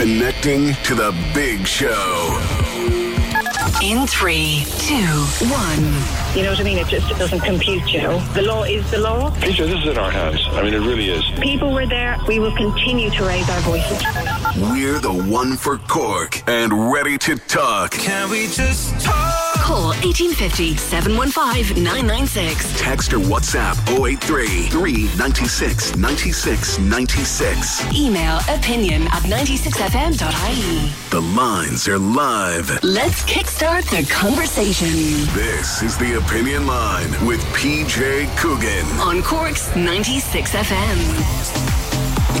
Connecting to the big show. In three, two, one. You know what I mean? It just doesn't compute, you know. The law is the law. Peter, this is in our hands. I mean, it really is. People were there. We will continue to raise our voices. We're the one for Cork and ready to talk. Can we just talk? Call 1850 715 996. Text or WhatsApp 083 396 96 96. Email opinion at 96fm.ie. The lines are live. Let's kickstart the conversation This is the Opinion Line with PJ Coogan. on Cork's 96 FM.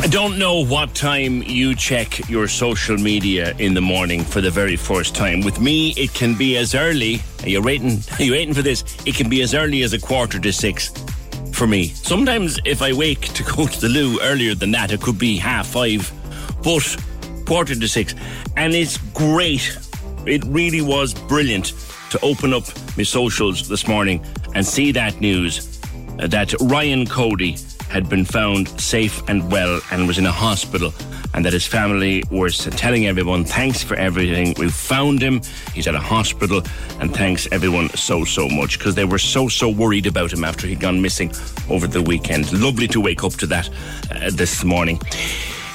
I don't know what time you check your social media in the morning for the very first time. With me, it can be as early. Are you waiting? Are you waiting for this? It can be as early as a quarter to six for me. Sometimes, if I wake to go to the loo earlier than that, it could be half five, but quarter to six, and it's great. It really was brilliant to open up my socials this morning and see that news uh, that Ryan Cody had been found safe and well and was in a hospital and that his family was telling everyone thanks for everything. We found him. He's at a hospital and thanks everyone so so much. Because they were so so worried about him after he'd gone missing over the weekend. Lovely to wake up to that uh, this morning.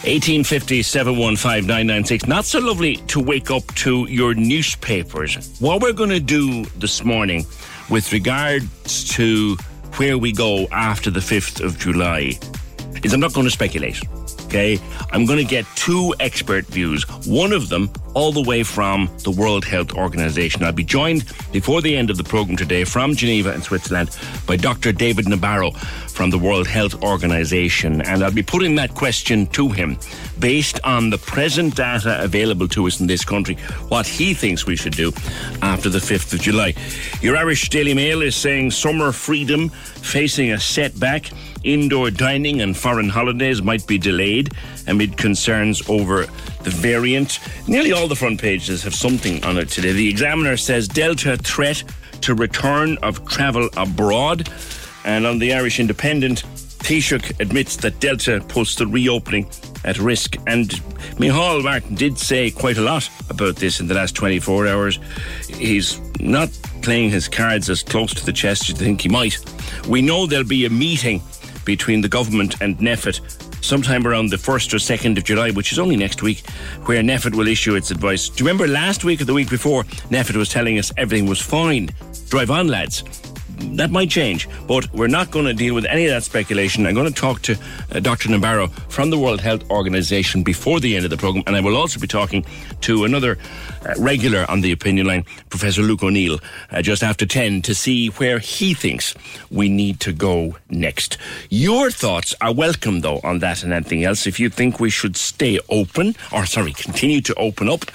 1850 715 996. Not so lovely to wake up to your newspapers. What we're going to do this morning with regards to where we go after the 5th of July is I'm not going to speculate. Okay, I'm going to get two expert views. One of them, all the way from the World Health Organization. I'll be joined before the end of the program today from Geneva in Switzerland by Dr. David Nabarro from the World Health Organization. And I'll be putting that question to him based on the present data available to us in this country, what he thinks we should do after the 5th of July. Your Irish Daily Mail is saying summer freedom facing a setback. Indoor dining and foreign holidays might be delayed amid concerns over the variant. Nearly all the front pages have something on it today. The Examiner says Delta threat to return of travel abroad. And on the Irish Independent, Taoiseach admits that Delta puts the reopening at risk. And Micheál Martin did say quite a lot about this in the last 24 hours. He's not playing his cards as close to the chest as you think he might. We know there'll be a meeting between the government and NPHET sometime around the 1st or 2nd of July, which is only next week, where NPHET will issue its advice. Do you remember last week or the week before, NPHET was telling us everything was fine? Drive on, lads that might change, but we're not going to deal with any of that speculation. I'm going to talk to uh, Dr. Nabarro from the World Health Organization before the end of the program, and I will also be talking to another uh, regular on the opinion line, Professor Luke O'Neill, uh, just after 10 to see where he thinks we need to go next. Your thoughts are welcome, though, on that and anything else. If you think we should stay open, or sorry, continue to open up,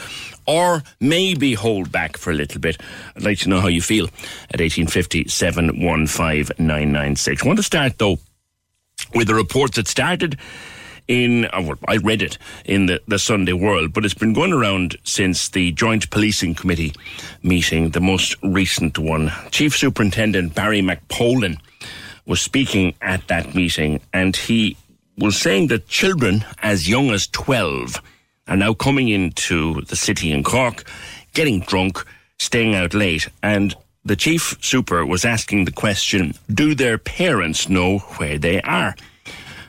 or maybe hold back for a little bit. I'd like to know how you feel at 1850 715 996. I want to start though with a report that started in, uh, I read it in the, the Sunday World, but it's been going around since the Joint Policing Committee meeting, the most recent one. Chief Superintendent Barry McPolin was speaking at that meeting and he was saying that children as young as 12 are now coming into the city in Cork, getting drunk, staying out late, and the chief super was asking the question Do their parents know where they are?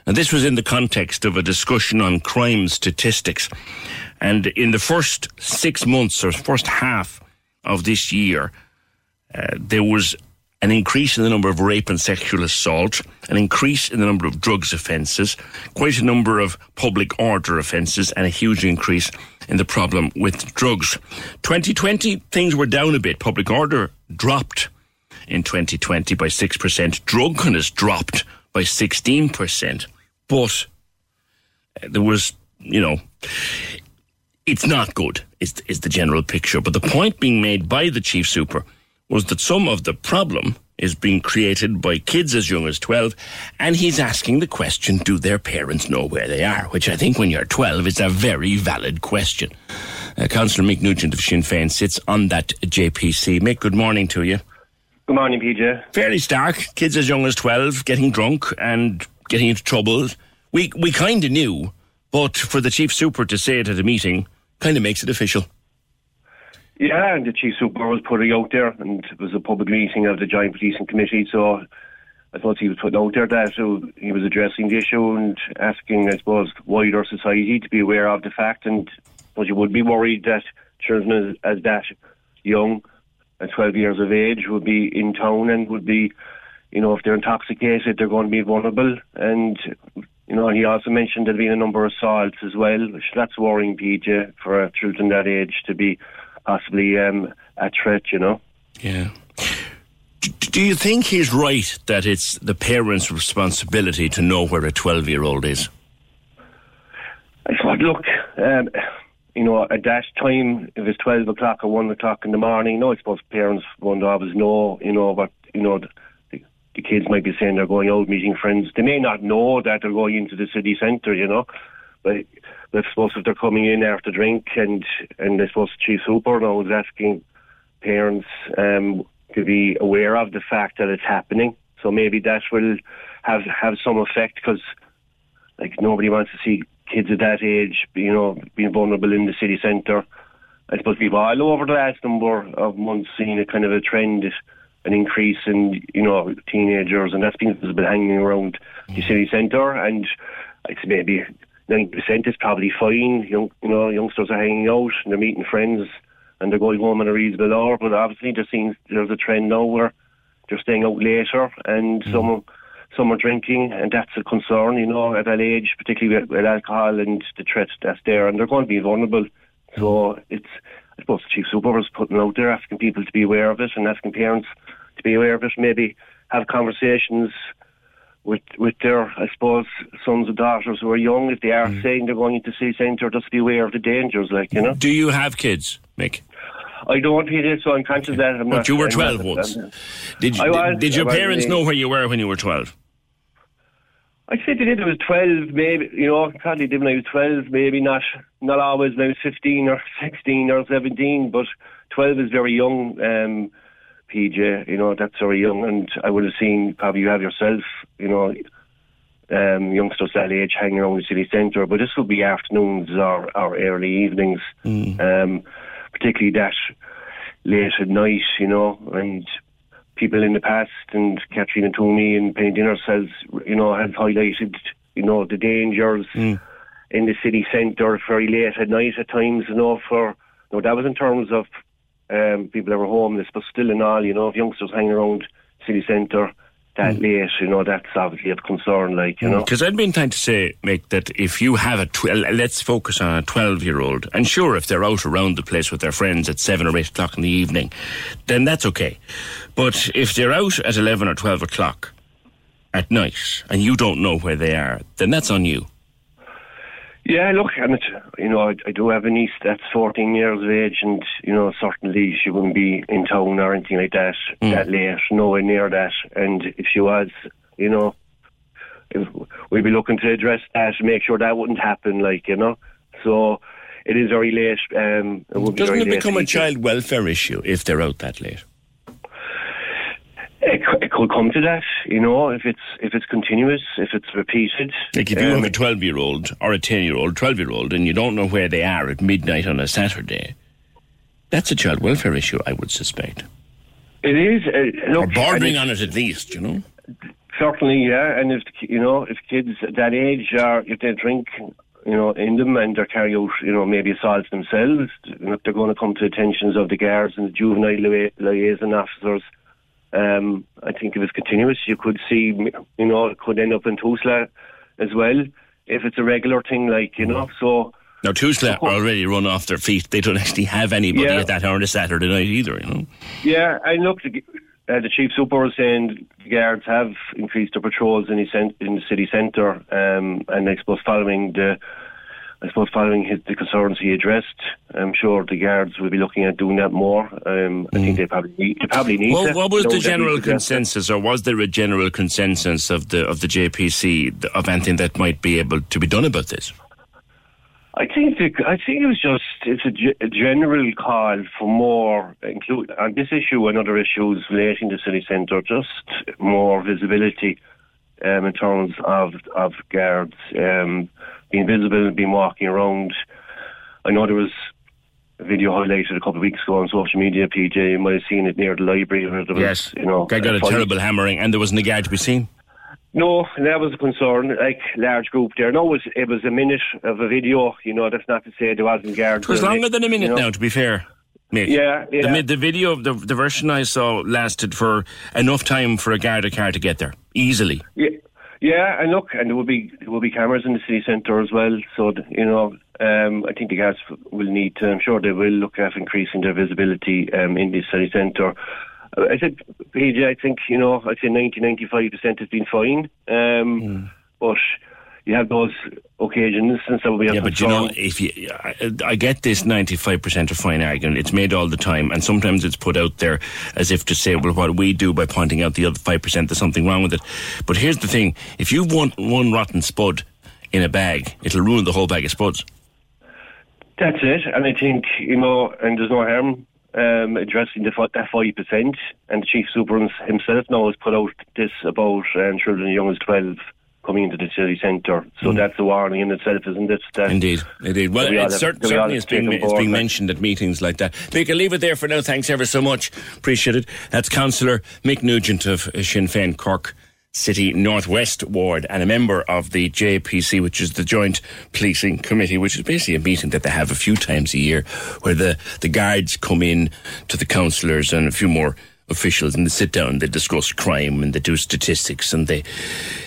And this was in the context of a discussion on crime statistics. And in the first six months or first half of this year, uh, there was an increase in the number of rape and sexual assault, an increase in the number of drugs offences, quite a number of public order offences, and a huge increase in the problem with drugs. 2020, things were down a bit. Public order dropped in 2020 by 6%. Drunkenness dropped by 16%. But uh, there was, you know, it's not good, is, is the general picture. But the point being made by the chief super was that some of the problem is being created by kids as young as 12, and he's asking the question, do their parents know where they are? Which I think when you're 12 is a very valid question. Uh, Councillor Mick Nugent of Sinn Féin sits on that JPC. Mick, good morning to you. Good morning, PJ. Fairly stark. Kids as young as 12 getting drunk and getting into trouble. We, we kind of knew, but for the Chief Super to say it at a meeting kind of makes it official. Yeah, and the chief super was putting out there, and it was a public meeting of the Joint Policing Committee. So I thought he was putting out there that so he was addressing the issue and asking, I suppose, wider society to be aware of the fact. And but you would be worried that children as, as that young, at 12 years of age, would be in town and would be, you know, if they're intoxicated, they're going to be vulnerable. And you know, he also mentioned there'd been a number of assaults as well. Which that's worrying, PJ, for children that age to be possibly um, at threat, you know. Yeah. D- Do you think he's right that it's the parents' responsibility to know where a 12 year old is? I thought, look, um, you know, at that time, if it's 12 o'clock or 1 o'clock in the morning, no, I suppose parents won't always know, you know, but, you know, the, the kids might be saying they're going out meeting friends. They may not know that they're going into the city centre, you know, but I suppose if they're coming in after drink and, and I suppose Chief Super now is asking parents um, to be aware of the fact that it's happening. So maybe that will have have some effect because like nobody wants to see kids at that age, you know, being vulnerable in the city centre. I suppose we've all over the last number of months seen a kind of a trend, an increase in you know teenagers, and that's been hanging around the city centre, and it's maybe ninety percent is probably fine. Young, you know, youngsters are hanging out and they're meeting friends and they're going home in a reasonable hour. But obviously, there seems there's a trend now where they're staying out later and mm. some some are drinking, and that's a concern. You know, at that age, particularly with, with alcohol and the threat that's there, and they're going to be vulnerable. So it's I suppose the chief super was putting out there, asking people to be aware of it and asking parents to be aware of it. Maybe have conversations with with their, I suppose, sons and daughters who are young, if they are saying they're going into city centre, just be aware of the dangers, like, you know. Do you have kids, Mick? I don't feel it, so I'm conscious that I'm But not- you were I'm 12 once. Did, you, was- did, did your parents know where you were when you were 12? I said they did. It was twelve, maybe. You know, probably did when I was twelve. Maybe not. Not always when I was fifteen or sixteen or seventeen. But twelve is very young. Um, PJ, you know, that's very young, and I would have seen probably you have yourself, you know, um, youngsters that age hanging around the city centre. But this will be afternoons or, or early evenings, um, particularly that late at night, you know, and people in the past and Caitríona Twomey and Penny Dinner says, you know, have highlighted, you know, the dangers in the city centre very late at night at times, you know, for, you know, that was in terms of um, people that were homeless, but still in all, you know, if youngsters hanging around city centre that late, you know, that's obviously a concern, like, you know. Because I'd been trying to say, Mick, that if you have a, tw- let's focus on a 12 year old, and sure, if they're out around the place with their friends at 7 or 8 o'clock in the evening, then that's okay. But if they're out at 11 or 12 o'clock at night and you don't know where they are, then that's on you. Yeah, look, and it, you know, I, I do have a niece that's 14 years of age, and you know, certainly she wouldn't be in town or anything like that that late, nowhere near that. And if she was, you know, if we'd be looking to address that make sure that wouldn't happen, like you know. So it is very late. Um, it would Doesn't it become a child welfare issue if they're out that late? It, it could come to that, you know, if it's if it's continuous, if it's repeated. Like if you Um, have a 12 year old or a 10 year old, 12 year old, and you don't know where they are at midnight on a Saturday, that's a child welfare issue, I would suspect. It is. Uh, or look, bordering on it at least, you know? Certainly, yeah. And if you know, if kids at that age are if they drink, you know, in them and they're carry out, you know, maybe assaults themselves, they're going to come to the attentions of the guards and the juvenile lia- liaison officers. Um, I think if it's continuous, you could see, you know, it could end up in Tusla as well if it's a regular thing, like you know. So Now, Tusla are already run off their feet. They don't actually have anybody Yeah. at that hour on a Saturday night either, you know? Yeah, and look, the, uh, the chief super was saying the guards have increased their patrols in the, cent- in the city centre, um, and I suppose following the, I suppose following his, the concerns he addressed, I'm sure the guards will be looking at doing that more. Um, I think they probably need, they probably need. Well, what was the general need to address that. consensus, or was there a general consensus of the of the JPC of anything that might be able to be done about this? I think the, I think it was just it's a, general call for more include on this issue and other issues relating to city centre, just more visibility um, in terms of of guards um, being visible, being walking around. I know there was a video highlighted a couple of weeks ago on social media. PJ, you might have seen it near the library. Where there was, Yes, you know, guy got a fight. terrible hammering, and there wasn't a guard to be seen. No, that was a concern. Like large group there. No, it was it was a minute of a video. You know, that's not to say there wasn't guards. It was longer than a minute you know. now, to be fair. Mate. Yeah, The, yeah. mi- the video, of the, the version I saw lasted for enough time for a guard a car to get there, easily. Yeah, yeah, and look, and there will be there will be cameras in the city centre as well. So you know, um, I think the guards f- will need to. I'm sure they will look at increasing their visibility um, in the city centre. Uh, I said, PJ, I think you know, I'd say 90, 95 percent has been fine. Um, But you have those occasions, and so we have Yeah, but you know, if you, I, I get this ninety-five percent of fine argument. It's made all the time, and sometimes it's put out there as if to say, "Well, what we do by pointing out the other five percent, there's something wrong with it." But here's the thing: if you've one one rotten spud in a bag, it'll ruin the whole bag of spuds. That's it, and I think you know, and there's no harm um, addressing the, that five percent. And the chief super himself now has put out this about um, children as young as twelve coming into the city centre. So hmm. that's a warning in itself, isn't it? That Indeed, indeed. Well, we it's we certainly it's being, to take on it's being mentioned at meetings like that. Mick, I'll leave it there for now. Thanks ever so much. Appreciate it. That's Councillor Mick Nugent of Sinn Féin Cork City Northwest Ward and a member of the JPC, which is the Joint Policing Committee, which is basically a meeting that they have a few times a year where the, the guards come in to the councillors and a few more officials and they sit down, they discuss crime and they do statistics and they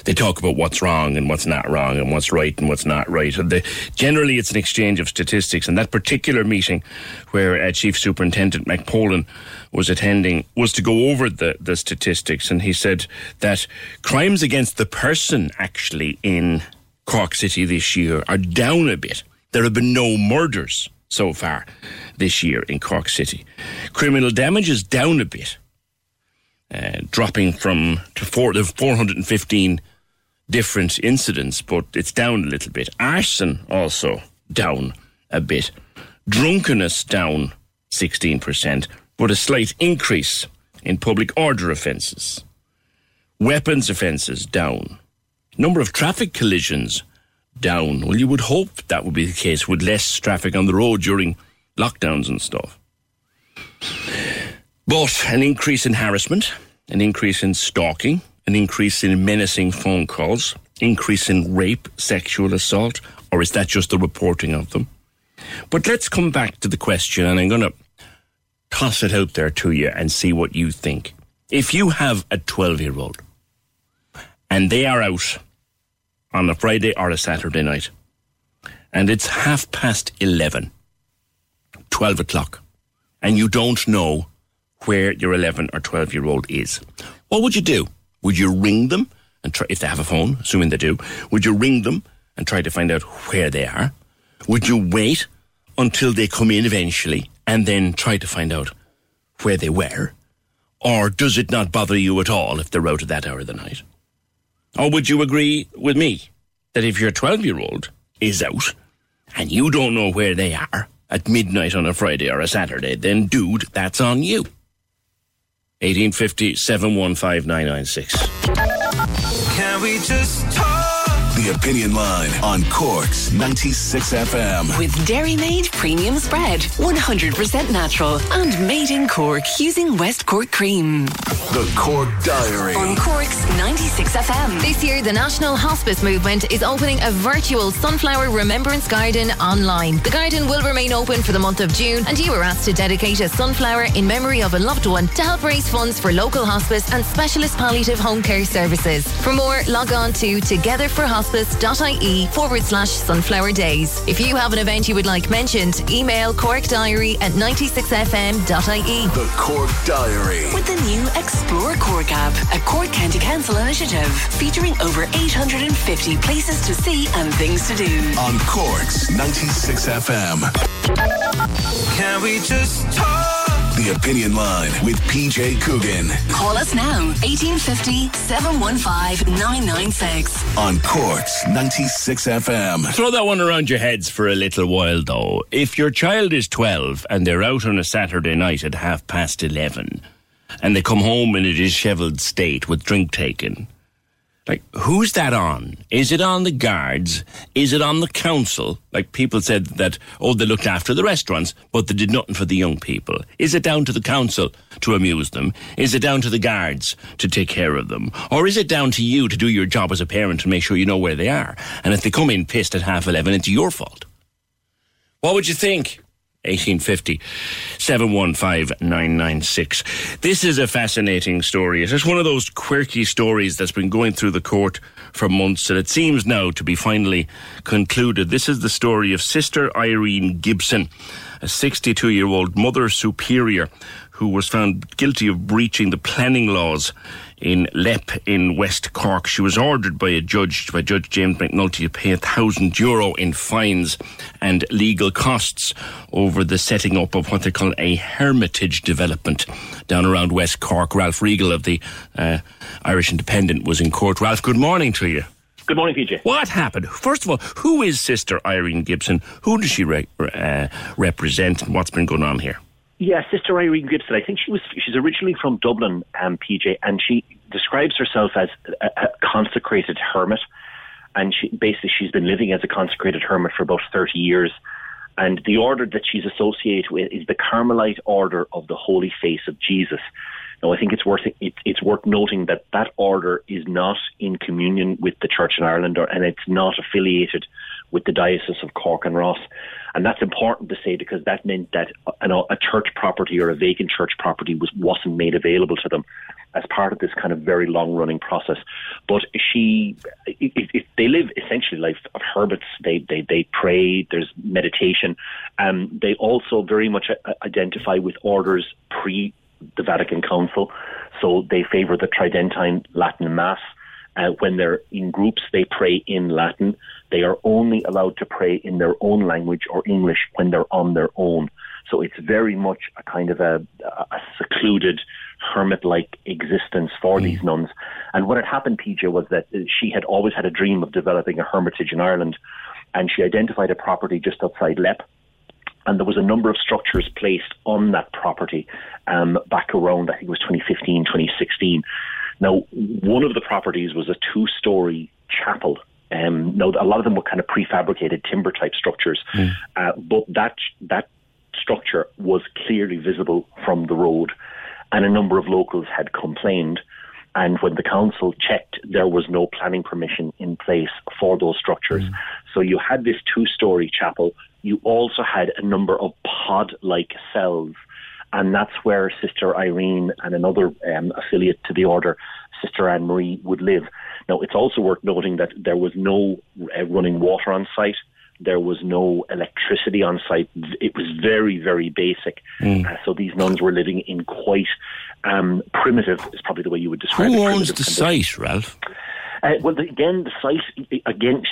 they talk about what's wrong and what's not wrong and what's right and what's not right. And they, generally, it's an exchange of statistics. And that particular meeting, where uh, Chief Superintendent McPolin was attending, was to go over the the statistics. And he said that crimes against the person actually in Cork City this year are down a bit. There have been no murders so far this year in Cork City. Criminal damage is down a bit uh, dropping from to four, the 415 different incidents, but it's down a little bit. Arson also down a bit. Drunkenness down 16%, but a slight increase in public order offences. Weapons offences down. Number of traffic collisions down. Well, you would hope that would be the case with less traffic on the road during lockdowns and stuff. But an increase in harassment, an increase in stalking, an increase in menacing phone calls, increase in rape, sexual assault, or is that just the reporting of them? But let's come back to the question, and I'm going to toss it out there to you and see what you think. If you have a 12 year old and they are out on a Friday or a Saturday night, and it's half past 11, 12 o'clock, and you don't know where your 11 or 12 year old is. What would you do? Would you ring them and try, if they have a phone, assuming they do, would you ring them and try to find out where they are? Would you wait until they come in eventually and then try to find out where they were? Or does it not bother you at all if they're out at that hour of the night? Or would you agree with me that if your 12 year old is out and you don't know where they are at midnight on a Friday or a Saturday, then dude, that's on you. 1850 715 996. Can we just talk? The The Opinion Line on Cork's 96 FM. With Dairy Made Premium Spread. 100% natural and made in Cork using West Cork cream. The Cork Diary. On Cork's 96 FM. This year, the National Hospice Movement is opening a virtual Sunflower Remembrance Garden online. The garden will remain open for the month of June, and you are asked to dedicate a sunflower in memory of a loved one to help raise funds for local hospice and specialist palliative home care services. For more, log on to togetherforhospice.ie forward slash sunflower days. If you have an event you would like mentioned, email Cork Diary at 96fm.ie. The Cork Diary. With the new Explore Cork app, a Cork County Council initiative featuring over 850 places to see and things to do. On Cork's 96 FM. Can we just talk? The Opinion Line with PJ Coogan. Call us now, 1850 715 996. On Cork's 96 FM. Throw that one around your heads for a little while, though. If your child is 12 and they're out on a Saturday night at half past 11 and they come home in a dishevelled state with drink taken, like, who's that on? Is it on the guards? Is it on the council? Like, people said that, oh, they looked after the restaurants, but they did nothing for the young people. Is it down to the council to amuse them? Is it down to the guards to take care of them? Or is it down to you to do your job as a parent and make sure you know where they are? And if they come in pissed at half 11, it's your fault. What would you think? 1850 715 996. This is a fascinating story. It's one of those quirky stories that's been going through the court for months and it seems now to be finally concluded. This is the story of Sister Irene Gibson, a 62 year old mother superior who was found guilty of breaching the planning laws in Leap in West Cork. She was ordered by a judge, by Judge James McNulty, to pay a thousand euro in fines and legal costs over the setting up of what they call a hermitage development down around West Cork. Ralph Riegel of the uh, Irish Independent was in court. Ralph, good morning to you. Good morning, PJ. What happened? First of all, who is Sister Irene Gibson? Who does she re- uh, represent, and what's been going on here? Yeah, Sister Irene Gibson. I think she was. She's originally from Dublin, um, PJ, and she describes herself as a, a consecrated hermit. And she basically she's been living as a consecrated hermit for about thirty years. And the order that she's associated with is the Carmelite Order of the Holy Face of Jesus. Now, I think it's worth it, it's worth noting that that order is not in communion with the Church in Ireland, or, and it's not affiliated with the Diocese of Cork and Ross. And that's important to say because that meant that you know, a church property or a vacant church property was, wasn't made available to them as part of this kind of very long running process. But she, they live essentially life of hermits. They, they, they pray, there's meditation. Um, they also very much identify with orders pre the Vatican Council. So they favour the Tridentine Latin Mass. Uh, when they're in groups, they pray in Latin. They are only allowed to pray in their own language or English when they're on their own. So it's very much a kind of a, a secluded, hermit like existence for mm. these nuns. And what had happened, PJ, was that she had always had a dream of developing a hermitage in Ireland. And she identified a property just outside Leap. And there was a number of structures placed on that property um, back around, I think it was 2015, 2016. Now, one of the properties was a two story chapel. Um, now, a lot of them were kind of prefabricated timber type structures, mm. uh, but that that structure was clearly visible from the road, and a number of locals had complained. And when the council checked, there was no planning permission in place for those structures. Mm. So you had this two story chapel. You also had a number of pod like cells and that's where Sister Irene and another um, affiliate to the order, Sister Anne Marie, would live. Now, it's also worth noting that there was no uh, running water on site. There was no electricity on site. It was very, very basic. Mm. Uh, so these nuns were living in quite um, primitive, is probably the way you would describe Who it. Who owns the site, Ralph? Uh, well, again, the site, again,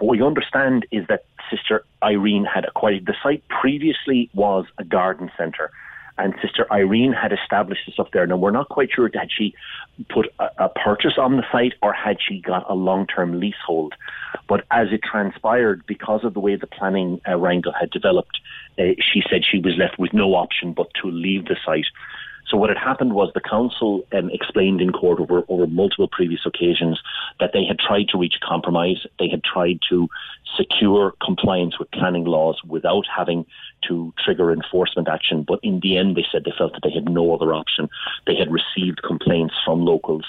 what you understand is that Sister Irene had acquired the site previously was a garden centre and Sister Irene had established this up there. Now, we're not quite sure had she put a, a purchase on the site or had she got a long term leasehold. But as it transpired, because of the way the planning uh, wrangle had developed, uh, she said she was left with no option but to leave the site. So what had happened was the council um, explained in court over, over multiple previous occasions that they had tried to reach a compromise. They had tried to secure compliance with planning laws without having to trigger enforcement action. But in the end, they said they felt that they had no other option. They had received complaints from locals.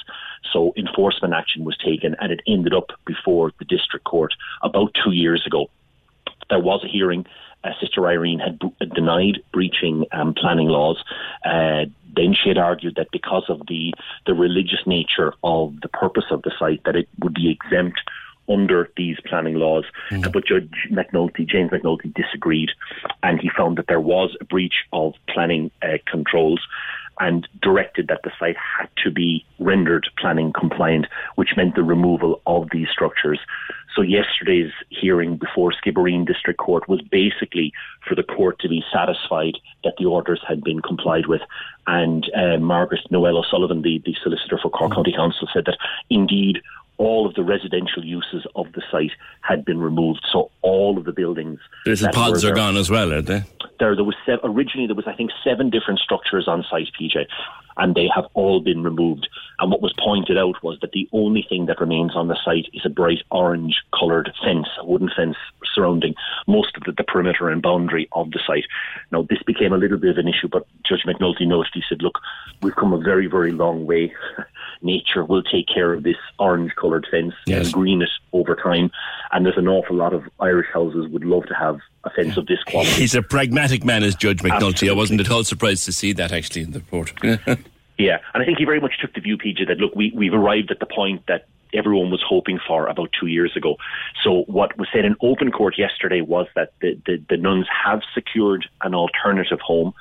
So enforcement action was taken and it ended up before the district court about two years ago. There was a hearing. Uh, Sister Irene had b- denied breaching um, planning laws. Uh, then she had argued that because of the, the religious nature of the purpose of the site, that it would be exempt under these planning laws. Uh, but Judge McNulty, James McNulty, disagreed, and he found that there was a breach of planning uh, controls and directed that the site had to be rendered planning compliant, which meant the removal of these structures. So yesterday's hearing before Skibbereen District Court was basically for the court to be satisfied that the orders had been complied with. And uh, Margaret Noel O'Sullivan, the, the solicitor for Cork County Council, said that indeed all of the residential uses of the site had been removed. So all of the buildings. The pods are there- gone as well, aren't they? there there was originally there was I think seven different structures on site, PJ, and they have all been removed. And what was pointed out was that the only thing that remains on the site is a bright orange coloured fence, a wooden fence surrounding most of the, the perimeter and boundary of the site. Now this became a little bit of an issue, but Judge McNulty noticed. He said, "Look, we've come a very very long way." Nature will take care of this orange coloured fence Yes. and green it over time. And there's an awful lot of Irish houses would love to have a fence of this quality. He's a pragmatic man, as Judge McNulty. I wasn't at all surprised to see that actually in the report. Yeah, and I think he very much took the view, PJ, that look, we, we've arrived at the point that everyone was hoping for about two years ago. So what was said in open court yesterday was that the, the, the nuns have secured an alternative home.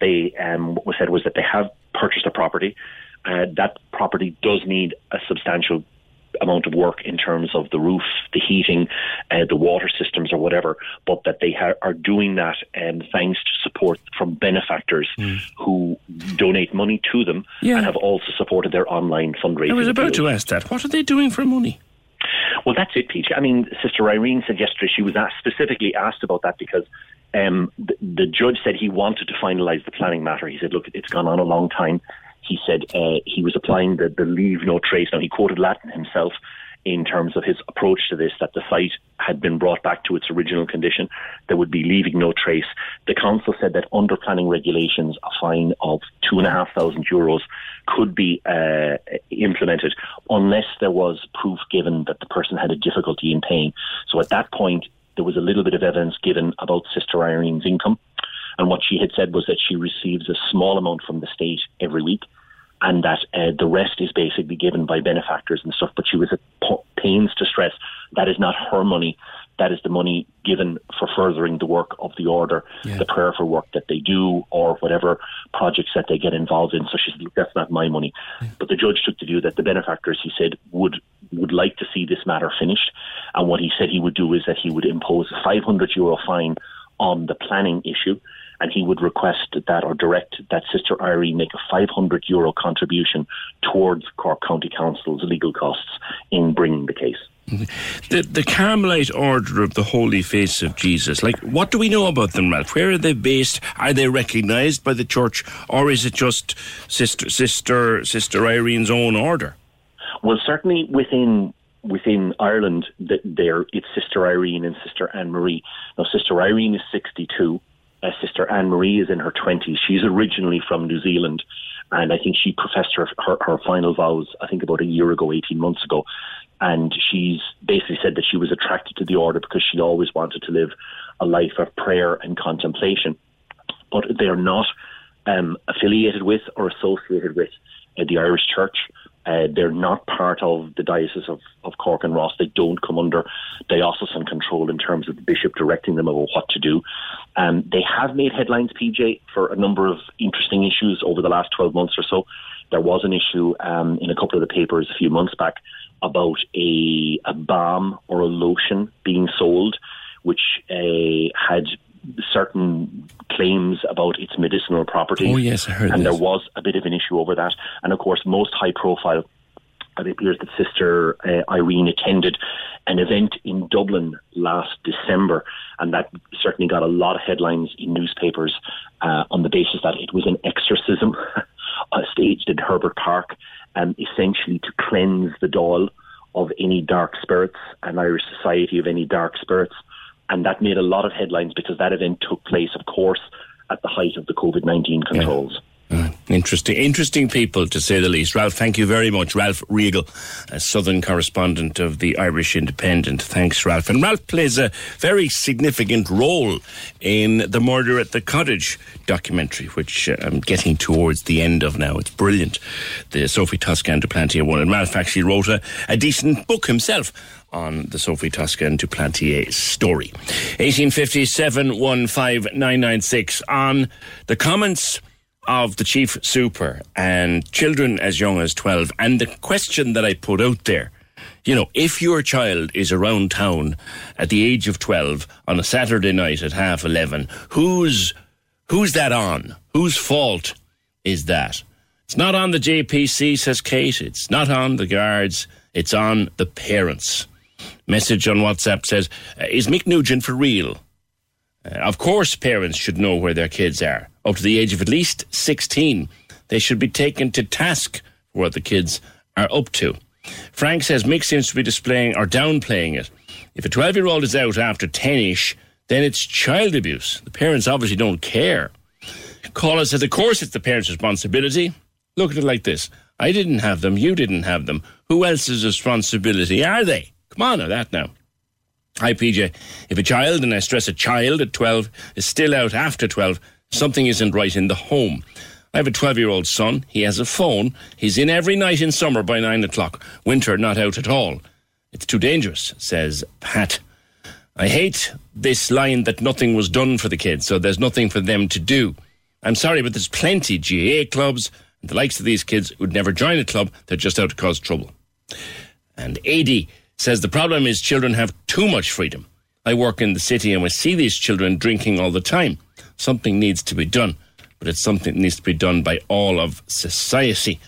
They um, what was said was that they have purchased a property. Uh, that property does need a substantial amount of work in terms of the roof, the heating, uh, the water systems, or whatever, but that they ha- are doing that um, thanks to support from benefactors who donate money to them Yeah. and have also supported their online fundraising. I was about to ask that. What are they doing for money? Well, that's it, PJ. I mean, Sister Irene said yesterday she was asked, specifically asked about that because um, the, the judge said he wanted to finalise the planning matter. He said, "Look, it's gone on a long time." He said uh, he was applying the, the leave no trace. Now he quoted Latin himself in terms of his approach to this, that the site had been brought back to its original condition. There would be leaving no trace. The council said that under planning regulations, a fine of two and a half thousand euros could be uh, implemented unless there was proof given that the person had a difficulty in paying. So at that point, there was a little bit of evidence given about Sister Irene's income. And what she had said was that she receives a small amount from the state every week and that uh, the rest is basically given by benefactors and stuff. But she was at pains to stress that is not her money. That is the money given for furthering the work of the order, the prayer for work that they do, or whatever projects that they get involved in. So she said, that's not my money." But the judge took the view that the benefactors, he said, would would like to see this matter finished. And what he said he would do is that he would impose a 500 euro fine on the planning issue and he would request that or direct that Sister Irene make a 500 euro contribution towards Cork County Council's legal costs in bringing the case. The, the Carmelite Order of the Holy Face of Jesus, like, what do we know about them, Ralph? Where are they based? Are they recognised by the church, or is it just Sister Sister Sister Irene's own order? Well, certainly within within Ireland, th- there it's Sister Irene and Sister Anne Marie. Now, Sister Irene is 62. Uh, Sister Anne Marie is in her 20s. She's originally from New Zealand, and I think she professed her, her her final vows. I think about a year ago, 18 months ago, and she's basically said that she was attracted to the order because she always wanted to live a life of prayer and contemplation. But they are not um, affiliated with or associated with uh, the Irish Church. Uh, they're not part of the Diocese of, of Cork and Ross. They don't come under diocesan control in terms of the bishop directing them about what to do. Um, they have made headlines, PJ, for a number of interesting issues over the last 12 months or so. There was an issue um, in a couple of the papers a few months back about a, a balm or a lotion being sold, which uh, had certain claims about its medicinal properties. Oh, yes, I heard And this. there was a bit of an issue over that. And of course, most high profile, it appears that Sister uh, Irene attended an event in Dublin last December, and that certainly got a lot of headlines in newspapers uh, on the basis that it was an exorcism. uh, staged in Herbert Park, um, essentially to cleanse the doll of any dark spirits and Irish society of any dark spirits. And that made a lot of headlines because that event took place, of course, at the height of the COVID 19 controls. Yeah. Uh, interesting, interesting people to say the least. Ralph, thank you very much. Ralph Riegel, a Southern correspondent of the Irish Independent. Thanks, Ralph. And Ralph plays a very significant role in the Murder at the Cottage documentary, which uh, I'm getting towards the end of now. It's brilliant. The Sophie Toscan du Plantier one. And Ralph actually wrote a, a decent book himself on the Sophie Toscan du Plantier story. 1857 15996 on the comments of the chief super and children as young as 12. And the question that I put out there, you know, if your child is around town at the age of 12 on a Saturday night at half 11, who's, who's that on? Whose fault is that? It's not on the JPC, says Kate. It's not on the guards. It's on the parents. Message on WhatsApp says, uh, Is Mick Nugent for real? Uh, of course, parents should know where their kids are. Up to the age of at least 16, they should be taken to task for what the kids are up to. Frank says Mick seems to be displaying or downplaying it. If a 12 year old is out after 10 ish, then it's child abuse. The parents obviously don't care. Caller says, Of course, it's the parents' responsibility. Look at it like this I didn't have them, you didn't have them. Who else's responsibility are they? Come on now, that now. Hi, PJ. If a child, and I stress a child at 12, is still out after 12, something isn't right in the home. I have a 12 year old son. He has a phone. He's in every night in summer by 9 o'clock. Winter, not out at all. It's too dangerous, says Pat. I hate this line that nothing was done for the kids, so there's nothing for them to do. I'm sorry, but there's plenty GAA clubs and the likes of these kids who'd never join a club. They're just out to cause trouble. And AD says the problem is children have too much freedom. I work in the city and we see these children drinking all the time. Something needs to be done, but it's something that needs to be done by all of society.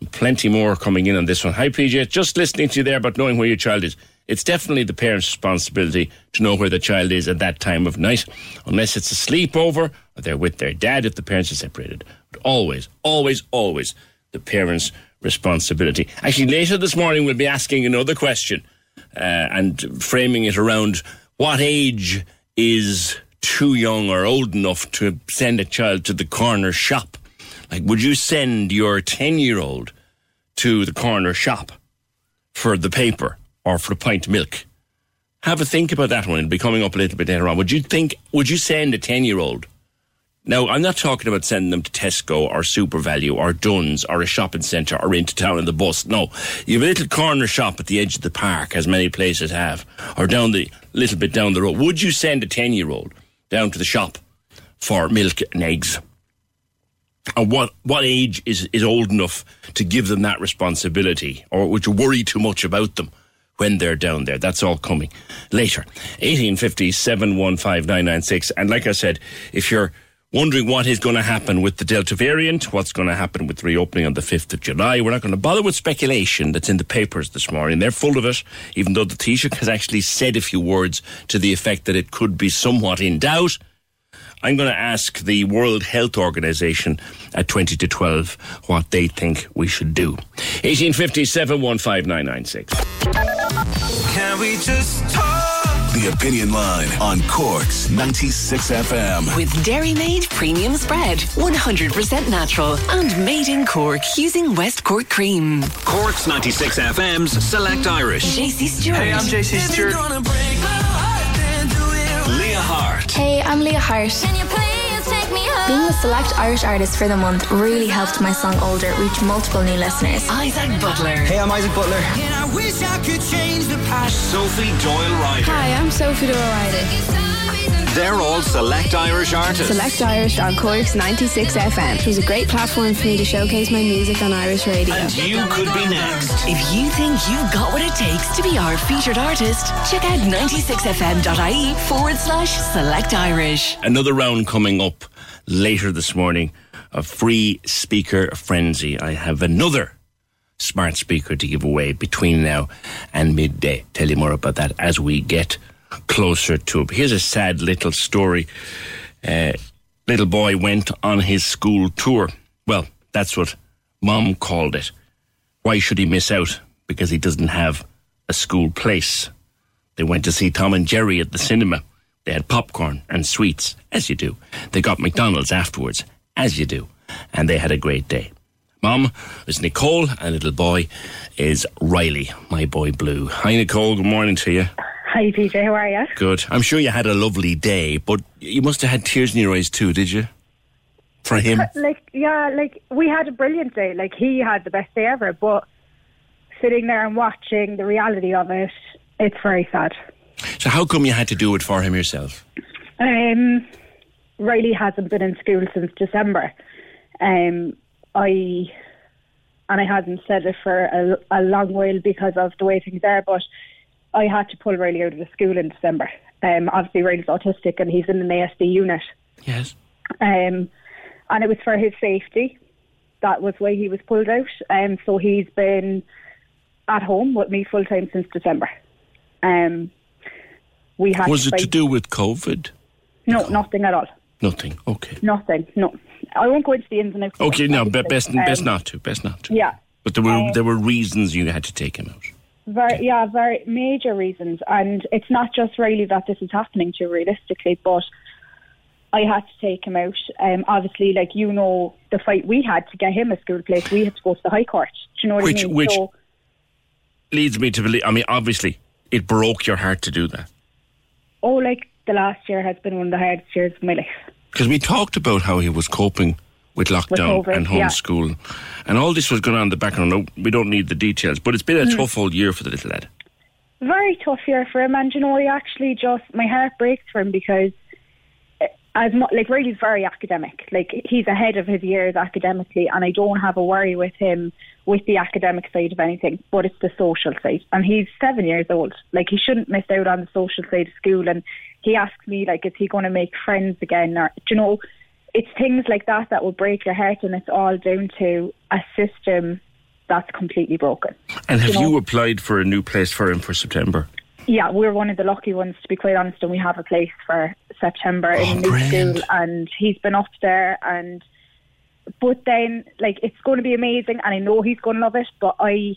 And plenty more coming in on this one. Hi, PJ. Just listening to you there about knowing where your child is. It's definitely the parent's responsibility to know where the child is at that time of night, unless it's a sleepover or they're with their dad if the parents are separated. But always, always, always the parent's responsibility. Actually, later this morning we'll be asking another question uh, and framing it around what age is too young or old enough to send a child to the corner shop. Like, would you send your 10 year old to the corner shop for the paper or for a pint of milk? Have a think about that one. It'll be coming up a little bit later on. Would you think, would you send a 10 year old now, I'm not talking about sending them to Tesco or SuperValu or Dunnes or a shopping centre or into town in the bus. No, you have a little corner shop at the edge of the park, as many places have, or down the little bit down the road. Would you send a 10 year old down to the shop for milk and eggs? And what, what age is, is old enough to give them that responsibility? Or would you worry too much about them? when they're down there. That's all coming later. 1850 715 And like I said, if you're wondering what is going to happen with the Delta variant, what's going to happen with reopening on the 5th of July. We're not going to bother with speculation that's in the papers this morning. They're full of it, even though the Taoiseach has actually said a few words to the effect that it could be somewhat in doubt. I'm going to ask the World Health Organization at 20 to 12 what they think we should do. 1857 15996. Can we just talk? The Opinion Line on Cork's 96 FM. With Dairymaid Premium Spread, 100% natural and made in Cork using West Cork cream. Cork's 96 FM's Select Irish. JC Stewart. Hey, I'm JC Stewart. Leah Hart. Hey, I'm Leah Hart. Being a select Irish artist for the month really helped my song Older reach multiple new listeners. Isaac Butler. Hey, I'm Isaac Butler. Sophie Doyle Ryder. Hi, I'm Sophie Doyle Ryder. They're all Select Irish artists. Select Irish on Cork's 96 FM. It was a great platform for me to showcase my music on Irish radio. And you could be next. If you think you've got what it takes to be our featured artist, check out 96fm.ie forward slash select Irish. Another round coming up later this morning a free speaker frenzy. I have another smart speaker to give away between now and midday. Tell you more about that as we get closer to it. Here's a sad little story. Uh, little boy went on his school tour. Well, that's what Mom called it. Why should he miss out? Because he doesn't have a school place. They went to see Tom and Jerry at the cinema. They had popcorn and sweets, as you do. They got McDonald's afterwards, as you do. And they had a great day. Mom is Nicole, and little boy is Riley, my boy Blue. Hi, Nicole. Good morning to you. Hi, PJ. How are you? Good. I'm sure you had a lovely day, but you must have had tears in your eyes too, did you? For him? Uh, like, yeah, like we had a brilliant day. Like he had the best day ever, but sitting there and watching the reality of it, it's very sad. So, how come you had to do it for him yourself? Um, Riley hasn't been in school since December. Um, I and I hadn't said it for a, a long while because of the way things are, but I had to pull Riley out of the school in December. Um, obviously, Riley's autistic and he's in an ASD unit. Yes. Um, and it was for his safety. That was why he was pulled out. Um, so he's been at home with me full time since December. Um, we had Was to it to do with COVID? No, nothing at all. Nothing. Okay. Nothing. No, I won't go into the ins and outs. Okay, no, obviously. best best Um, not to. Best not to. Yeah, But there were Um, there were reasons you had to take him out. very yeah, very major reasons, and it's not just really that this is happening to realistically, but I had to take him out. Um, obviously, like you know, the fight we had to get him a school place, we had to go to the High Court. Do you know what Which- I mean? which- so, Leads me to believe. I mean, obviously, it broke your heart to do that oh, like the last year has been one of the hardest years of my life. because we talked about how he was coping with lockdown COVID, and yeah. homeschool, and all this was going on in the background. No, we don't need the details, but it's been a Mm. tough old year for the little lad. very tough year for him. And you know, I actually just my heart breaks for him because as mu- like Riley's very academic. Like he's ahead of his years academically, and I don't have a worry with him with the academic side of anything, but it's the social side. And he's seven years old. Like he shouldn't miss out on the social side of school. And he asks me like, is he going to make friends again? Or do you know, it's things like that that will break your heart, and it's all down to a system that's completely broken. And have You you, applied for a new place for him for September? Yeah, we're one of the lucky ones, to be quite honest, and we have a place for September in the school, and he's been up there, and but then like it's going to be amazing, and I know he's going to love it, but I,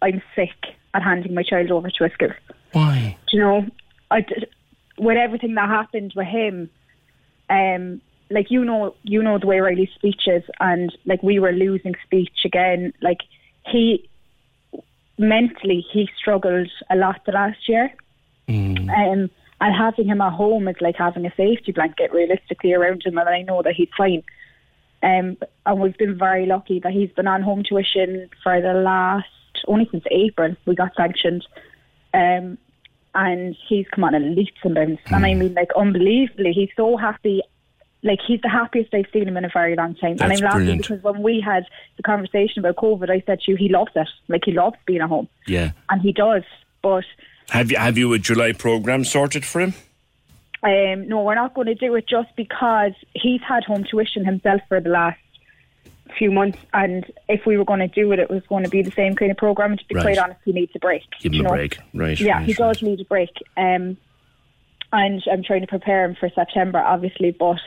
I'm sick at handing my child over to a school. Why? Do you know, I with everything that happened with him, um, like you know, you know the way Riley's speech is, and like we were losing speech again. Like he mentally, he struggled a lot the last year. Um, and having him at home is like having a safety blanket realistically around him, and I know that he's fine. Um, and we've been very lucky that he's been on home tuition for the last only since April. We got sanctioned, um, and he's come on in leaps and bounds. And I mean, like unbelievably, he's so happy. Like he's the happiest I've seen him in a very long time. and I'm laughing brilliant. because when we had the conversation about COVID, I said to you, he loves it. Like he loves being at home, Yeah. and he does. But Have you have you a July program sorted for him? Um, no, we're not going to do it just because he's had home tuition himself for the last few months, and if we were going to do it, it was going to be the same kind of program. To be Right. quite honest, he needs a break. Give him a know? break, right? Yeah, right, he does need a break. Um, and I'm trying to prepare him for September, obviously, but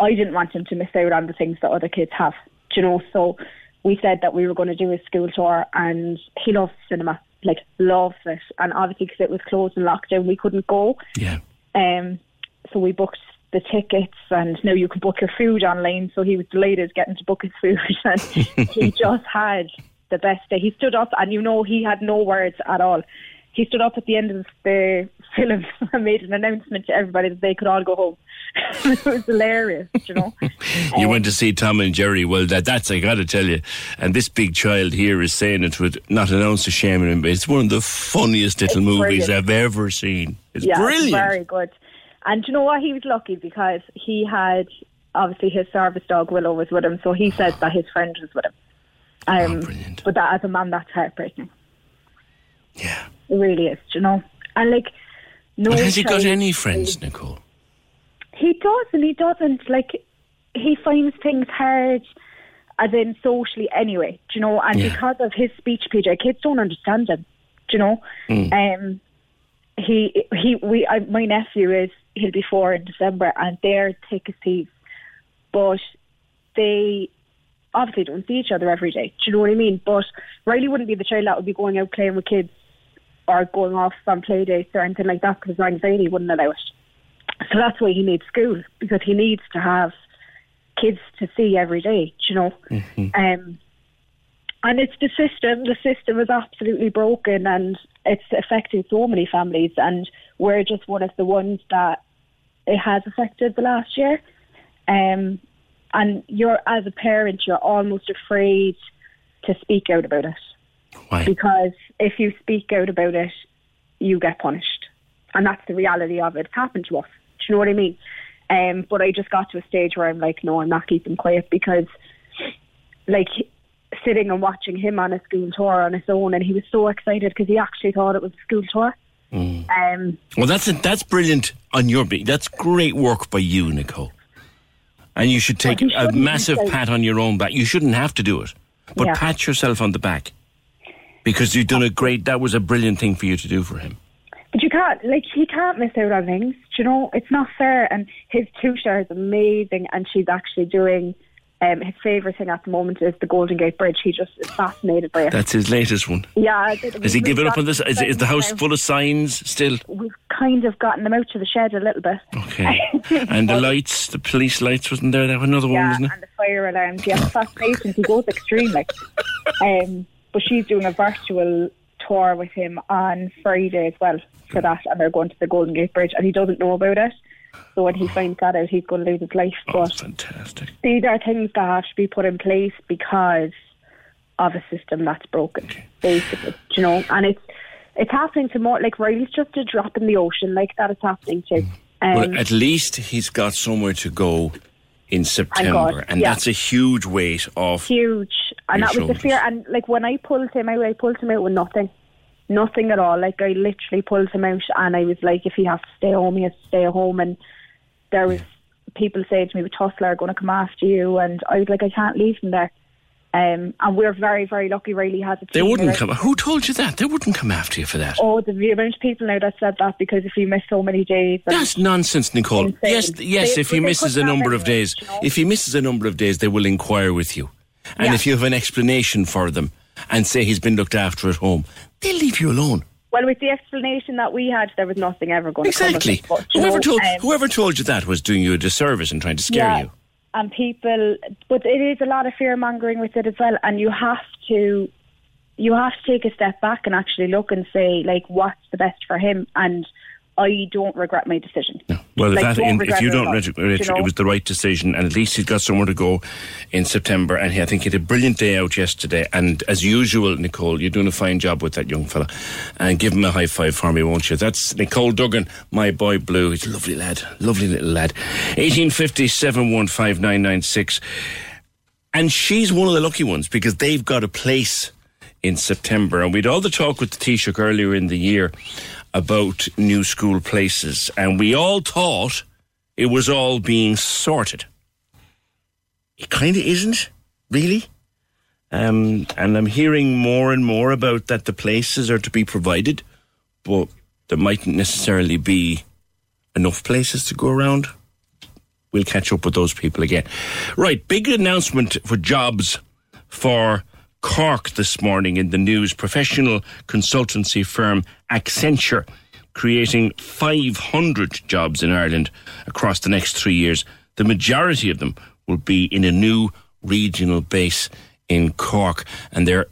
I didn't want him to miss out on the things that other kids have. You know? So we said that we were going to do a school tour, and he loves cinema, like loves it. And obviously, because it was closed and locked lockdown, we couldn't go. Yeah. Um, so we booked the tickets, and now you can book your food online. So he was delighted getting to book his food, and he just had the best day. He stood up, and you know he had no words at all. He stood up at the end of the film and made an announcement to everybody that they could all go home. it was hilarious, you know. You went to see Tom and Jerry. Well, that that's I got to tell you. And this big child here is saying it with not an ounce of shame in him. But it's one of the funniest little movies brilliant. I've ever seen. It's yeah, brilliant. very good. And do you know what? He was lucky because he had obviously his service dog Willow was with him, so he said that his friend was with him. Um, But that as a man, that's heartbreaking. Yeah, it really is. You know, and like no. But has he got any friends, Nicole? He does, and he doesn't. Like he finds things hard, as in socially anyway. Do you know? And Yeah. because of his speech, PJ, kids don't understand him. Do you know? Mm. Um, he he we I, my nephew is he'll be four in December, and they're thick as thieves, but they. obviously don't see each other every day. Do you know what I mean? But Riley wouldn't be the child that would be going out playing with kids or going off on play dates or anything like that because his anxiety wouldn't allow it. So that's why he needs school because he needs to have kids to see every day. You know? Um, and it's the system. The system is absolutely broken, and it's affecting so many families. And we're just one of the ones that it has affected the last year. Um, and you're, as a parent, you're almost afraid to speak out about it. Why? Because if you speak out about it, you get punished, and that's the reality of it. It's happened to us. Do you know what I mean? Um, but I just got to a stage where I'm like, no, I'm not keeping quiet because, like, sitting and watching him on a school tour on his own, and he was so excited because he actually thought it was a school tour. Um, Well, that's that's brilliant on your beat. That's great work by you, Nicole. And you should take a massive pat on your own back. You shouldn't have to do it, but Yeah. pat yourself on the back because you've done a great. That was a brilliant thing for you to do for him. But you can't, like, he can't miss out on things. Do you know, it's not fair. And his tutor is amazing, and she's actually doing. Um, his favourite thing at the moment is the Golden Gate Bridge. He just is fascinated by it. That's his latest one. yeah. Has he given up on this? Is, is the house full of signs still? We've kind of gotten them out to the shed a little bit. Okay. and the lights, the police lights, wasn't there? That was another one, yeah, wasn't it? and the fire alarms. Yeah, fascinating. He goes extreme, like. Um, but she's doing a virtual tour with him on Friday as well for that, and they're going to the Golden Gate Bridge, and he doesn't know about it. So when he finds that out, he's going to lose his life. But fantastic. these are things that have to be put in place because of a system that's broken, basically. You know, and it's it's happening to more. Like Riley's just a drop in the ocean, like that is happening to. Um, well, at least he's got somewhere to go in September, and yeah. that's a huge weight off. huge. And that was the fear. And like when I pulled him out, I pulled him out with nothing, nothing at all. Like I literally pulled him out, and I was like, if he has to stay home, he has to stay home. And there was people saying to me, "With Tusla are going to come after you," and I was like, I can't leave him there. Um, and we're very, very lucky. Really, has a They wouldn't come. Who told you that? They wouldn't come after you for that. Oh, the, the amount of people now that said that because if you miss so many days, that's nonsense, Nicole. Insane. Yes, yes. They- if he misses a number of days, you know? if he misses a number of days, they will inquire with you, and Yeah. if you have an explanation for them and say he's been looked after at home, they'll leave you alone. well, with the explanation that we had, there was nothing ever going Exactly. to come of it. But, you Whoever know, told um, whoever told you that was doing you a disservice and trying to scare yeah, you. And people, but it is a lot of fear mongering with it as well. And you have to, you have to take a step back and actually look and say, like, what's the best for him? And I don't regret my decision. Well, if, Like, that, in, if you don't regret it, it was the right decision, and at least he's got somewhere to go in September. And he, I think he had a brilliant day out yesterday. And as usual, Nicole, you're doing a fine job with that young fella. And give him a high five for me, won't you? That's Nicole Duggan, my boy Blue. He's a lovely lad, lovely little lad. 1850 715 And she's one of the lucky ones because they've got a place in September. And we'd all the talk with the Taoiseach earlier in the year about new school places. And we all thought it was all being sorted. It kind of isn't, really. Um, and I'm hearing more and more about that the places are to be provided, but there mightn't necessarily be enough places to go around. We'll catch up with those people again. Right, big announcement for jobs for Cork this morning in the news. Professional consultancy firm Accenture creating 500 jobs in Ireland across the next three years. The majority of them will be in a new regional base in Cork. And their,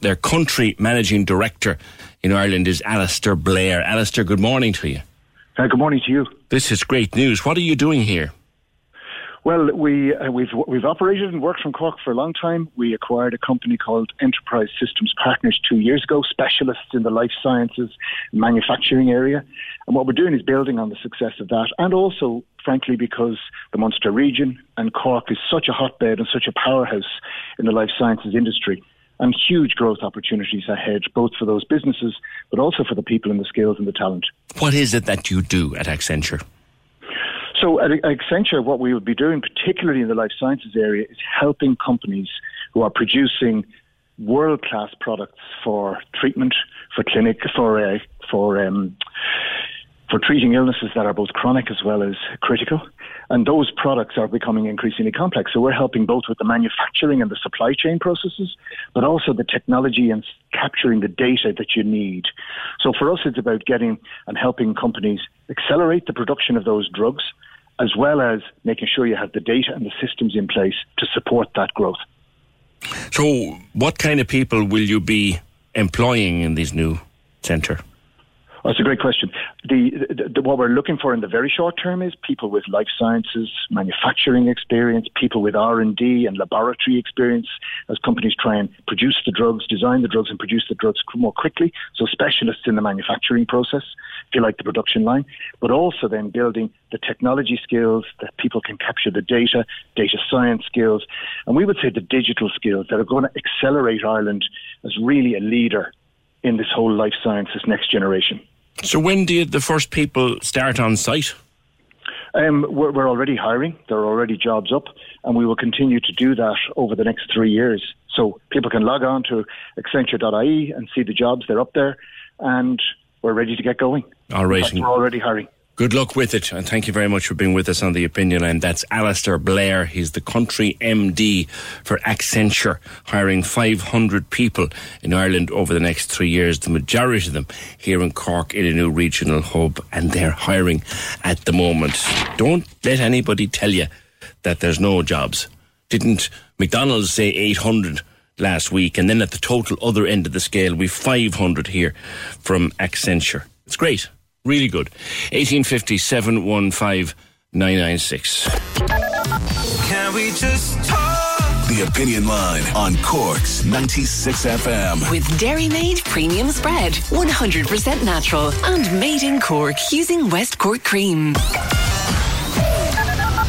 their country managing director in Ireland is Alastair Blair. Alastair, good morning to you. Uh, good morning to you. This is great news. What are you doing here? Well, we uh, we've we've operated and worked from Cork for a long time. We acquired a company called Enterprise Systems Partners two years ago, specialists in the life sciences manufacturing area. And what we're doing is building on the success of that, and also, frankly, because the Munster region and Cork is such a hotbed and such a powerhouse in the life sciences industry. And huge growth opportunities ahead, both for those businesses, but also for the people and the skills and the talent. What is it that you do at Accenture? So at Accenture, what we would be doing, particularly in the life sciences area, is helping companies who are producing world-class products for treatment, for clinic, for uh, for um, for treating illnesses that are both chronic as well as critical. And those products are becoming increasingly complex. So we're helping both with the manufacturing and the supply chain processes, but also the technology and capturing the data that you need. So for us, it's about getting and helping companies accelerate the production of those drugs, as well as making sure you have the data and the systems in place to support that growth. So, what kind of people will you be employing in this new centre? Oh, that's a great question. The, the, the, what we're looking for in the very short term is people with life sciences, manufacturing experience, people with R and D and laboratory experience, as companies try and produce the drugs, design the drugs, and produce the drugs more quickly. So specialists in the manufacturing process, if you like, the production line, but also then building the technology skills that people can capture the data, data science skills, and we would say the digital skills that are going to accelerate Ireland as really a leader in this whole life sciences next generation. So when did the first people start on site? Um, we're, we're, already hiring. There are already jobs up, and we will continue to do that over the next three years. So people can log on to Accenture.ie and see the jobs. They're up there, and we're ready to get going. All right. Fact, we're already hiring. Good luck with it, and thank you very much for being with us on the opinion line. That's Alastair Blair. He's the country MD for Accenture, hiring 500 people in Ireland over the next three years, the majority of them here in Cork in a new regional hub, and they're hiring at the moment. Don't let anybody tell you that there's no jobs. Didn't McDonald's say 800? last week, and then at the total other end of the scale, we've 500 here from Accenture. It's great. Really good. 1850 715 996. Can we just talk? The Opinion Line on Cork's 96 FM. With Dairymaid Premium Spread, 100% natural and made in Cork using West Cork cream.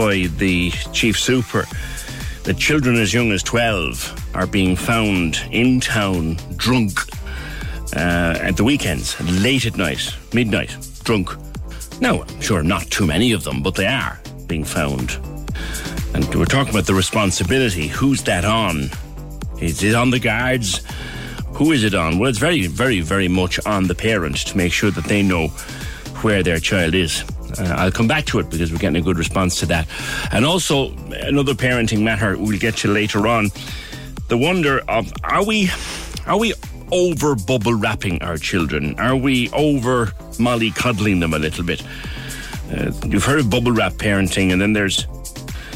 by the chief super that children as young as 12 are being found in town drunk uh, at the weekends, late at night, midnight, drunk. Now, I'm sure not too many of them, but they are being found. And we're talking about the responsibility. Who's that on? Is it on the guards? Who is it on? Well, it's very, very, very much on the parent to make sure that they know where their child is. Uh, I'll come back to it because we're getting a good response to that. And also, another parenting matter we'll get to later on. The wonder of are we are we over bubble wrapping our children? Are we over mollycoddling them a little bit? Uh, you've heard of bubble wrap parenting, and then there's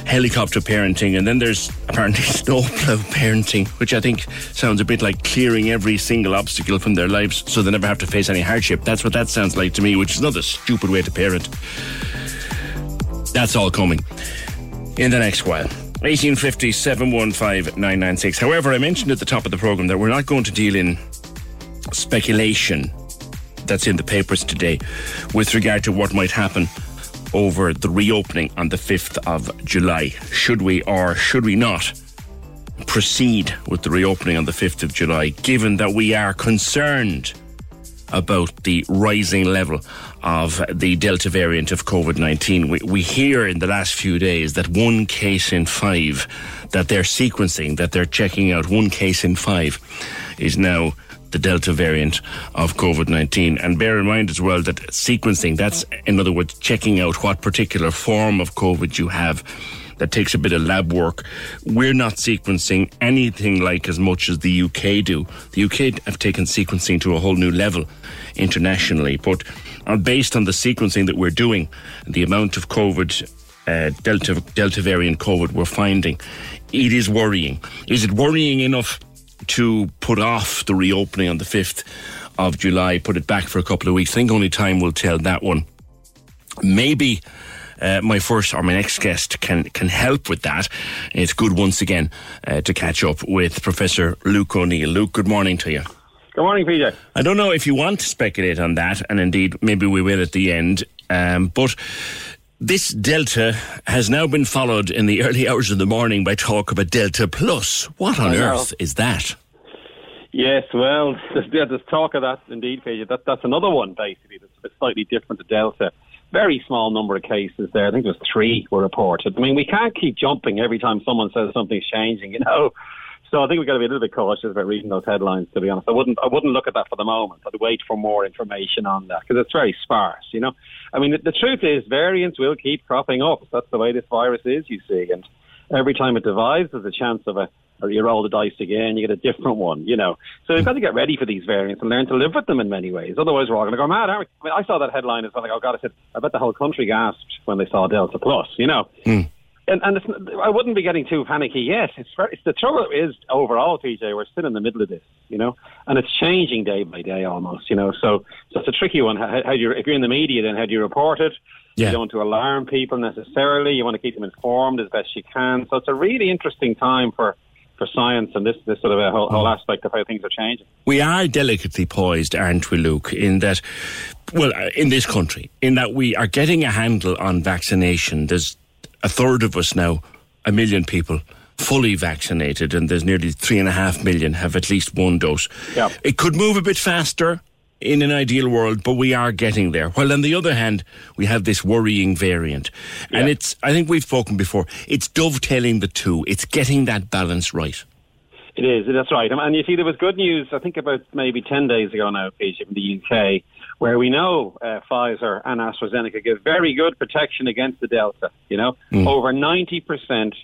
helicopter parenting, and then there's apparently snowplow parenting, which I think sounds a bit like clearing every single obstacle from their lives so they never have to face any hardship. That's what that sounds like to me, which is another stupid way to parent. That's all coming in the next while. 1850 715 996. However, I mentioned at the top of the programme that we're not going to deal in speculation that's in the papers today with regard to what might happen over the reopening on the 5th of July. Should we or should we not proceed with the reopening on the 5th of July, given that we are concerned about the rising level of the Delta variant of COVID 19. We, we hear in the last few days that one case in five that they're sequencing, that they're checking out, one case in five is now the Delta variant of COVID 19. And bear in mind as well that sequencing, that's in other words, checking out what particular form of COVID you have. That takes a bit of lab work. We're not sequencing anything like as much as the UK do. The UK have taken sequencing to a whole new level internationally, but uh, based on the sequencing that we're doing, the amount of COVID uh, Delta Delta variant COVID we're finding, it is worrying. Is it worrying enough to put off the reopening on the 5th of July, put it back for a couple of weeks. I think only time will tell that one. Maybe uh, my first or my next guest can can help with that. It's good once again uh, to catch up with Professor Luke O'Neill. Luke, good morning to you. Good morning, PJ. I don't know if you want to speculate on that, and indeed maybe we will at the end. Um, but This Delta has now been followed in the early hours of the morning by talk of a Delta Plus. What on earth is that? Yes, well, there's, there's talk of that indeed, Peter. That, that's another one, basically, that's slightly different to Delta. Very small number of cases there. I think there's three were reported. I mean, we can't keep jumping every time someone says something's changing, you know. So I think we've got to be a little bit cautious about reading those headlines. To be honest, I wouldn't. I wouldn't look at that for the moment. I'd wait for more information on that because it's very sparse. You know, I mean, the, truth is variants will keep cropping up. That's the way this virus is. You see, and every time it divides, there's a chance of a. Or you roll the dice again, you get a different one. You know, so we've got to get ready for these variants and learn to live with them in many ways. Otherwise, we're all going to go mad, aren't we? I mean, I saw that headline as well. Like, oh God, I said, I bet the whole country gasped when they saw Delta Plus. You know, hmm. And, and it's, I wouldn't be getting too panicky yet. It's, it's the trouble is overall, PJ, we're still in the middle of this, you know, and it's changing day by day almost, you know. So, so it's a tricky one. How, how do you, if you're in the media, then how do you report it? Yeah. You don't want to alarm people necessarily. You want to keep them informed as best you can. So it's a really interesting time for for science and this this sort of a whole, whole aspect of how things are changing. We are delicately poised, aren't we, Luke, in that, well, uh, in this country, in that we are getting a handle on vaccination. There's a third of us now, a million people, fully vaccinated, and there's nearly three and a half million have at least one dose. Yeah. It could move a bit faster in an ideal world, but we are getting there. While on the other hand, we have this worrying variant. And it's, I think we've spoken before, it's dovetailing the two. It's getting that balance right. It is. That's right. And you see, there was good news. I think about maybe ten days ago now, PJ, from the UK, where we know uh, Pfizer and AstraZeneca give very good protection against the Delta. You know, Mm. over ninety percent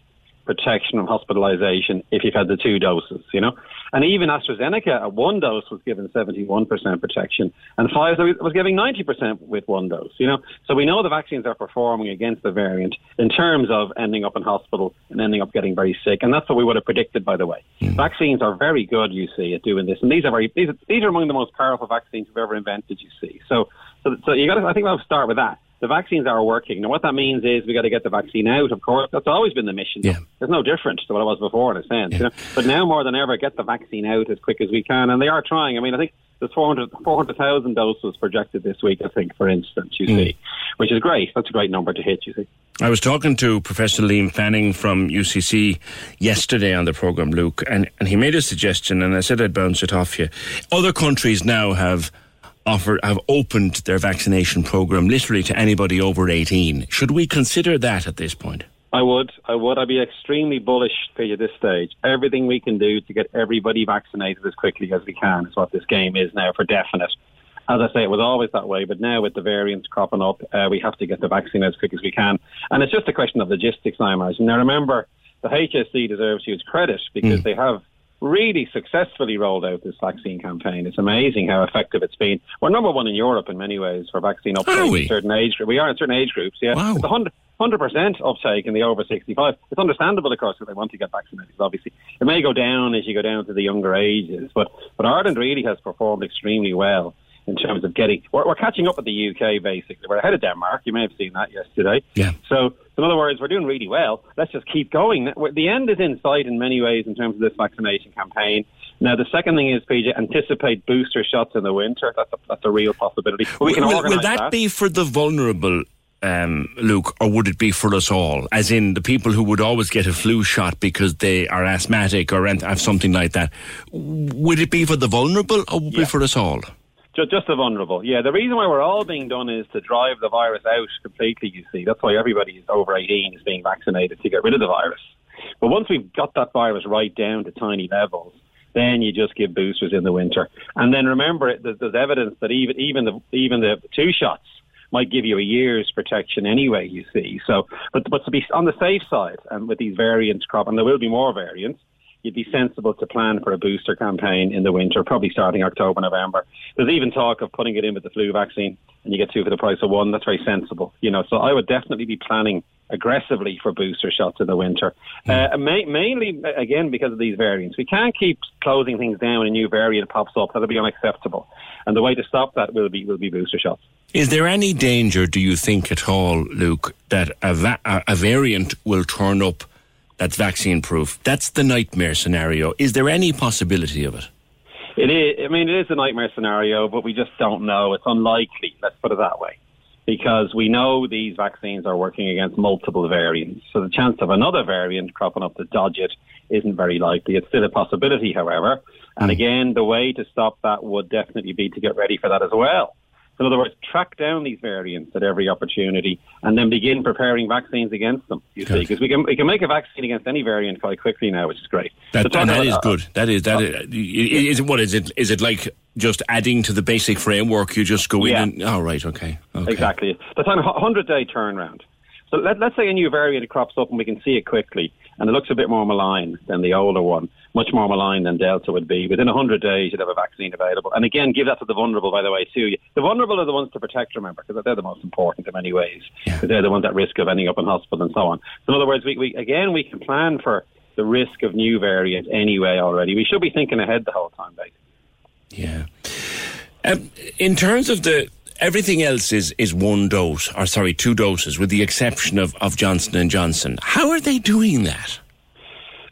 protection from hospitalisation if you've had the two doses. You know, and even AstraZeneca at one dose was given seventy-one percent protection, and Pfizer was giving ninety percent with one dose. You know, so we know the vaccines are performing against the variant in terms of ending up in hospital and ending up getting very sick, and that's what we would have predicted, by the way. Hmm. Vaccines are very good, you see, at doing this, and these are very these are, these are among the most powerful vaccines we've ever invented. You see, so so so you got to I think I'll start with that. The vaccines are working. Now, what that means is we've got to get the vaccine out. Of course, that's always been the mission. Yeah. There's no difference to what it was before, in a sense. You know? But now more than ever, get the vaccine out as quick as we can, and they are trying. I mean, I think there's 400 400,000 doses projected this week. I think, for instance, you hmm. see, which is great. That's a great number to hit. You see. I was talking to Professor Liam Fanning from UCC yesterday on the programme, Luke, and, and he made a suggestion, and I said I'd bounce it off you. Other countries now have offered, have opened their vaccination programme literally to anybody over 18. Should we consider that at this point? I would. I would. I'd be extremely bullish for you at this stage. Everything we can do to get everybody vaccinated as quickly as we can is what this game is now for definite. As I say, it was always that way, but now with the variants cropping up, uh, we have to get the vaccine as quick as we can. And it's just a question of logistics, I imagine. Now, remember, the HSE deserves huge credit because they have really successfully rolled out this vaccine campaign. It's amazing how effective it's been. We're number one in Europe in many ways for vaccine uptake in certain age groups. We are in certain age groups, yeah. Wow. It's a hundred. 100% uptake in the over 65. It's understandable, of course, because they want to get vaccinated, obviously. It may go down as you go down to the younger ages, but, but Ireland really has performed extremely well in terms of getting. We're, we're catching up with the UK, basically. We're ahead of Denmark. You may have seen that yesterday. Yeah. So, in other words, we're doing really well. Let's just keep going. The end is in sight in many ways in terms of this vaccination campaign. Now, the second thing is, PJ, anticipate booster shots in the winter. That's a, that's a real possibility. We can will, will organise that, be for the vulnerable, um, Luke, or would it be for us all? As in the people who would always get a flu shot because they are asthmatic or have something like that. Would it be for the vulnerable or would it be for us all? Ju- Just the vulnerable. Yeah, the reason why we're all being done is to drive the virus out completely, you see. That's why everybody is over 18 is being vaccinated to get rid of the virus. But once we've got that virus right down to tiny levels, then you just give boosters in the winter. And then remember, there's, there's evidence that even, even, the, even the two shots might give you a year's protection anyway, you see. So, but, but to be on the safe side, and with these variants crop, and there will be more variants, you'd be sensible to plan for a booster campaign in the winter, probably starting October, November. There's even talk of putting it in with the flu vaccine, and you get two for the price of one. That's very sensible, you know. So I would definitely be planning aggressively for booster shots in the winter. Uh, ma- mainly, again, because of these variants. We can't keep closing things down. And a new variant pops up. That'll be unacceptable. And the way to stop that will be will be booster shots. Is there any danger, do you think at all, Luke, that a, va- a variant will turn up that's vaccine proof? That's the nightmare scenario. Is there any possibility of it? It is. I mean, it is a nightmare scenario, but we just don't know. It's unlikely. Let's put it that way. because we know these vaccines are working against multiple variants. So the chance of another variant cropping up to dodge it isn't very likely. It's still a possibility, however. And hmm. again, the way to stop that would definitely be to get ready for that as well. So in other words, track down these variants at every opportunity and then begin preparing vaccines against them, you see, because we can, we can make a vaccine against any variant quite quickly now, which is great. That, So and that is uh, good. That is that. Uh, is, is it what is it? Is it like just adding to the basic framework? You just go Yeah. in and oh right, okay, okay. Exactly. That's a 100 day turnaround. So let, let's say a new variant crops up and we can see it quickly and it looks a bit more malign than the older one, much more malign than Delta would be. Within 100 days, you'd have a vaccine available. And again, give that to the vulnerable, by the way, too. The vulnerable are the ones to protect, remember, because they're the most important in many ways. Because they're the ones at risk of ending up in hospital and so on. So in other words, we, we again, we can plan for the risk of new variants anyway already. We should be thinking ahead the whole time, basically. Yeah. Um, in terms of the everything else is is one dose, or sorry, two doses, with the exception of, of Johnson and Johnson. How are they doing that?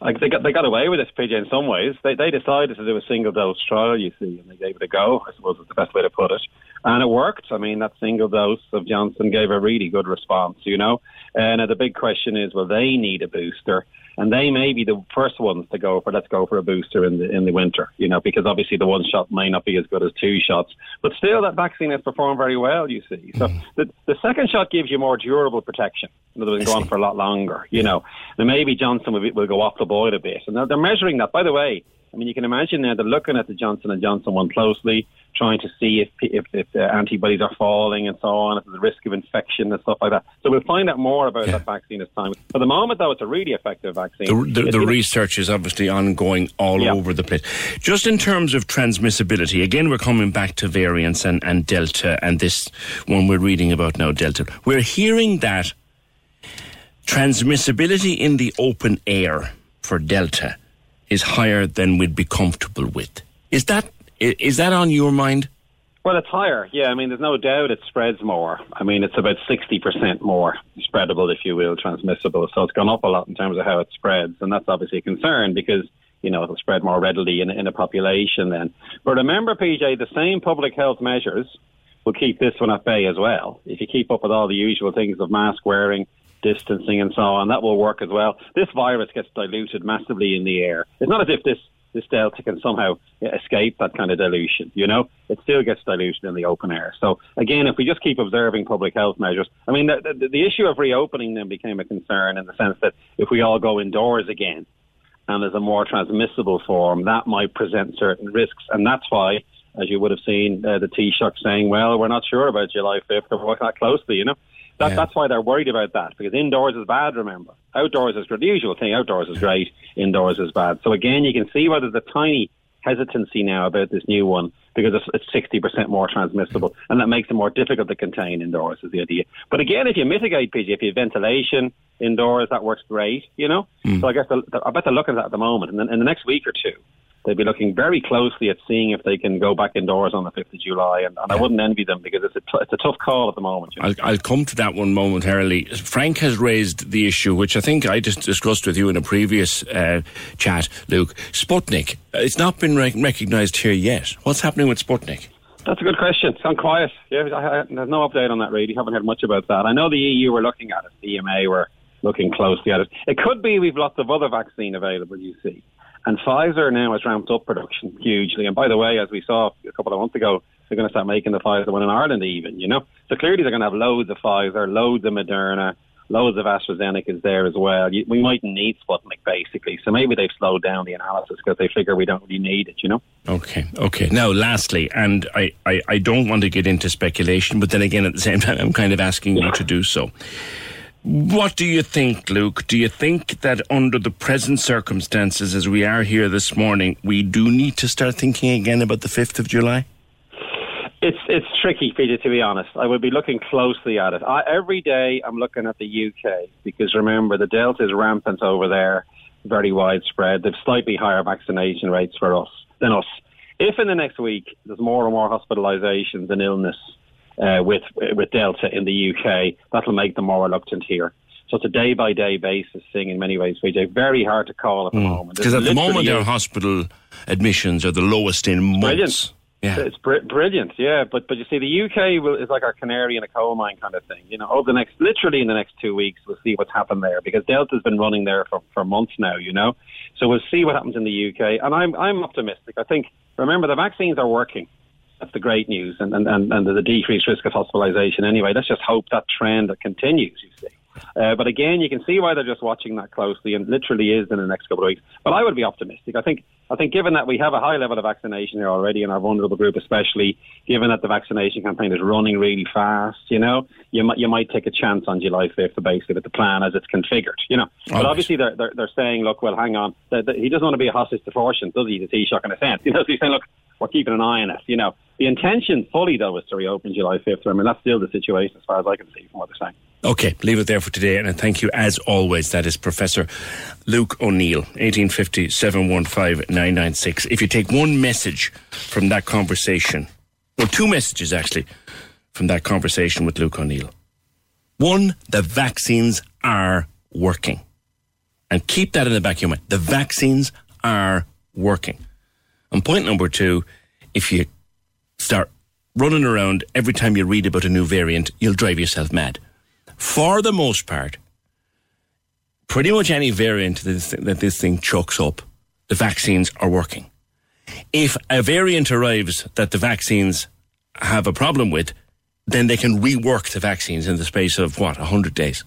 Like they got they got away with this, PJ. In some ways, they they decided to do a single dose trial. You see, and they gave it a go. I suppose is the best way to put it, and it worked. I mean, that single dose of Johnson gave a really good response. You know, and uh, the big question is, will they need a booster? And they may be the first ones to go for let's go for a booster in the in the winter. You know, because obviously the one shot may not be as good as two shots, but still that vaccine has performed very well. You see, so mm. the the second shot gives you more durable protection. In other words, go on for a lot longer. You know, and maybe Johnson will, be, will go off the boil a bit, and they're measuring that. By the way, I mean you can imagine now they're looking at the Johnson and Johnson one closely, trying to see if if, if the antibodies are falling and so on, if there's a risk of infection and stuff like that. So we'll find out more about that vaccine as time. For the moment, though, it's a really effective vaccine. The, the, the research is obviously ongoing all Yeah. over the place. Just in terms of transmissibility, again, we're coming back to variants and, and Delta, and this one we're reading about now, Delta. We're hearing that transmissibility in the open air for Delta is higher than we'd be comfortable with. Is that is that on your mind? Well, it's higher. Yeah, I mean, there's no doubt it spreads more. I mean, it's about 60% more spreadable, if you will, transmissible. So it's gone up a lot in terms of how it spreads. And that's obviously a concern because, you know, it'll spread more readily in, in a population then. But remember, PJ, the same public health measures will keep this one at bay as well. If you keep up with all the usual things of mask wearing, distancing and so on, that will work as well. This virus gets diluted massively in the air. It's not as if this this delta can somehow escape that kind of dilution. You know, it still gets diluted in the open air. So again, if we just keep observing public health measures, I mean, the, the, the issue of reopening then became a concern in the sense that if we all go indoors again and there's a more transmissible form, that might present certain risks, and that's why. As you would have seen, uh, the Taoiseach saying, "Well, we're not sure about July 5th. We're that closely." You know, that, that's why they're worried about that because indoors is bad. Remember, outdoors is. The usual thing: outdoors is great, indoors is bad. So again, you can see why there's a tiny hesitancy now about this new one because it's, it's 60% more transmissible, and that makes it more difficult to contain indoors. Is the idea. But again, if you mitigate, PJ, if you have ventilation indoors, that works great. You know. Hmm. So I guess the, the, I bet they're looking at that at the moment, and then in the next week or two. They'll be looking very closely at seeing if they can go back indoors on the 5th of July, and, and I wouldn't envy them because it's a, t- it's a tough call at the moment. you know. I'll, I'll come to that one momentarily. Frank has raised the issue, which I think I just discussed with you in a previous uh, chat, Luke. Sputnik. It's not been rec- recognised here yet. What's happening with Sputnik? That's a good question. It's gone quiet. Yeah, I, I, there's no update on that, really. Haven't heard much about that. I know the EU were looking at it. The EMA were looking closely at it. It could be we've lots of other vaccine available, you see. And Pfizer now has ramped up production hugely. And by the way, as we saw a couple of months ago, they're going to start making the Pfizer one in Ireland even, you know. So clearly they're going to have loads of Pfizer, loads of Moderna, loads of AstraZeneca is there as well. We mightn't need Sputnik, basically. So maybe they've slowed down the analysis because they figure we don't really need it, you know. Okay, okay. Now, lastly, and I, I, I don't want to get into speculation, but then again, at the same time, I'm kind of asking you to do so. What do you think, Luke? Do you think that under the present circumstances, as we are here this morning, we do need to start thinking again about the 5th of July? It's it's tricky, Peter. To be honest, I would be looking closely at it. I, every day, I'm looking at the UK because remember the Delta is rampant over there, very widespread. They've slightly higher vaccination rates for us than us. If in the next week there's more and more hospitalisations and illness uh, with with Delta in the UK, that'll make them more reluctant here. So it's a day by day basis thing in many ways, PJ. Very hard to call at the moment. Because at the moment, our hospital admissions are the lowest in months. Brilliant. Yeah. It's br- brilliant, yeah. But but you see, the UK will, is like our canary in a coal mine kind of thing. You know, over the next, literally in the next two weeks, we'll see what's happened there because Delta's been running there for, for months now. You know, so we'll see what happens in the UK. And I'm I'm optimistic. I think remember the vaccines are working. That's the great news, and and and, and there's a decreased risk of hospitalisation. Anyway, let's just hope that trend continues. You see. Uh, but again, you can see why they're just watching that closely, and literally is in the next couple of weeks. But I would be optimistic. I think, I think, given that we have a high level of vaccination here already in our vulnerable group, especially given that the vaccination campaign is running really fast, you know, you might you might take a chance on July fifth, basically with the plan as it's configured, you know. But obviously, they're, they're they're saying, look, well, hang on, he doesn't want to be a hostage to fortune, does he? The Taoiseach in a sense, you know. So he's saying, look, we're keeping an eye on it, you know. The intention fully though is to reopen July fifth. I mean, that's still the situation as far as I can see from what they're saying. Okay, leave it there for today, and thank you as always. That is Professor Luke O'Neill, 1850 715 996. If you take one message from that conversation, or two messages actually, from that conversation with Luke O'Neill. One, the vaccines are working. And keep that in the back of your mind. The vaccines are working. And point number two, if you start running around every time you read about a new variant, you'll drive yourself mad. For the most part, pretty much any variant that this, thing chucks up, the vaccines are working. If a variant arrives that the vaccines have a problem with, then they can rework the vaccines in the space of what, 100 days.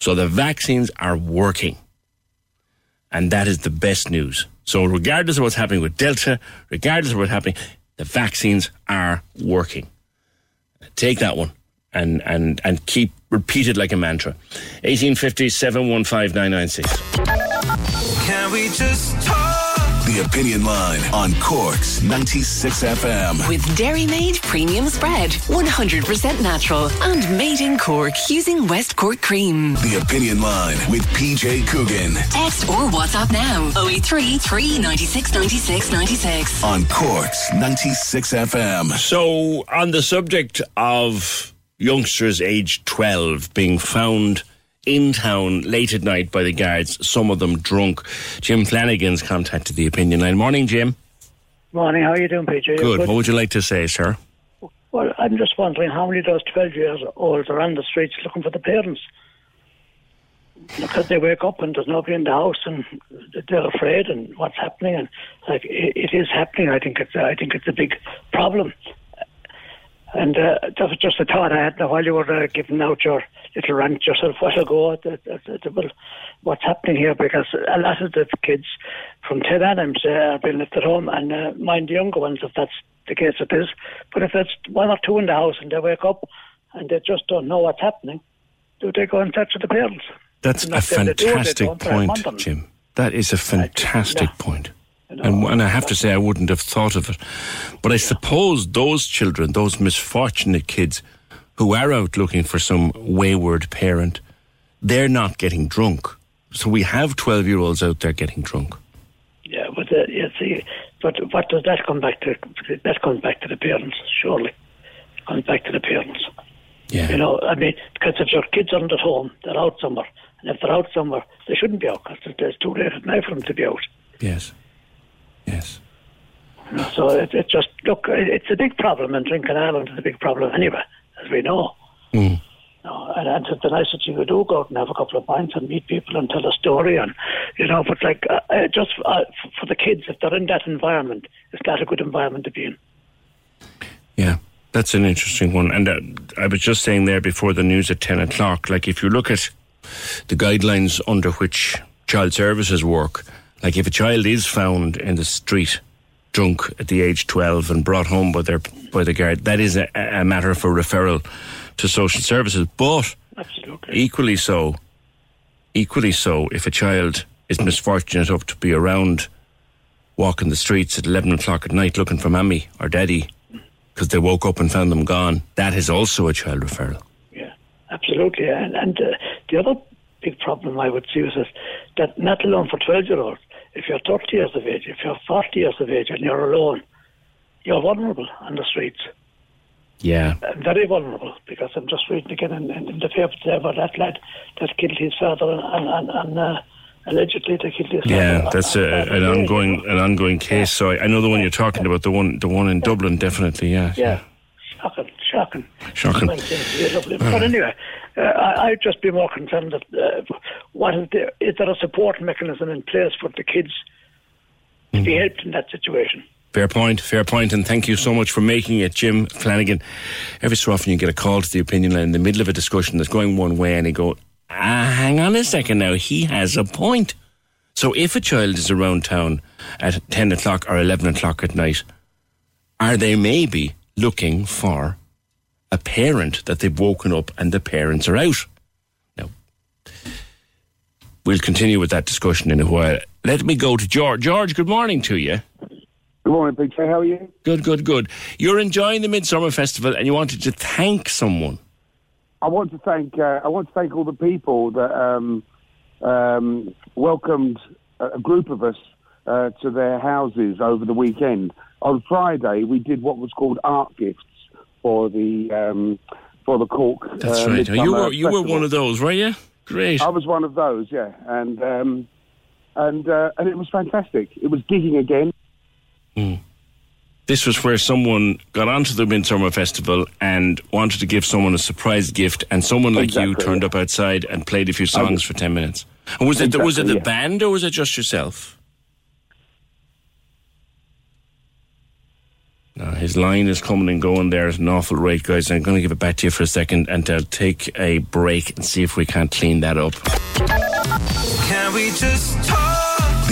So the vaccines are working. And that is the best news. So, regardless of what's happening with Delta, regardless of what's happening, the vaccines are working. Take that one and, and, and keep repeat it like a mantra. 1850 715 996. Can we just talk? The Opinion Line on Cork's 96 FM. With Dairymaid Premium Spread, 100% natural and made in Cork using West Cork cream. The Opinion Line with PJ Coogan Text or WhatsApp now 083 396 96 96. on Cork's 96 FM. So, on the subject of youngsters aged 12 being found in town late at night by the guards, some of them drunk, Jim Flanagan's contacted the opinion line. Morning, Jim. Morning, how are you doing, PJ? Good. What would you like to say, sir? Well, I'm just wondering how many of those 12 years olds are on the streets looking for the parents. Because they wake up and there's nobody in the house and they're afraid and what's happening and like it, it is happening. I think it's I think it's a big problem. And uh, that was just a thought I had while you were uh, giving out your little rant yourself a while ago. At, at, at, at, what's happening here? Because a lot of the kids from Ted Adams uh, are being left at home, and uh, mind the younger ones if that's the case it is. But if it's one or two in the house and they wake up and they just don't know what's happening, do they go in touch with the parents? That's a it, fantastic don't, but I want point. Jim. That is a fantastic point. And, and I have to say, I wouldn't have thought of it. But I suppose those children, those misfortunate kids who are out looking for some wayward parent, they're not getting drunk. So we have 12 year olds out there getting drunk. Yeah, but uh, you see, but what does that come back to? That comes back to the parents, surely. It comes back to the parents. Yeah. You know, I mean, because if your kids aren't at home, they're out somewhere, and if they're out somewhere, they shouldn't be out because it's too late at night for them to be out. Yes. Yes. You know, so it's it just look, it, it's a big problem, and drinking Ireland is a big problem anyway, we know. Mm. No, and, and it's nice that you could do go out and have a couple of pints and meet people and tell a story, and you know, but like uh, uh, just uh, for the kids, if they're in that environment, is that a good environment to be in? Yeah, that's an interesting one. And uh, I was just saying there before the news at 10 o'clock, like if you look at the guidelines under which child services work, like if a child is found in the street drunk at the age 12 and brought home by their by the guard, that is a, a matter for referral to social services. But Absolutely. equally so, equally so, if a child is misfortunate enough to be around walking the streets at 11 o'clock at night looking for mammy or daddy because they woke up and found them gone, that is also a child referral. Yeah, absolutely, and, and uh, the other big problem I would see is that, that not alone for 12 year olds, if you're 30 years of age, if you're 40 years of age and you're alone, you're vulnerable on the streets. Yeah. Uh, very vulnerable because I'm just reading again in, in, in the paper today about that lad that killed his father and, and, and uh, allegedly they killed this. Yeah, lad. that's a, an ongoing an ongoing case. So I, I know the one you're talking about, the one the one in Dublin, definitely. Yeah, Yeah, shocking, shocking. Shocking. Well, seems to be lovely. But anyway, uh, I, I'd just be more concerned that uh, what is there, is there a support mechanism in place for the kids to Mm. be helped in that situation? Fair point, fair point, and thank you so much for making it, Jim Flanagan. Every so often you get a call to the opinion line in the middle of a discussion that's going one way, and you go, ah, hang on a second now, he has a point. So if a child is around town at 10 o'clock or 11 o'clock at night, are they maybe looking for a parent that they've woken up and the parents are out? Now, we'll continue with that discussion in a while. Let me go to George. George, good morning to you. Good morning, PJ. How are you? Good, good, good. You're enjoying the Midsummer Festival and you wanted to thank someone. I want to thank uh, I want to thank all the people that um, um, welcomed a a group of us uh, to their houses over the weekend. On Friday, we did what was called art gifts for the um, for the Cork. That's uh, right. You Midsummer were you were one of those, were you? Great. I was one of those, yeah, and um, and uh, and it was fantastic. It was gigging again. This was where someone got onto the Midsummer Festival and wanted to give someone a surprise gift, and someone like you Exactly, turned up outside and played a few songs was- for ten minutes. And was it the, was it the yeah. band or was it just yourself? No, his line is coming and going there at an awful rate, guys. I'm going to give it back to you for a second and I'll take a break and see if we can't clean that up. Can we just talk?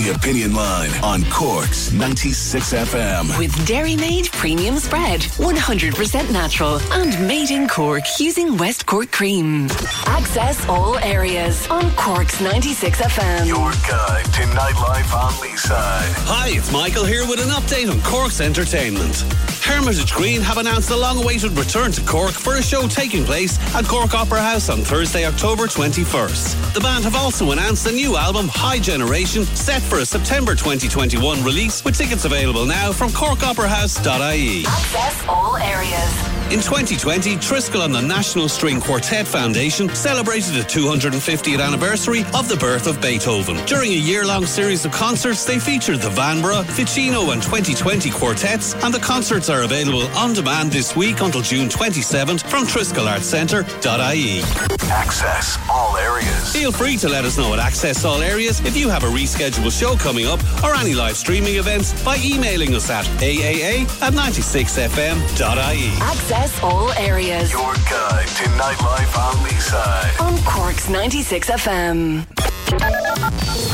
The Opinion Line on Cork's 96 FM. With Dairymaid Premium Spread, 100% natural and made in Cork using West Cork cream. Access all areas on Cork's 96 FM. Your guide to nightlife on Leeside. Hi, it's Michael here with an update on Cork's entertainment. Hermitage Green have announced a long awaited return to Cork for a show taking place at Cork Opera House on Thursday, October 21st. The band have also announced a new album, High Generation, set for a September 2021 release, with tickets available now from corkoperahouse.ie. Access all areas. In 2020, Triskel and the National String Quartet Foundation celebrated the 250th anniversary of the birth of Beethoven. During a year-long series of concerts, they featured the Vanbrugh, Ficino and 2020 quartets, and the concerts are available on demand this week until June 27th from triskelartcentre.ie. Access all areas. Feel free to let us know at Access All Areas if you have a rescheduled show coming up or any live streaming events by emailing us at aaa at 96fm.ie. Access all areas Your guide to nightlife on Leeside. on Cork's 96 FM.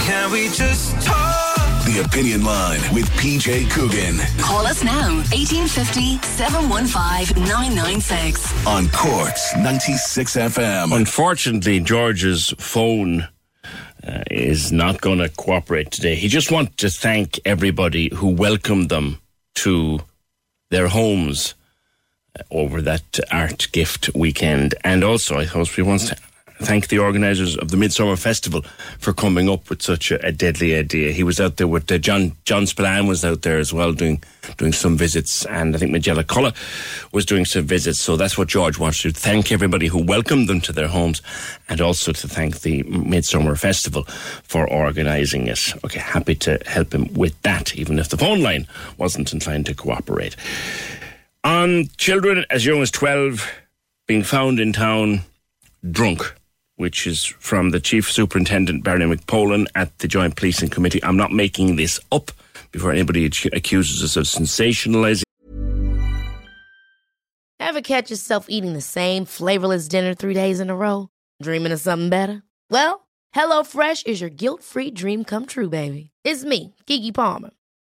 Can we just talk? The Opinion Line with PJ Coogan Call us now, 1850 715 996. on Cork's 96 FM. Unfortunately, George's phone uh, is not going to cooperate today. He just wants to thank everybody who welcomed them to their homes over that art gift weekend. And also, I suppose we wants to thank the organisers of the Midsummer Festival for coming up with such a, a deadly idea. He was out there with uh, John John Spillane was out there as well doing doing some visits, and I think Magella Cullen was doing some visits. So that's what George wants to thank everybody who welcomed them to their homes, and also to thank the Midsummer Festival for organising it. Okay, happy to help him with that, even if the phone line wasn't inclined to cooperate. On children as young as 12 being found in town drunk, which is from the Chief Superintendent Barry McPolin at the Joint Policing Committee. I'm not making this up before anybody accuses us of sensationalising. Ever catch yourself eating the same flavorless dinner three days in a row? Dreaming of something better? Well, HelloFresh is your guilt free dream come true, baby. It's me, Keke Palmer.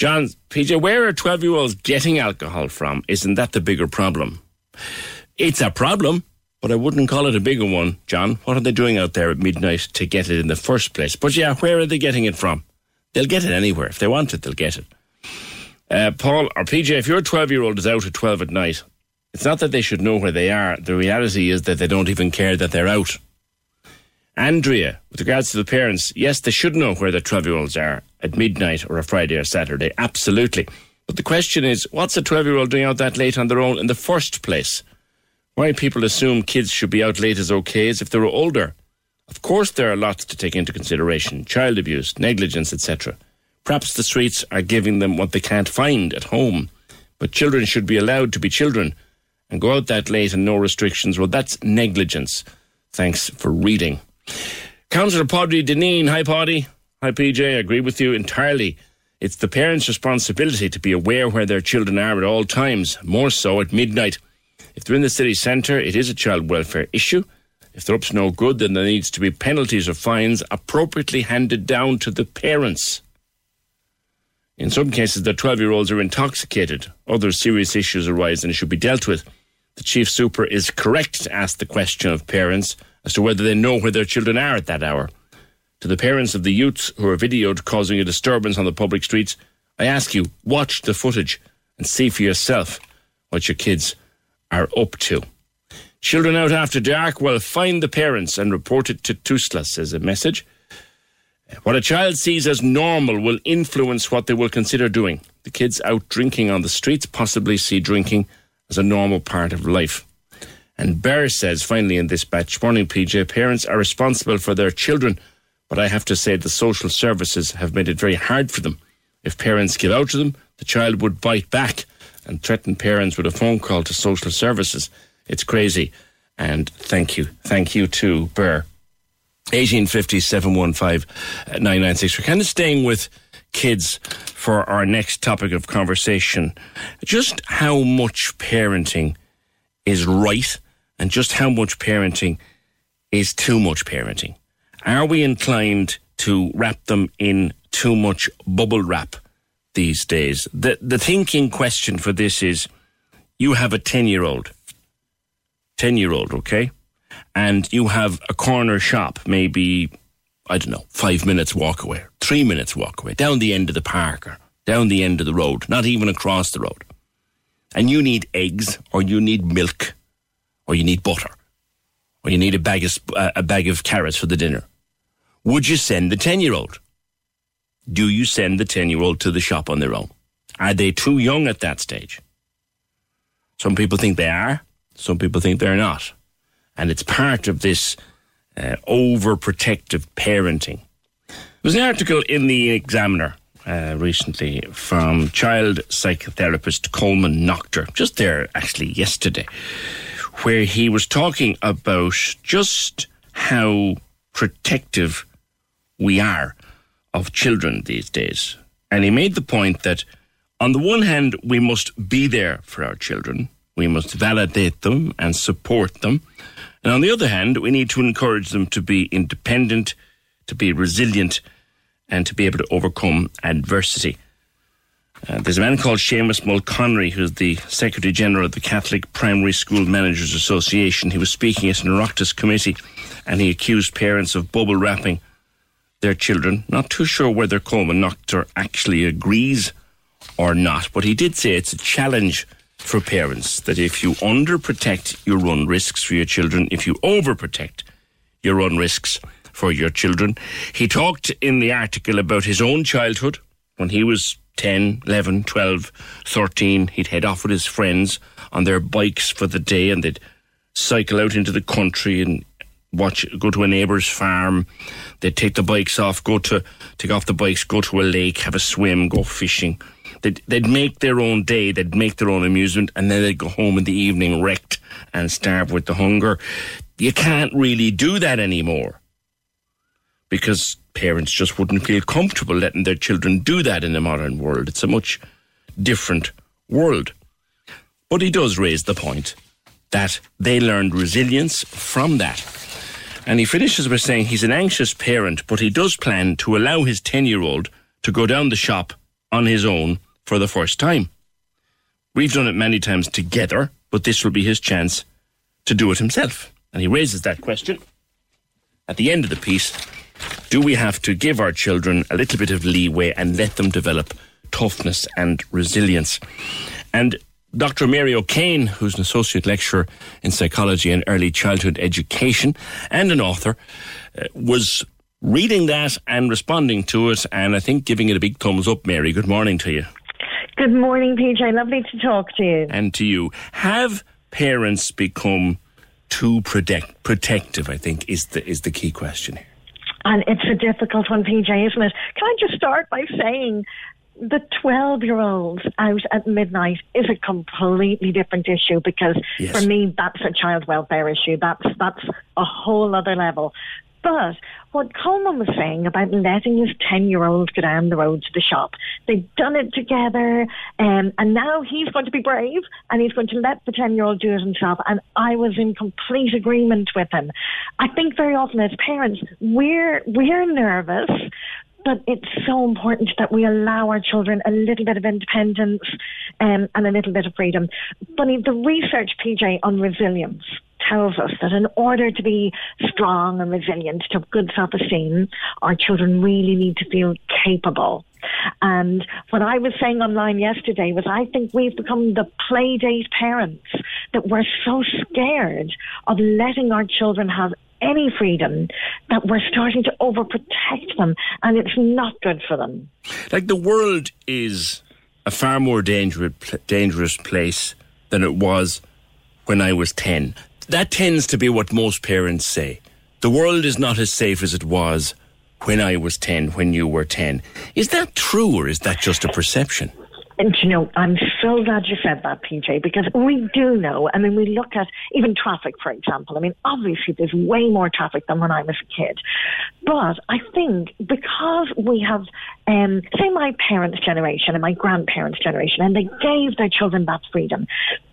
John, PJ, where are 12 year olds getting alcohol from? Isn't that the bigger problem? It's a problem, but I wouldn't call it a bigger one, John. What are they doing out there at midnight to get it in the first place? But yeah, where are they getting it from? They'll get it anywhere. If they want it, they'll get it. Uh, Paul or PJ, if your 12 year old is out at 12 at night, it's not that they should know where they are. The reality is that they don't even care that they're out. Andrea, with regards to the parents, yes, they should know where their 12 year olds are at midnight or a Friday or Saturday. Absolutely. But the question is, what's a 12 year old doing out that late on their own in the first place? Why people assume kids should be out late is okay as if they were older. Of course, there are lots to take into consideration child abuse, negligence, etc. Perhaps the streets are giving them what they can't find at home. But children should be allowed to be children and go out that late and no restrictions. Well, that's negligence. Thanks for reading. Councillor Paudie Dineen. Hi, Poddy. Hi, PJ. I agree with you entirely. It's the parents' responsibility to be aware where their children are at all times, more so at midnight. If they're in the city centre, it is a child welfare issue. If they're up to no good, then there needs to be penalties or fines appropriately handed down to the parents. In some cases, the 12 year olds are intoxicated. Other serious issues arise and should be dealt with. The chief super is correct to ask the question of parents as to whether they know where their children are at that hour. To the parents of the youths who are videoed causing a disturbance on the public streets, I ask you, watch the footage and see for yourself what your kids are up to. Children out after dark, well, find the parents and report it to Tusla, says a message. What a child sees as normal will influence what they will consider doing. The kids out drinking on the streets possibly see drinking as a normal part of life. And Bear says, finally in this batch, morning PJ, parents are responsible for their children, but I have to say the social services have made it very hard for them. If parents give out to them, the child would bite back and threaten parents with a phone call to social services. It's crazy. And thank you. Thank you to Burr. 1850 715 We're kind of staying with kids for our next topic of conversation. Just how much parenting is right and just how much parenting is too much parenting. Are we inclined to wrap them in too much bubble wrap these days? The, the thinking question for this is you have a 10 year old, 10 year old, okay? And you have a corner shop, maybe, I don't know, five minutes walk away, three minutes walk away, down the end of the park or down the end of the road, not even across the road. And you need eggs or you need milk or you need butter or you need a bag of, uh, a bag of carrots for the dinner. Would you send the 10 year old? Do you send the 10 year old to the shop on their own? Are they too young at that stage? Some people think they are, some people think they're not. And it's part of this uh, overprotective parenting. There was an article in the Examiner uh, recently from child psychotherapist Colman Noctor, just there actually yesterday, where he was talking about just how protective we are of children these days. And he made the point that, on the one hand, we must be there for our children, we must validate them and support them. And on the other hand, we need to encourage them to be independent, to be resilient, and to be able to overcome adversity. Uh, there's a man called Seamus Mulconry, who's the Secretary General of the Catholic Primary School Managers Association. He was speaking at an Oireachtas committee and he accused parents of bubble wrapping their children. Not too sure whether Colman Noctor actually agrees or not, but he did say it's a challenge for parents that if you underprotect, you run risks for your children. If you overprotect, you run risks for your children. He talked in the article about his own childhood when he was 10, 11, 12, 13. He'd head off with his friends on their bikes for the day and they'd cycle out into the country and watch go to a neighbour's farm. They'd take the bikes off, go to take off the bikes, go to a lake, have a swim, go fishing. They'd, they'd make their own day, they'd make their own amusement, and then they'd go home in the evening wrecked and starve with the hunger. You can't really do that anymore because parents just wouldn't feel comfortable letting their children do that in the modern world. It's a much different world. But he does raise the point that they learned resilience from that. And he finishes by saying he's an anxious parent, but he does plan to allow his 10 year old to go down the shop on his own for the first time. We've done it many times together, but this will be his chance to do it himself. And he raises that question at the end of the piece do we have to give our children a little bit of leeway and let them develop toughness and resilience. And Dr. Mary O'Kane, who's an associate lecturer in psychology and early childhood education and an author, uh, was reading that and responding to it, and I think giving it a big thumbs up. Mary, good morning to you. Good morning, PJ. Lovely to talk to you. And to you. Have parents become too protect, protective? I think is the is the key question here. And it's a difficult one, PJ, isn't it? Can I just start by saying the 12 year olds out at midnight is a completely different issue because Yes. for me that's a child welfare issue that's that's a whole other level but what Colman was saying about letting his 10 year old go down the road to the shop, they've done it together, um, and now he's going to be brave and he's going to let the 10 year old do it himself. And I was in complete agreement with him. I think very often as parents, we're, we're nervous. But it's so important that we allow our children a little bit of independence um, and a little bit of freedom. Funny, the research, PJ, on resilience tells us that in order to be strong and resilient, to have good self esteem, our children really need to feel capable. And what I was saying online yesterday was I think we've become the play date parents that we're so scared of letting our children have any freedom that we're starting to overprotect them and it's not good for them. Like the world is a far more dangerous dangerous place than it was when I was 10. That tends to be what most parents say. The world is not as safe as it was when I was 10, when you were 10. Is that true or is that just a perception? And you know, I'm so glad you said that, PJ, because we do know. I mean, we look at even traffic, for example. I mean, obviously there's way more traffic than when I was a kid. But I think because we have, um, say, my parents' generation and my grandparents' generation, and they gave their children that freedom,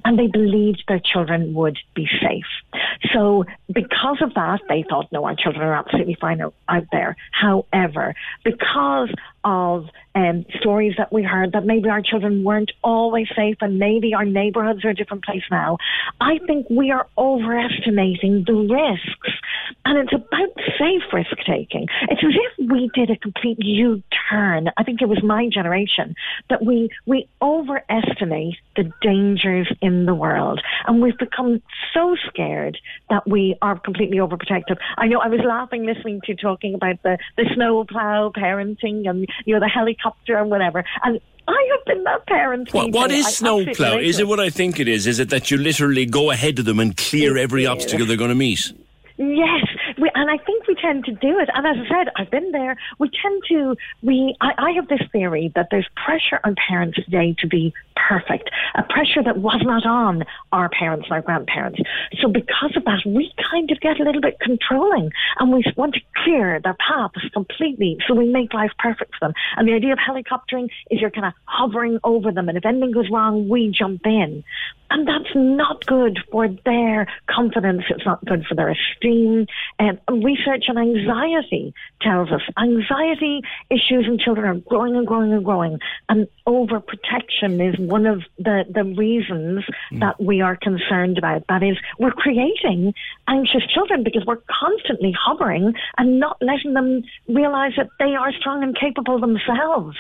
and they believed their children would be safe. So because of that, they thought, no, our children are absolutely fine out out there. However, because of um, stories that we heard that maybe our children weren't always safe and maybe our neighborhoods are a different place now, I think we are overestimating the risks. And it's about safe risk taking. It's as if we did a complete U turn. I think it was my generation that we, we overestimate the dangers in the world. And we've become so scared that we are completely overprotective. I know I was laughing listening to talking about the, the snow plow parenting and, you know, the helicopter and whatever. And I have been that parent. What, what is snowplow? Is it what I think it is? Is it that you literally go ahead of them and clear every obstacle they're going to meet? Yes, we, and I think we tend to do it. And as I said, I've been there. We tend to. We. I, I have this theory that there's pressure on parents today to be perfect, a pressure that was not on our parents and our grandparents. So because of that, we kind of get a little bit controlling, and we want to clear their paths completely. So we make life perfect for them. And the idea of helicoptering is you're kind of hovering over them, and if anything goes wrong, we jump in. And that's not good for their confidence. It's not good for their esteem. And research on anxiety tells us anxiety issues in children are growing and growing and growing. And overprotection is one of the, the reasons mm. that we are concerned about. That is, we're creating anxious children because we're constantly hovering and not letting them realize that they are strong and capable themselves.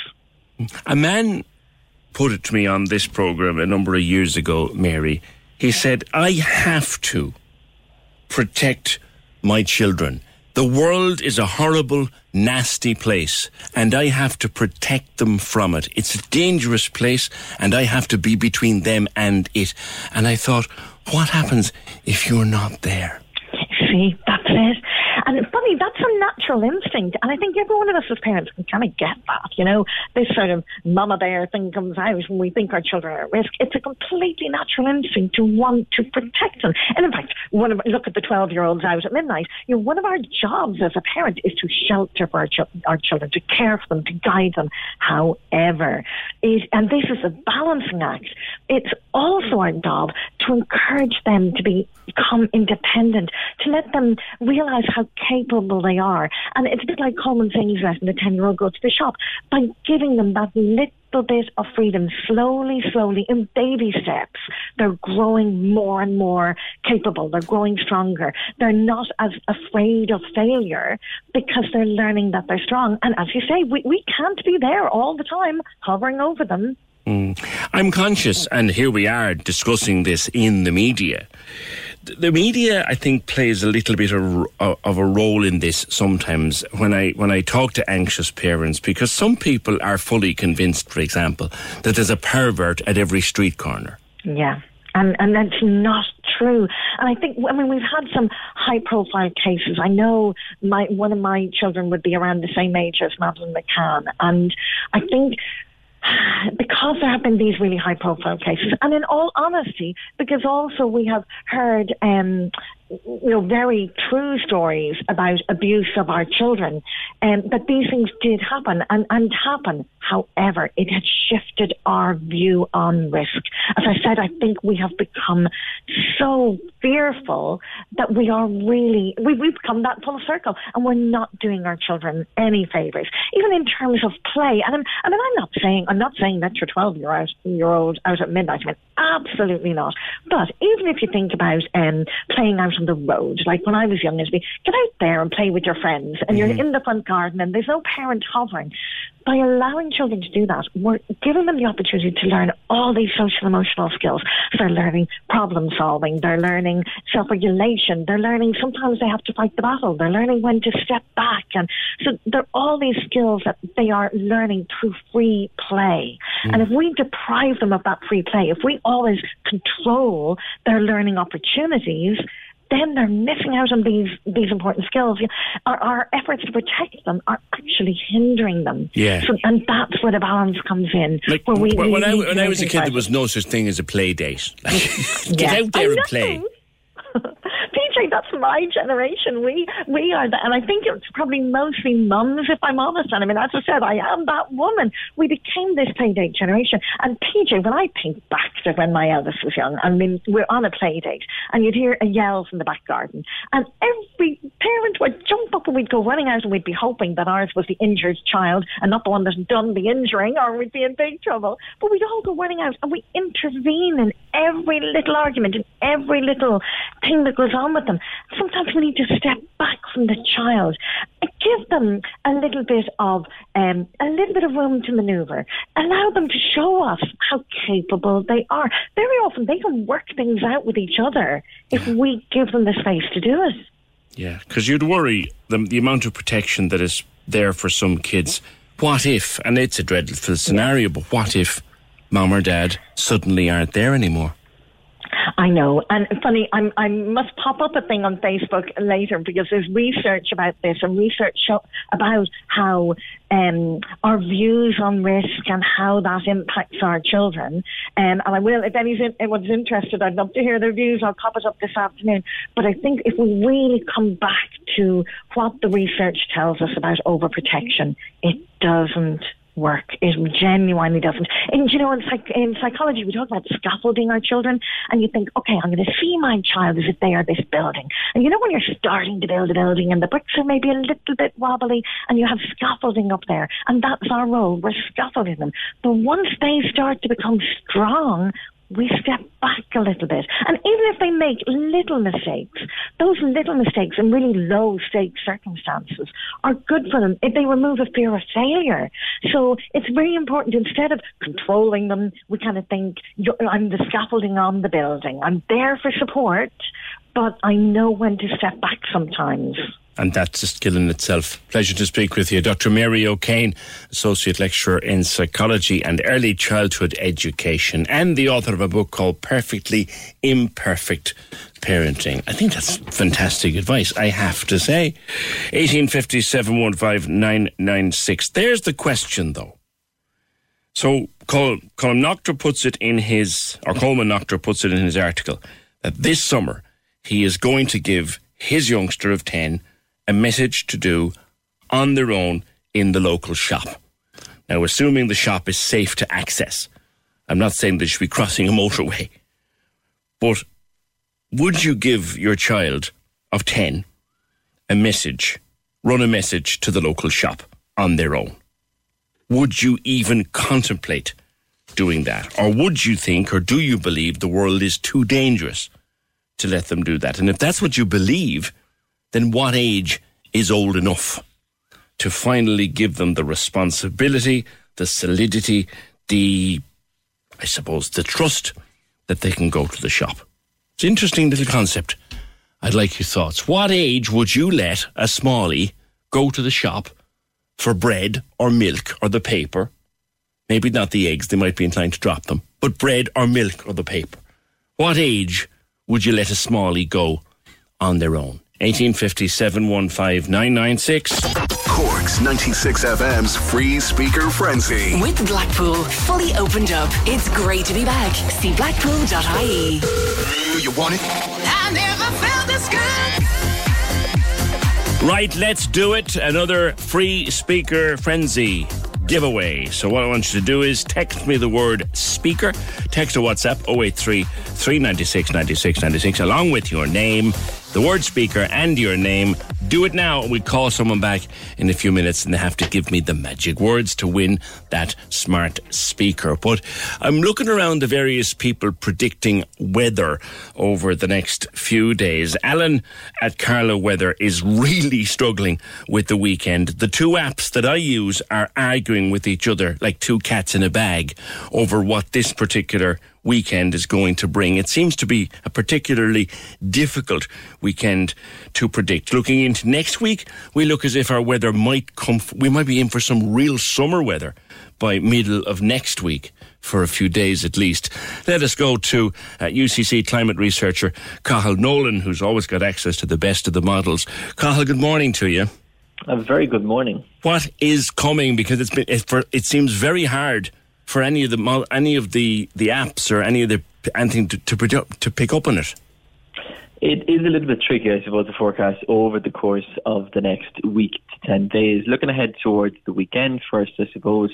A man put it to me on this program a number of years ago, Mary. He said, I have to protect my children. The world is a horrible, nasty place, and I have to protect them from it. It's a dangerous place, and I have to be between them and it. And I thought, what happens if you're not there? See, that's it. And it's funny, that's a natural instinct. And I think every one of us as parents can kind of get that, you know, this sort of mama bear thing comes out when we think our children are at risk. It's a completely natural instinct to want to protect them. And in fact, one of, look at the 12 year olds out at midnight. You know, one of our jobs as a parent is to shelter for our, chil- our children, to care for them, to guide them. However, it, and this is a balancing act, it's also our job to encourage them to be, become independent, to let them realize how capable they are. And it's a bit like Colman saying he's letting the 10 year old go to the shop by giving them that little bit of freedom slowly, slowly, in baby steps. They're growing more and more capable. They're growing stronger. They're not as afraid of failure because they're learning that they're strong. And as you say, we, we can't be there all the time hovering over them. Mm. I'm conscious, and here we are discussing this in the media. The media, I think, plays a little bit of, of a role in this sometimes when I when I talk to anxious parents, because some people are fully convinced, for example, that there's a pervert at every street corner. Yeah. And, and that's not true. And I think, I mean, we've had some high profile cases. I know my, one of my children would be around the same age as Madeline McCann. And I think because there have been these really high profile cases, and in all honesty, because also we have heard um, you know, very true stories about abuse of our children, um, that these things did happen and, and happen. However, it had shifted our view on risk. As I said, I think we have become so fearful that we are really, we, we've become that full circle and we're not doing our children any favours, even in terms of play. And I'm, I mean, I'm not saying, I'm not saying that your 12 year old, year old out at midnight. I mean, absolutely not. But even if you think about um, playing out on the road. Like when I was young, it'd be get out there and play with your friends, and mm-hmm. you're in the front garden, and there's no parent hovering by allowing children to do that, we're giving them the opportunity to learn all these social emotional skills. So they're learning problem solving, they're learning self regulation, they're learning sometimes they have to fight the battle, they're learning when to step back. And so they're all these skills that they are learning through free play. Mm. And if we deprive them of that free play, if we always control their learning opportunities, then they're missing out on these these important skills. Our, our efforts to protect them are actually hindering them. Yeah. So, and that's where the balance comes in. Like, where we, when, we I, when I was a kid, there was no such thing as a play date. Get yeah. out there and play. That's my generation. We we are that, and I think it's probably mostly mums, if I'm honest. And I mean, as I said, I am that woman. We became this playdate generation. And PJ, when I think back to when my eldest was young, I mean, we're on a playdate, and you'd hear a yell from the back garden, and every parent would jump up and we'd go running out, and we'd be hoping that ours was the injured child and not the one that's done the injuring, or we'd be in big trouble. But we'd all go running out, and we intervene in every little argument, in every little thing that goes on with them. Sometimes we need to step back from the child and give them a little bit of um, a little bit of room to manoeuvre. Allow them to show us how capable they are. Very often they can work things out with each other if we give them the space to do it. Yeah, because you'd worry the, the amount of protection that is there for some kids. What if, and it's a dreadful scenario, but what if mom or dad suddenly aren't there anymore? I know. And funny, I'm, I must pop up a thing on Facebook later because there's research about this and research show, about how um, our views on risk and how that impacts our children. Um, and I will, if anyone's interested, I'd love to hear their views. I'll pop it up this afternoon. But I think if we really come back to what the research tells us about overprotection, it doesn't work. It genuinely doesn't. And you know, in, psych- in psychology, we talk about scaffolding our children, and you think, okay, I'm going to see my child as if they are this building. And you know, when you're starting to build a building and the bricks are maybe a little bit wobbly, and you have scaffolding up there, and that's our role. We're scaffolding them. But once they start to become strong, we step back a little bit. And even if they make little mistakes, those little mistakes in really low stakes circumstances are good for them if they remove a fear of failure. So it's very important instead of controlling them, we kind of think, I'm the scaffolding on the building. I'm there for support, but I know when to step back sometimes and that's a skill in itself. Pleasure to speak with you. Dr. Mary O'Kane, Associate Lecturer in Psychology and Early Childhood Education, and the author of a book called Perfectly Imperfect Parenting. I think that's fantastic advice, I have to say. 1850 There's the question, though. So, Col- Colm Noctor puts it in his, or Colman Noctor puts it in his article, that this summer he is going to give his youngster of 10 a message to do on their own in the local shop. Now, assuming the shop is safe to access, I'm not saying they should be crossing a motorway, but would you give your child of 10 a message run a message to the local shop on their own? Would you even contemplate doing that? Or would you think, or do you believe the world is too dangerous to let them do that? And if that's what you believe, then what age is old enough to finally give them the responsibility, the solidity, the, I suppose, the trust that they can go to the shop? It's an interesting little concept. I'd like your thoughts. What age would you let a smallie go to the shop for bread or milk or the paper? Maybe not the eggs, they might be inclined to drop them, but bread or milk or the paper. What age would you let a smallie go on their own? 1850 715 996. Cork's 96 FM's free speaker frenzy. With Blackpool fully opened up, it's great to be back. See blackpool.ie. Do you want it? I never felt this good. Right, let's do it. Another free speaker frenzy giveaway. So what I want you to do is text me the word speaker, text or WhatsApp 083 396 96 96 along with your name, the word speaker and your name. Do it now. We call someone back in a few minutes and they have to give me the magic words to win that smart speaker. But I'm looking around the various people predicting weather over the next few days. Alan at Carlow Weather is really struggling with the weekend. The two apps that I use are arguing with each other like two cats in a bag over what this particular weekend is going to bring. It seems to be a particularly difficult weekend to predict. Looking into next week, we look as if our weather might come, we might be in for some real summer weather by middle of next week for a few days at least. Let us go to uh, UCC climate researcher Cathal Nolan, who's always got access to the best of the models. Cathal, good morning to you. A very good morning. What is coming? Because it's been it, for, it seems very hard for any of the any of the, the apps or any of the anything to to, to pick up on it. It is a little bit tricky, I suppose, to forecast over the course of the next week to 10 days. Looking ahead towards the weekend first, I suppose.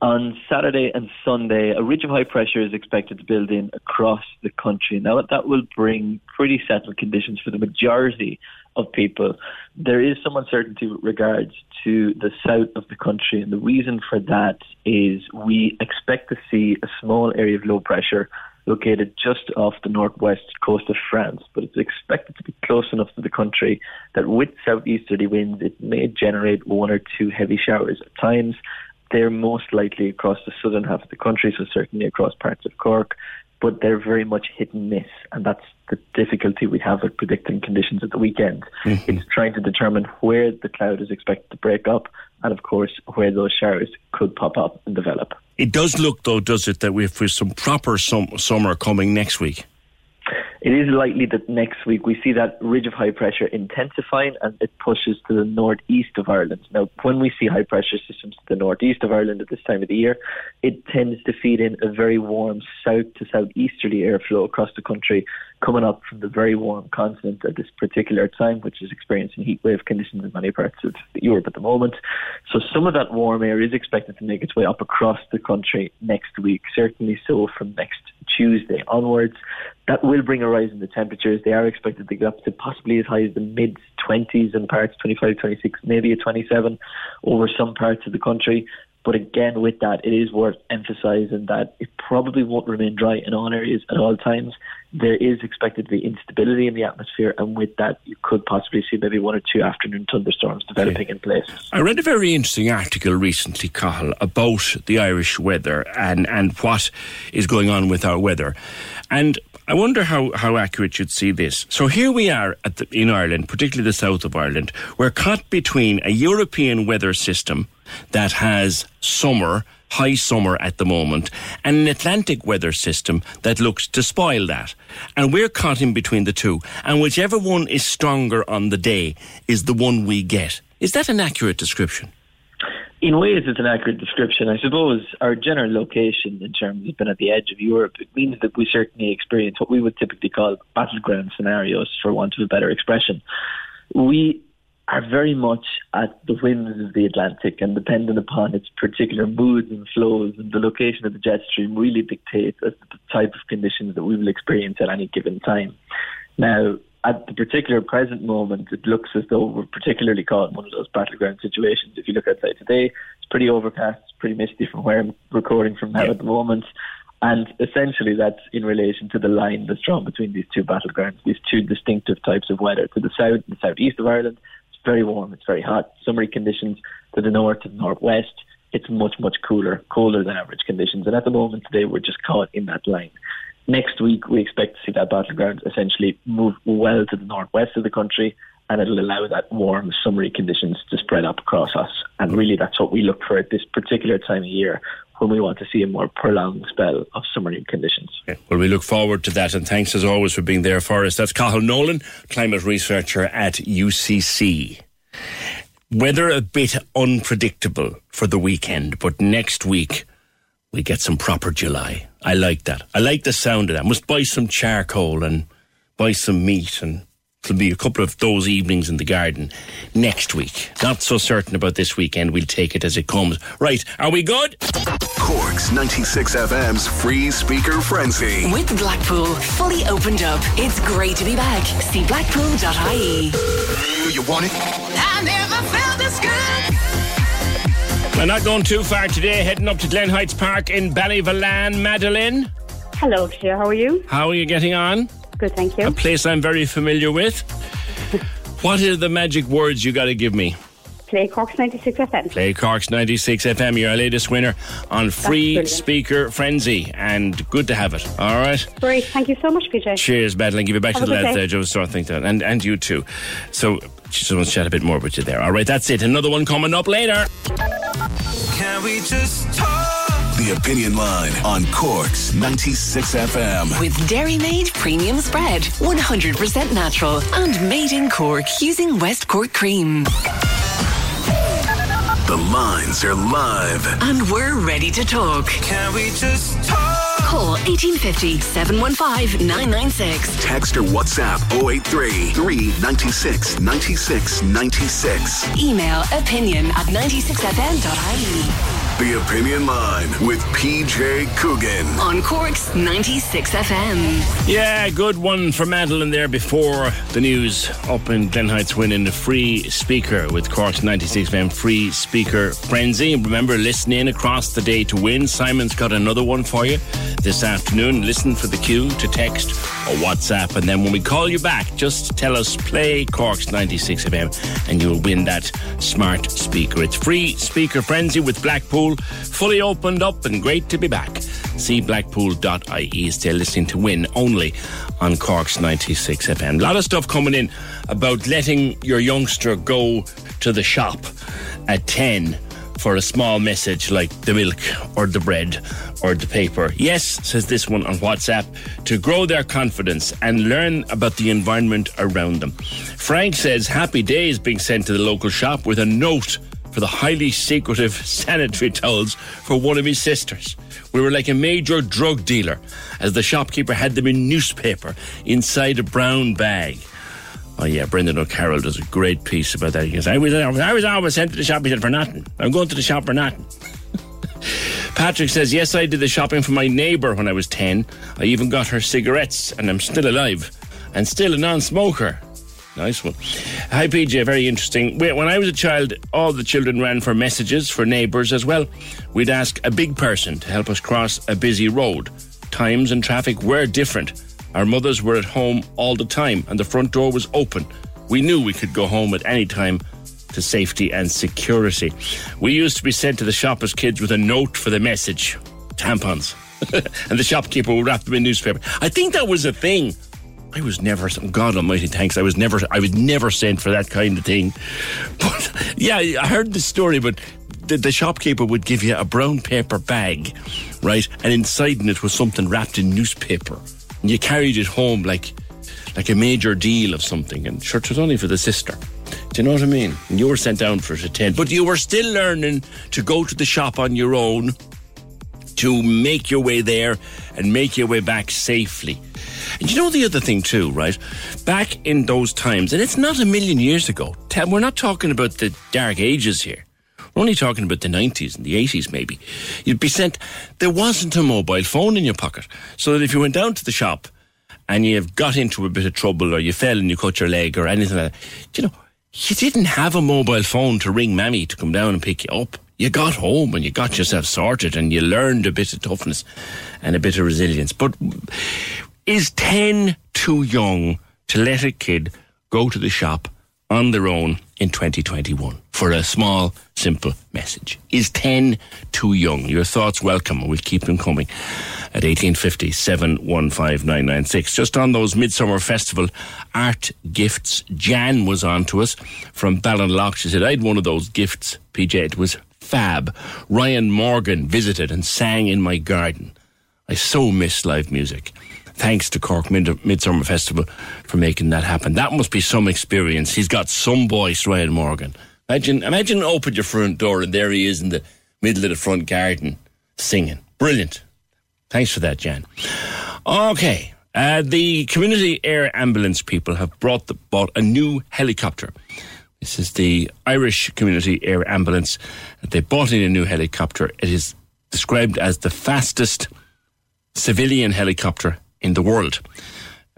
On Saturday and Sunday, a ridge of high pressure is expected to build in across the country. Now, that will bring pretty settled conditions for the majority of people. There is some uncertainty with regards to the south of the country, and the reason for that is we expect to see a small area of low pressure located just off the northwest coast of France, but it's expected to be close enough to the country that with southeasterly winds, it may generate one or two heavy showers at times. They're most likely across the southern half of the country, so certainly across parts of Cork, but they're very much hit and miss, and that's the difficulty we have with predicting conditions at the weekend. Mm-hmm. It's trying to determine where the cloud is expected to break up, and of course, where those showers could pop up and develop. It does look, though, does it, that we have some proper sum- summer coming next week? It is likely that next week we see that ridge of high pressure intensifying and it pushes to the northeast of Ireland. Now, when we see high pressure systems to the northeast of Ireland at this time of the year, it tends to feed in a very warm south to southeasterly airflow across the country, coming up from the very warm continent at this particular time, which is experiencing heat wave conditions in many parts of Europe at the moment. So some of that warm air is expected to make its way up across the country next week, certainly so from next Tuesday onwards. That will bring a rise in the temperatures. They are expected to get up to possibly as high as the mid 20s in parts, 25, 26, maybe a 27 over some parts of the country. But again, with that, it is worth emphasising that it probably won't remain dry in all areas at all times. There is expected to be instability in the atmosphere, and with that, you could possibly see maybe one or two afternoon thunderstorms developing in place. I read a very interesting article recently, Cathal, about the Irish weather and, and what is going on with our weather. And I wonder how, how accurate you'd see this. So here we are the, in Ireland, particularly the south of Ireland. We're caught between a European weather system that has summer, high summer at the moment, and an Atlantic weather system that looks to spoil that. And we're caught in between the two. And whichever one is stronger on the day is the one we get. Is that an accurate description? In ways, it's an accurate description. I suppose our general location, in terms of being at the edge of Europe, it means that we certainly experience what we would typically call battleground scenarios, for want of a better expression. We are very much at the whims of the Atlantic and dependent upon its particular moods and flows and the location of the jet stream really dictates the type of conditions that we will experience at any given time. Now, at the particular present moment, it looks as though we're particularly caught in one of those battleground situations. If you look outside today, it's pretty overcast, it's pretty misty from where I'm recording from now yeah. at the moment. And essentially, that's in relation to the line that's drawn between these two battlegrounds, these two distinctive types of weather. To the south, and the southeast of Ireland, very warm, it's very hot, summery conditions. To the north, to the northwest, it's much, much cooler, colder than average conditions. And at the moment today, we're just caught in that line. Next week, we expect to see that battleground essentially move well to the northwest of the country, and it'll allow that warm, summery conditions to spread up across us. And really, that's what we look for at this particular time of year when we want to see a more prolonged spell of summery conditions. Okay. Well, we look forward to that, and thanks as always for being there for us. That's Cathal Nolan, climate researcher at UCC. Weather a bit unpredictable for the weekend, but next week we get some proper July. I like that. I like the sound of that. Must buy some charcoal and buy some meat and There'll be a couple of those evenings in the garden next week. Not so certain about this weekend. We'll take it as it comes. Right, are we good? Cork's 96 FM's free speaker frenzy. With Blackpool fully opened up, it's great to be back. See blackpool.ie. You want it? I never felt this good. We're not going too far today, heading up to Glen Heights Park in Ballyvolane. Madeline. Hello, Claire. How are you? How are you getting on? Good, thank you. A place I'm very familiar with. what are the magic words you got to give me? Play Corks 96 FM. Play Corks 96 FM. You're our latest winner on Free Speaker Frenzy, and good to have it. All right. Great. Thank you so much, PJ. Cheers, Madeline. Give it back Have to the lads there, Joe Star, think that, and and you too. So just want to chat a bit more with you there. All right, that's it. Another one coming up later. Can we just talk? The Opinion Line on Cork's 96 FM. With Dairymaid Premium Spread, 100% natural and made in Cork using West Cork cream. The lines are live. And we're ready to talk. Can we just talk? Call 1850 715 996. Text or WhatsApp 083 396 96 96. Email opinion at 96fm.ie. The Opinion Line with PJ Coogan. On Cork's 96 FM. Yeah, good one for Madeline there before the news up in Glen Heights winning the free speaker with Cork's 96 FM free speaker frenzy. Remember, listen in across the day to win. Simon's got another one for you this afternoon. Listen for the cue to text or WhatsApp. And then when we call you back, just tell us play Cork's 96 FM and you'll win that smart speaker. It's free speaker frenzy with Blackpool fully opened up and great to be back. See blackpool.ie. Stay listening to win only on Cork's 96 FM. A lot of stuff coming in about letting your youngster go to the shop at 10 for a small message like the milk or the bread or the paper. Yes, says this one on WhatsApp, to grow their confidence and learn about the environment around them. Frank says happy days being sent to the local shop with a note for the highly secretive sanitary towels for one of his sisters. We were like a major drug dealer, as the shopkeeper had them in newspaper inside a brown bag. Oh yeah, Brendan O'Carroll does a great piece about that. He goes, I was, I was always sent to the shop. He said, for nothing. I'm going to the shop for nothing. Patrick says, yes, I did the shopping for my neighbour when I was 10. I even got her cigarettes, and I'm still alive and still a non-smoker. Nice one. Hi, PJ. Very interesting. When I was a child, all the children ran for messages for neighbours as well. We'd ask a big person to help us cross a busy road. Times and traffic were different. Our mothers were at home all the time, and the front door was open. We knew we could go home at any time to safety and security. We used to be sent to the shop as kids with a note for the message tampons. and the shopkeeper would wrap them in newspaper. I think that was a thing. I was never, God Almighty, thanks. I was never, I was never sent for that kind of thing. But yeah, I heard the story. But the, the shopkeeper would give you a brown paper bag, right, and inside in it was something wrapped in newspaper, and you carried it home like, like a major deal of something. And sure, it was only for the sister. Do you know what I mean? And you were sent down for it at ten, but you were still learning to go to the shop on your own, to make your way there and make your way back safely. And you know the other thing too, right? Back in those times, and it's not a million years ago. We're not talking about the dark ages here. We're only talking about the 90s and the 80s, maybe. You'd be sent, there wasn't a mobile phone in your pocket. So that if you went down to the shop and you've got into a bit of trouble or you fell and you cut your leg or anything like that, you know, you didn't have a mobile phone to ring mammy to come down and pick you up. You got home and you got yourself sorted and you learned a bit of toughness and a bit of resilience. But is 10 too young to let a kid go to the shop on their own in 2021 for a small, simple message? Is 10 too young? Your thoughts welcome. We'll keep them coming at 1850 715996. Just on those Midsummer Festival art gifts, Jan was on to us from Ballinlough. She said, I had one of those gifts, PJ. It was fab. Ryan Morgan visited and sang in my garden. I so miss live music. Thanks to Cork Mid- Midsummer Festival for making that happen. That must be some experience. He's got some voice, Ryan Morgan. Imagine, imagine open your front door and there he is in the middle of the front garden singing. Brilliant. Thanks for that, Jan. Okay. Uh, the community air ambulance people have brought the, bought a new helicopter. This is the Irish Community Air Ambulance. They bought in a new helicopter. It is described as the fastest civilian helicopter in the world.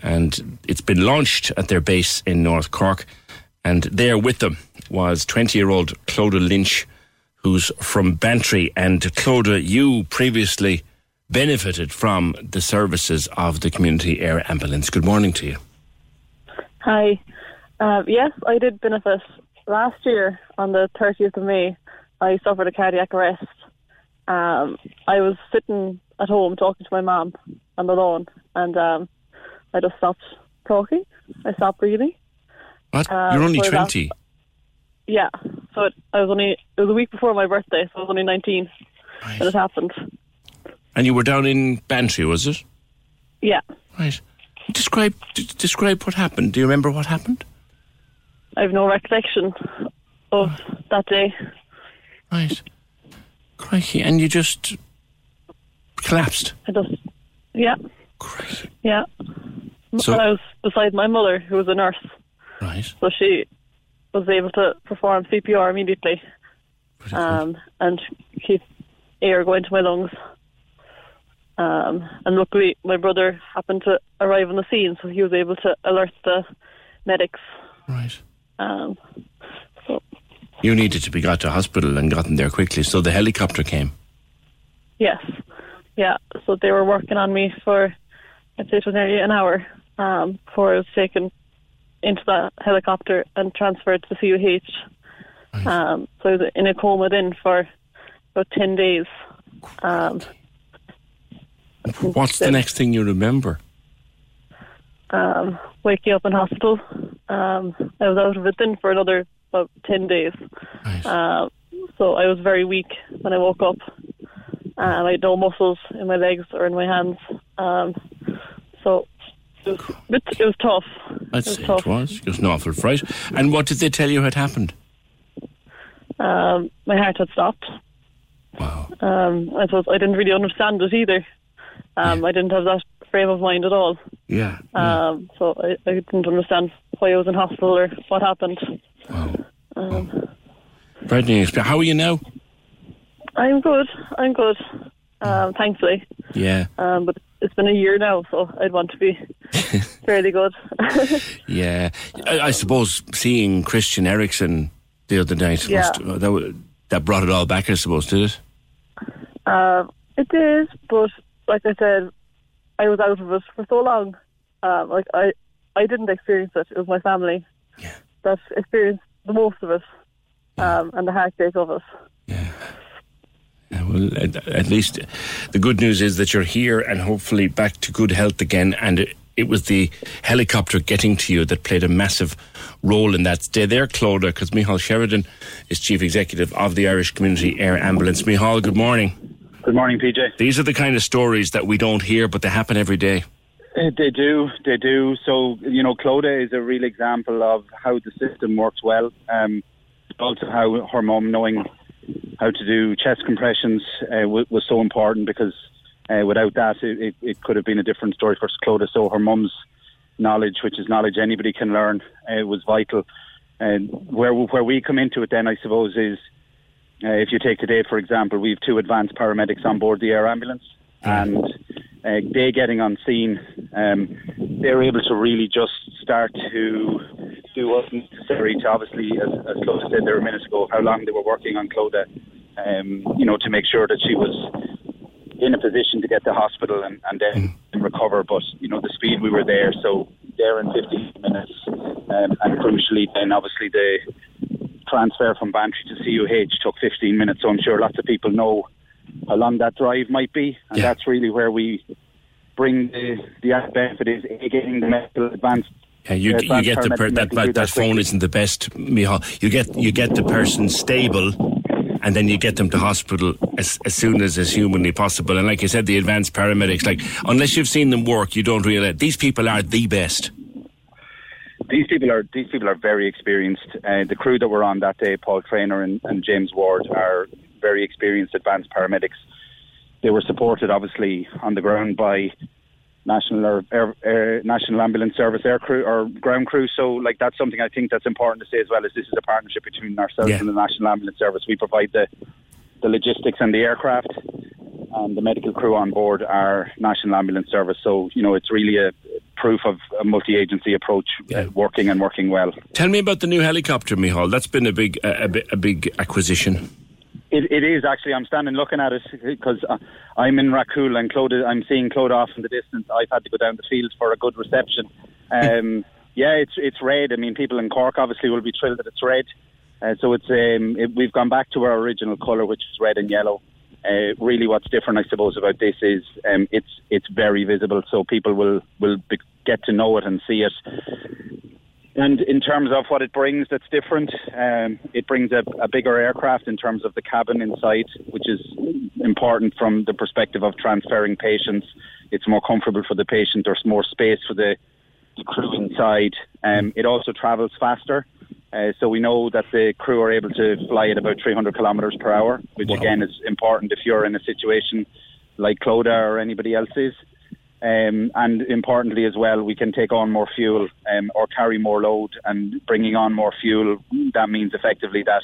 And it's been launched at their base in North Cork. And there with them was 20 year old Clodagh Lynch, who's from Bantry. And Clodagh, you previously benefited from the services of the Community Air Ambulance. Good morning to you. Hi. Uh, yes, I did benefit. Last year, on the 30th of May, I suffered a cardiac arrest. Um, I was sitting at home talking to my mum on the lawn, and um, I just stopped talking. I stopped breathing. What? Um, You're only 20. Yeah. So it, I was only, it was a week before my birthday, so I was only 19 when it happened. And you were down in Bantry, was it? Yeah. Right. Describe d- describe what happened. Do you remember what happened? I have no recollection of that day. Right. Crikey. And you just collapsed. I just, yeah. Yeah. So- and I was beside my mother, who was a nurse. Right. So she was able to perform CPR immediately um, and keep air going to my lungs. Um, and luckily, my brother happened to arrive on the scene, so he was able to alert the medics. Right. Um, You needed to be got to hospital and gotten there quickly, so the helicopter came. yes, yeah. So they were working on me for, I'd say it was nearly an hour um, before I was taken into the helicopter and transferred to the CUH. Um, so I was in a coma then for about 10 days. Um, What's the next thing you remember? um, waking up in hospital. Um, I was out of it then for another about 10 days. Um, so I was very weak when I woke up. Um, I had no muscles in my legs or in my hands. Um, so it was, it, it was tough. I'd it was tough. it was. It was an awful fright. And what did they tell you had happened? Um, my heart had stopped. Wow. Um, I suppose I didn't really understand it either. Um, I didn't have that frame of mind at all. Yeah. Um, so I, I didn't understand why I was in hospital or what happened. Um, Frightening experience. How are you now? I'm good. I'm good. Um, thankfully. Yeah. Um, but it's been a year now, so I'd want to be fairly good. Yeah. I, I suppose seeing Christian Eriksen the other night, Yeah. must- uh, that, that brought it all back, I suppose, did it? um, it is, but like I said, I was out of it for so long. Um, like I, I didn't experience it. It was my family that experienced the most of it, um, and the heartache of it. Yeah, well, at, at least the good news is that you're here and hopefully back to good health again. And it, it was the helicopter getting to you that played a massive role in that. Stay there, Clodagh, because Micheál Sheridan is Chief Executive of the Irish Community Air Ambulance. Micheál, good morning. Good morning, PJ. These are the kind of stories that we don't hear, but they happen every day. Uh, They do, they do. So, you know, Clodagh is a real example of how the system works well. Um, also, how her mum knowing how to do chest compressions uh, w- was so important because uh, without that, it, it, it could have been a different story for Clodagh. So, her mum's knowledge, which is knowledge anybody can learn, uh, was vital. And where where we come into it, then I suppose is uh, if you take today, for example, we have two advanced paramedics on board the air ambulance, and uh, they getting on scene Um, they're able to really just start to do what's necessary to obviously, as, as Clodagh said there a minute ago, how long they were working on Clodagh, um, you know, to make sure that she was in a position to get to hospital and, and then recover. But, you know, the speed we were there, so there in 15 minutes. Um, and crucially, then obviously the transfer from Bantry to CUH took 15 minutes. So I'm sure lots of people know how long that drive might be. And that's really where we bring the, the benefit is getting the medical advanced Yeah, you, uh, you get the per, that that, that phone isn't the best, Micheál. You get you get the person stable, and then you get them to hospital as, as soon as is humanly possible. And like you said, the advanced paramedics, like unless you've seen them work, you don't realize these people are the best. these people are these people are very experienced. Uh, the crew that were on that day, Paul Trainer and, and James Ward, are very experienced advanced paramedics. They were supported, obviously, on the ground by national or air, air, national ambulance service air crew or ground crew. So, like that's something I think that's important to say as well. Is this is a partnership between ourselves Yeah. and the national ambulance service. We provide the the logistics and the aircraft, and the medical crew on board are national ambulance service. So, you know, it's really a proof of a multi-agency approach uh, working and working well. Tell me about the new helicopter, Micheál. That's been a big a, a, a big acquisition. It, it is actually. I'm standing looking at it because uh, I'm in Rathcoole and Claude. I'm seeing Claude off in the distance. I've had to go down the field for a good reception. Um, yeah, it's it's red. I mean, people in Cork obviously will be thrilled that it's red. Uh, so it's um, it, we've gone back to our original colour, which is red and yellow. Uh, really, what's different, I suppose, about this is um, it's it's very visible, so people will will be, get to know it and see it. And in terms of what it brings that's different, um, it brings a, a bigger aircraft in terms of the cabin inside, which is important from the perspective of transferring patients. It's more comfortable for the patient, there's more space for the, the crew inside. Um, it also travels faster. Uh, so we know that the crew are able to fly at about 300 kilometres per hour, which again is important if you're in a situation like Clodagh or anybody else is. Um, and importantly as well, we can take on more fuel um, or carry more load. And bringing on more fuel, that means effectively that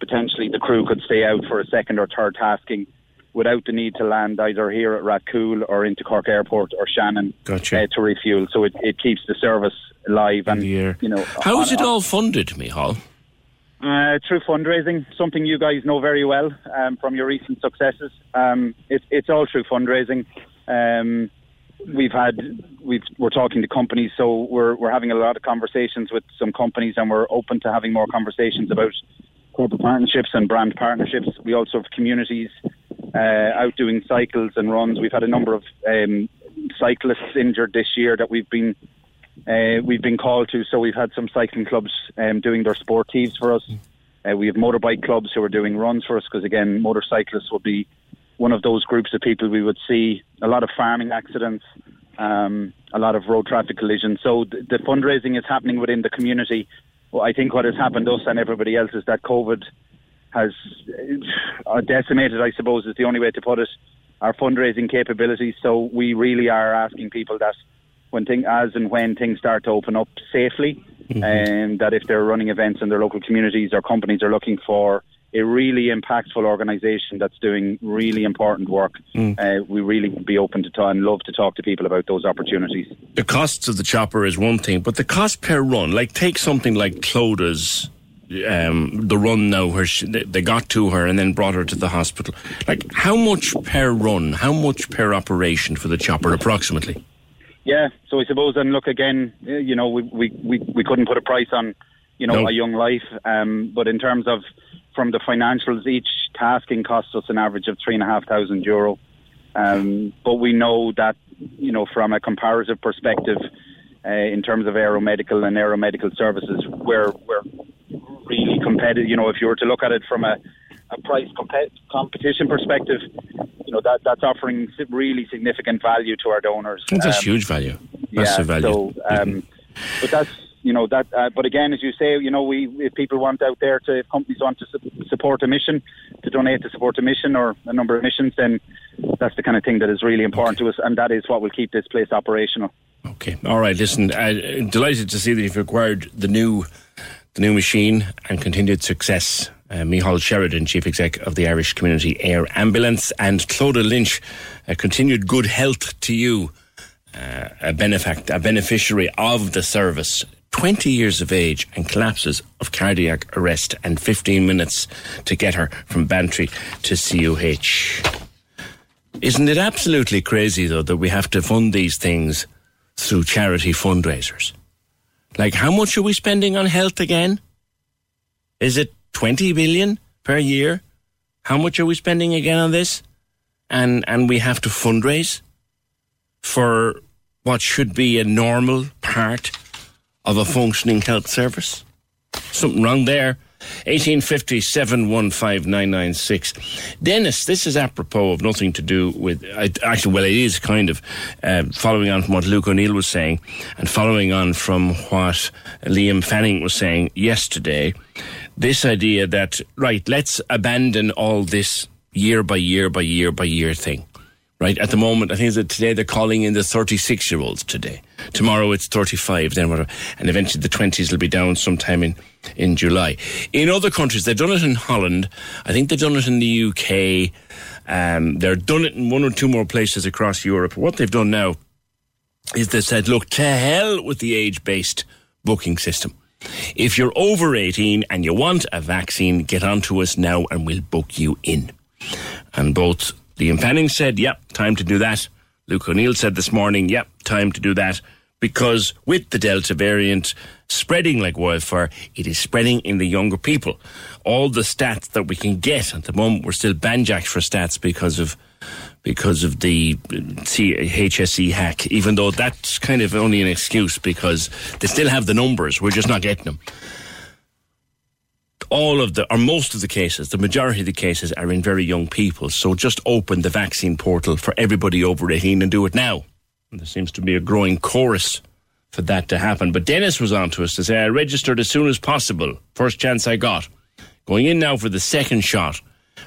potentially the crew could stay out for a second or third tasking without the need to land either here at Rathcoole or into Cork Airport or Shannon Gotcha. uh, to refuel. So it, it keeps the service alive. And you know, How is it all funded, Micheál? uh, through fundraising, something you guys know very well um, from your recent successes. Um, it, it's all through fundraising. Um, we've had we've, we're talking to companies, so we're we're having a lot of conversations with some companies, and we're open to having more conversations about corporate partnerships and brand partnerships. We also have communities uh, out doing cycles and runs. We've had a number of um, cyclists injured this year that we've been uh, we've been called to. So we've had some cycling clubs um, doing their sportives for us. Uh, we have motorbike clubs who are doing runs for us because again, motorcyclists will be one of those groups of people we would see a lot of farming accidents, um, a lot of road traffic collisions. So th- the fundraising is happening within the community. Well, I think what has happened to us and everybody else is that COVID has uh, decimated, I suppose, is the only way to put it, our fundraising capabilities. So we really are asking people that when thing, as and when things start to open up safely, and that if they're running events in their local communities or companies are looking for a really impactful organisation that's doing really important work, uh, we really would be open to talk and love to talk to people about those opportunities. The costs of the chopper is one thing, but the cost per run, like take something like Clodagh's, um, the run now where she, they got to her and then brought her to the hospital. Like how much per run? How much per operation for the chopper, approximately? Yeah, so I suppose, and look again, uh, you know, we we, we, we couldn't put a price on, you know, No. a young life. Um, but in terms of from the financials, each tasking costs us an average of three and a half thousand euro. Um, but we know that, you know, from a comparative perspective, uh, in terms of aeromedical and aeromedical services, we're we're really competitive. You know, if you were to look at it from a, a price compe- competition perspective, you know that that's offering really significant value to our donors. That's Um, huge value. yeah, Massive value. so, um, but that's you know that. Uh, but again, as you say, you know, we if people want out there to, if companies want to su- support a mission, to donate to support a mission or a number of missions, then that's the kind of thing that is really important to us, and that is what will keep this place operational. Okay. All right. Listen, uh, delighted to see that you've acquired the new, the new machine and continued success. Uh, Micheál Sheridan, Chief Exec of the Irish Community Air Ambulance, and Clodagh Lynch, continued good health to you uh, a, benefact- a beneficiary of the service, 20 years of age, and collapses of cardiac arrest, and 15 minutes to get her from Bantry to CUH. Isn't it absolutely crazy, though, that we have to fund these things through charity fundraisers? Like, how much are we spending on health again? Is it 20 billion per year? How much are we spending again on this? And, and we have to fundraise for what should be a normal part of a functioning health service? Something wrong there. 1850 Dennis, this is apropos of nothing to do with, actually, well, it is kind of uh, following on from what Luke O'Neill was saying and following on from what Liam Fanning was saying yesterday. This idea that, right, let's abandon all this year by year by year by year thing right? At the moment, I think that today they're calling in the 36 year olds today. Tomorrow it's 35, then whatever. And eventually the 20s will be down sometime in, in July. In other countries, they've done it in Holland. I think they've done it in the UK. Um, they've done it in one or two more places across Europe. What they've done now is they said, look, to hell with the age based booking system. If you're over 18 and you want a vaccine, get on to us now and we'll book you in. And both Liam Fanning said, yep, time to do that. Luke O'Neill said this morning, yep, time to do that. Because with the Delta variant spreading like wildfire, it is spreading in the younger people. All the stats that we can get at the moment, we're still banjacked for stats because of because of the uh, HSE hack, even though that's kind of only an excuse because they still have the numbers. We're just not getting them all of the, or most of the cases, the majority of the cases are in very young people. So just open the vaccine portal for everybody over 18 and do it now. And there seems to be a growing chorus for that to happen. But Dennis was on to us to say, I registered as soon as possible. First chance I got. Going in now for the second shot.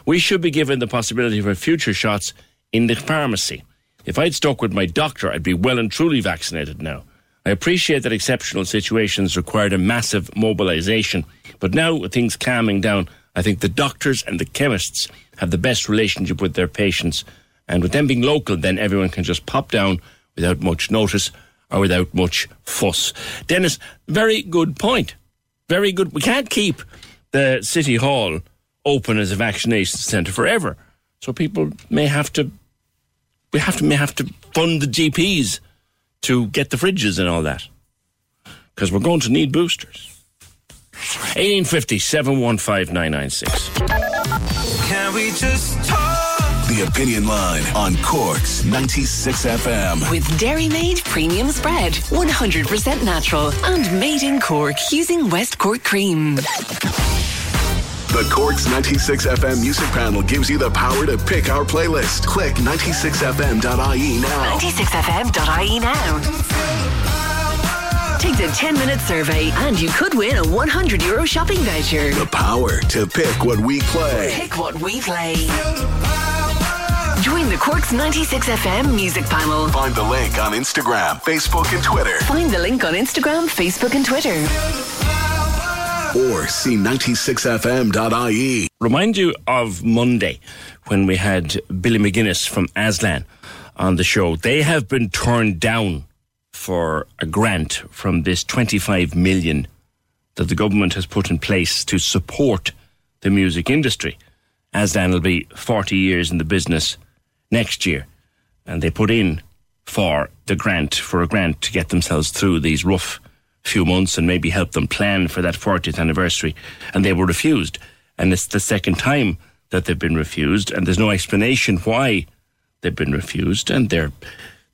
We should be given the possibility for future shots in the pharmacy. If I'd stuck with my doctor, I'd be well and truly vaccinated now. I appreciate that exceptional situations required a massive mobilisation, but now with things calming down, I think the doctors and the chemists have the best relationship with their patients. And with them being local, then everyone can just pop down without much notice or without much fuss. Dennis, very good point. Very good. We can't keep the City Hall open as a vaccination centre forever. So people may have to, we have to, may have to fund the GPs to get the fridges and all that. Because we're going to need boosters. 1850 715 Can we just talk? The Opinion Line on Cork's 96 FM. With Dairymaid Premium Spread, 100% natural and made in Cork using West Cork cream. The Cork's 96 FM music panel gives you the power to pick our playlist. Click 96fm.ie now. 96fm.ie now. Take the 10 minute survey and you could win a 100 euro shopping voucher. The power to pick what we play. Pick what we play. Join the Cork's 96 FM music panel. Find the link on Instagram, Facebook, and Twitter. Find the link on Instagram, Facebook, and Twitter. Or see 96fm.ie. Remind you of Monday when we had Billy McGuinness from Aslan on the show. They have been turned down for a grant from this 25 million that the government has put in place to support the music industry. Aslan will be 40 years in the business next year. And they put in for the grant, for a grant to get themselves through these rough few months and maybe help them plan for that 40th anniversary. And they were refused. And it's the second time that they've been refused. And there's no explanation why they've been refused. And they're,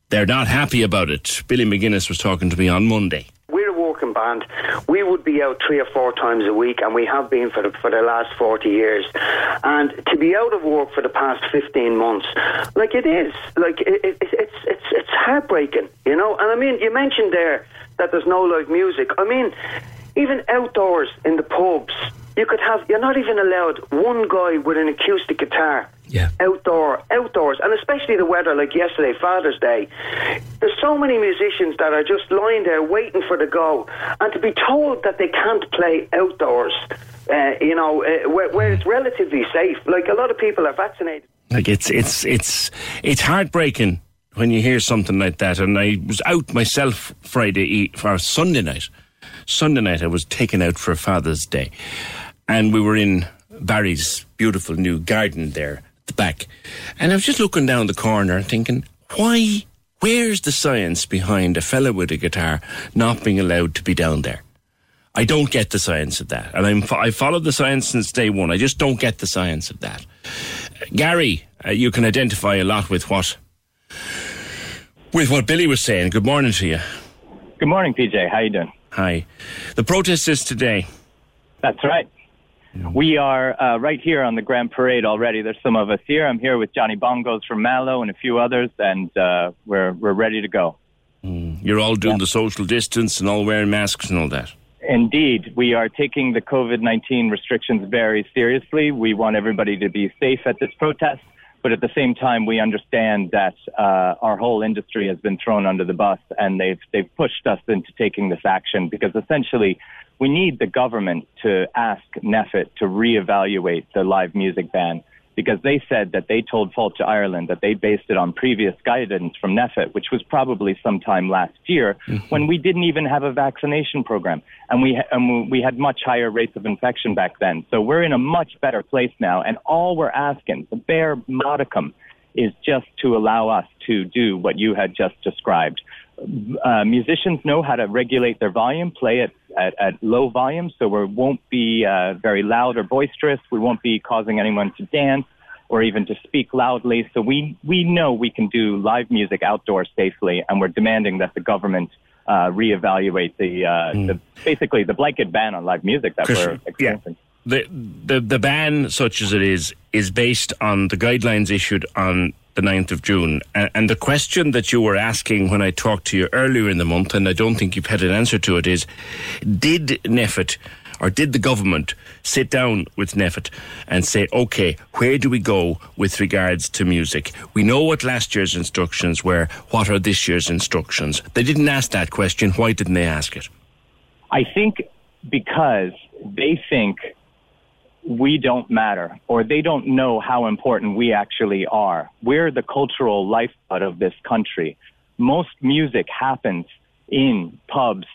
they're not happy about it. Billy McGuinness was talking to me on Monday. We're a walking band. We would be out three or four times a week, and we have been for the, for the last 40 years. And to be out of work for the past 15 months, like it is, like it, it, it's, it's, it's heartbreaking, you know? And I mean, you mentioned there that there's no live music. I mean, even outdoors in the pubs, you could have, you're not even allowed one guy with an acoustic guitar. Yeah. Outdoor, outdoors, and especially the weather like yesterday, Father's Day. There's so many musicians that are just lying there waiting for the go, and to be told that they can't play outdoors, uh, you know, uh, where, where it's relatively safe. Like a lot of people are vaccinated. Like it's it's it's it's heartbreaking when you hear something like that. And I was out myself Friday for Sunday night. Sunday night, I was taken out for Father's Day, and we were in Barry's beautiful new garden there at the back. And I was just looking down the corner, thinking, why? Where's the science behind a fella with a guitar not being allowed to be down there? I don't get the science of that. And I'm, I followed the science since day one. I just don't get the science of that. Gary, uh, you can identify a lot with what with what Billy was saying. Good morning to you. Good morning, PJ. How you doing? Hi. The protest is today. That's right. We are uh, right here on the Grand Parade already. There's some of us here. I'm here with Johnny Bongos from Mallow and a few others, and uh, we're we're ready to go. Mm. You're all doing yeah. the social distance and all wearing masks and all that. Indeed, we are taking the COVID 19 restrictions very seriously. We want everybody to be safe at this protest, but at the same time, we understand that uh, our whole industry has been thrown under the bus, and they've they've pushed us into taking this action because essentially we need the government to ask NPHET to reevaluate the live music ban because they said that they told Fáilte Ireland that they based it on previous guidance from NPHET, which was probably sometime last year mm-hmm. when we didn't even have a vaccination program and we, and we had much higher rates of infection back then. So we're in a much better place now. And all we're asking, the bare modicum, is just to allow us to do what you had just described. Uh, musicians know how to regulate their volume, play it at, at low volume, so we won't be uh, very loud or boisterous. We won't be causing anyone to dance or even to speak loudly. So we, we know we can do live music outdoors safely, and we're demanding that the government uh, reevaluate the, uh, mm. the basically the blanket ban on live music that Chris, we're experiencing. Yeah. The, the the ban, such as it is, is based on the guidelines issued on the 9th of June. And, the question that you were asking when I talked to you earlier in the month, and I don't think you've had an answer to it, is did NPHET or did the government sit down with NPHET and say, okay, where do we go with regards to music? We know what last year's instructions were. What are this year's instructions? They didn't ask that question. Why didn't they ask it? I think because they think we don't matter or they don't know how important we actually are. We're the cultural lifeblood of this country. Most music happens in pubs,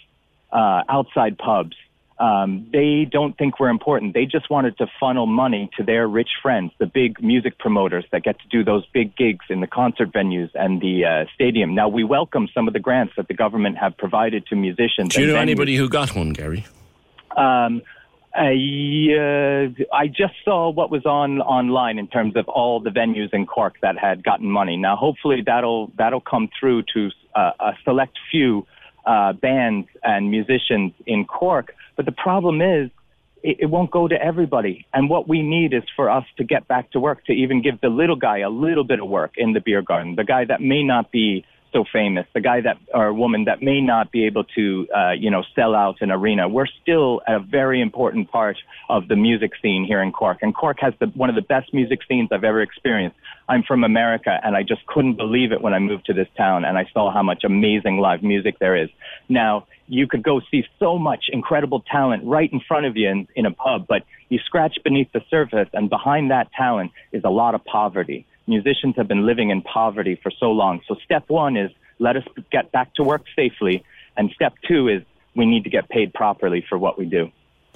uh, outside pubs. Um, they don't think we're important. They just wanted to funnel money to their rich friends, the big music promoters that get to do those big gigs in the concert venues and the uh, stadium. Now, we welcome some of the grants that the government have provided to musicians. Do you know venues. anybody who got one, Gary? Um, I, uh, I just saw what was on online in terms of all the venues in Cork that had gotten money. Now, hopefully, that'll that'll come through to uh, a select few uh, bands and musicians in Cork. But the problem is, it, it won't go to everybody. And what we need is for us to get back to work, to even give the little guy a little bit of work in the beer garden, the guy that may not be so famous, the guy that or woman that may not be able to, uh, you know, sell out an arena. We're still a very important part of the music scene here in Cork, and Cork has the, one of the best music scenes I've ever experienced. I'm from America, and I just couldn't believe it when I moved to this town, and I saw how much amazing live music there is. Now, you could go see so much incredible talent right in front of you in, in a pub, but you scratch beneath the surface, and behind that talent is a lot of poverty musicians have been living in poverty for so long. So step one is let us get back to work safely. And step two is we need to get paid properly for what we do.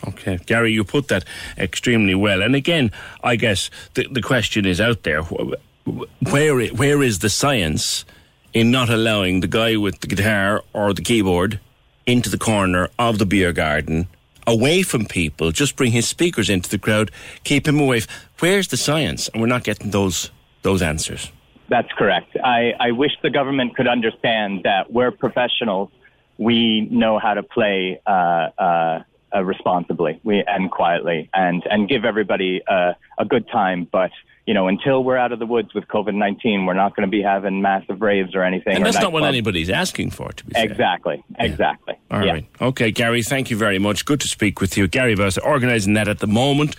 Okay, Gary, you put that extremely well. And again, I guess the, the question is out there: where where is the science in not allowing the guy with the guitar or the keyboard into the corner of the beer garden, away from people? Just bring his speakers into the crowd, keep him away. Where's the science? And we're not getting those those answers. That's correct. I, I wish the government could understand that we're professionals. We know how to play uh, uh, uh, responsibly we, and quietly and, and give everybody a good time. But you know, until we're out of the woods with COVID 19, we're not going to be having massive raves or anything. And that's not what anybody's asking for, to be fair. Exactly. Exactly. Yeah. All yeah. right. Okay, Gary, thank you very much. Good to speak with you. Gary Bowser, organising that at the moment.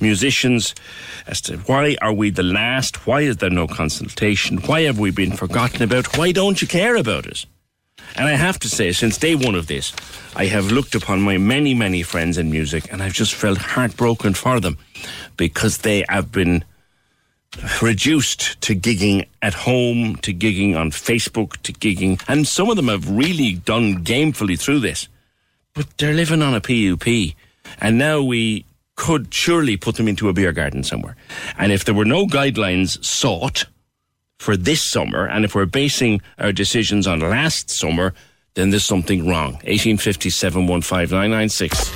Musicians, as to why are we the last? Why is there no consultation? Why have we been forgotten about? Why don't you care about us? And I have to say, since day one of this, I have looked upon my many, many friends in music and I've just felt heartbroken for them because they have been reduced to gigging at home, to gigging on Facebook, to gigging, and some of them have really done gamefully through this. But they're living on a PUP, and now we could surely put them into a beer garden somewhere. And if there were no guidelines sought for this summer, and if we're basing our decisions on last summer, then there's something wrong. 1857 15996.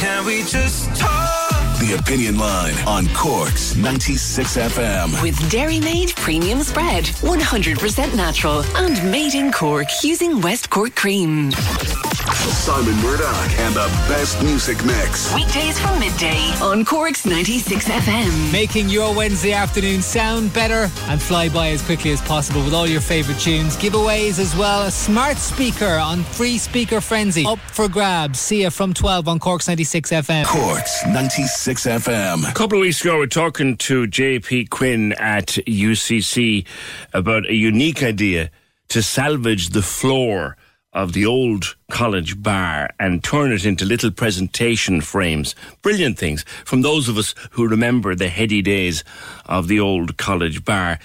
Can we just talk? The Opinion Line on Cork's 96 FM. With Dairymaid Premium Spread, 100% natural and made in Cork using West Cork cream. Simon Murdoch and the best music mix. Weekdays from midday on Cork's 96 FM. Making your Wednesday afternoon sound better and fly by as quickly as possible with all your favourite tunes. Giveaways as well. A smart speaker on Free Speaker Frenzy. Up for grabs. See you from 12 on Cork's 96 FM. Cork's 96 FM. A couple of weeks ago, we were talking to JP Quinn at UCC about a unique idea to salvage the floor of the old college bar and turn it into little presentation frames. Brilliant things from those of us who remember the heady days of the old college bar.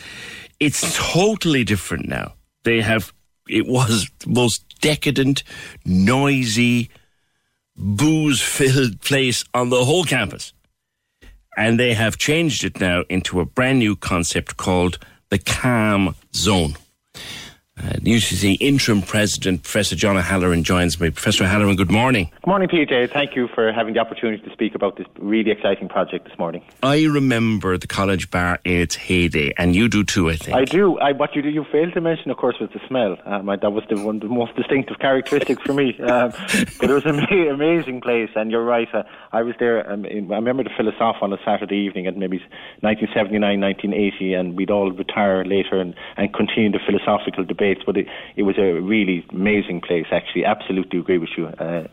It's totally different now. They have, it was the most decadent, noisy, booze filled place on the whole campus. And they have changed it now into a brand new concept called the Calm Zone. Uh, UCC interim president, Professor John O'Halloran, joins me. Professor O'Halloran, good morning. Good morning, PJ. Thank you for having the opportunity to speak about this really exciting project this morning. I remember the college bar in its heyday, and you do too, I think. I do. I, what you do, you failed to mention, of course, was the smell. Um, I, that was the, one of the most distinctive characteristics for me. Um, but it was an amazing place, and you're right. Uh, I was there. Um, in, I remember the Philosoph on a Saturday evening at maybe 1979, 1980, and we'd all retire later and, and continue the philosophical debates. But it, it was a really amazing place, actually. Absolutely agree with you. Uh,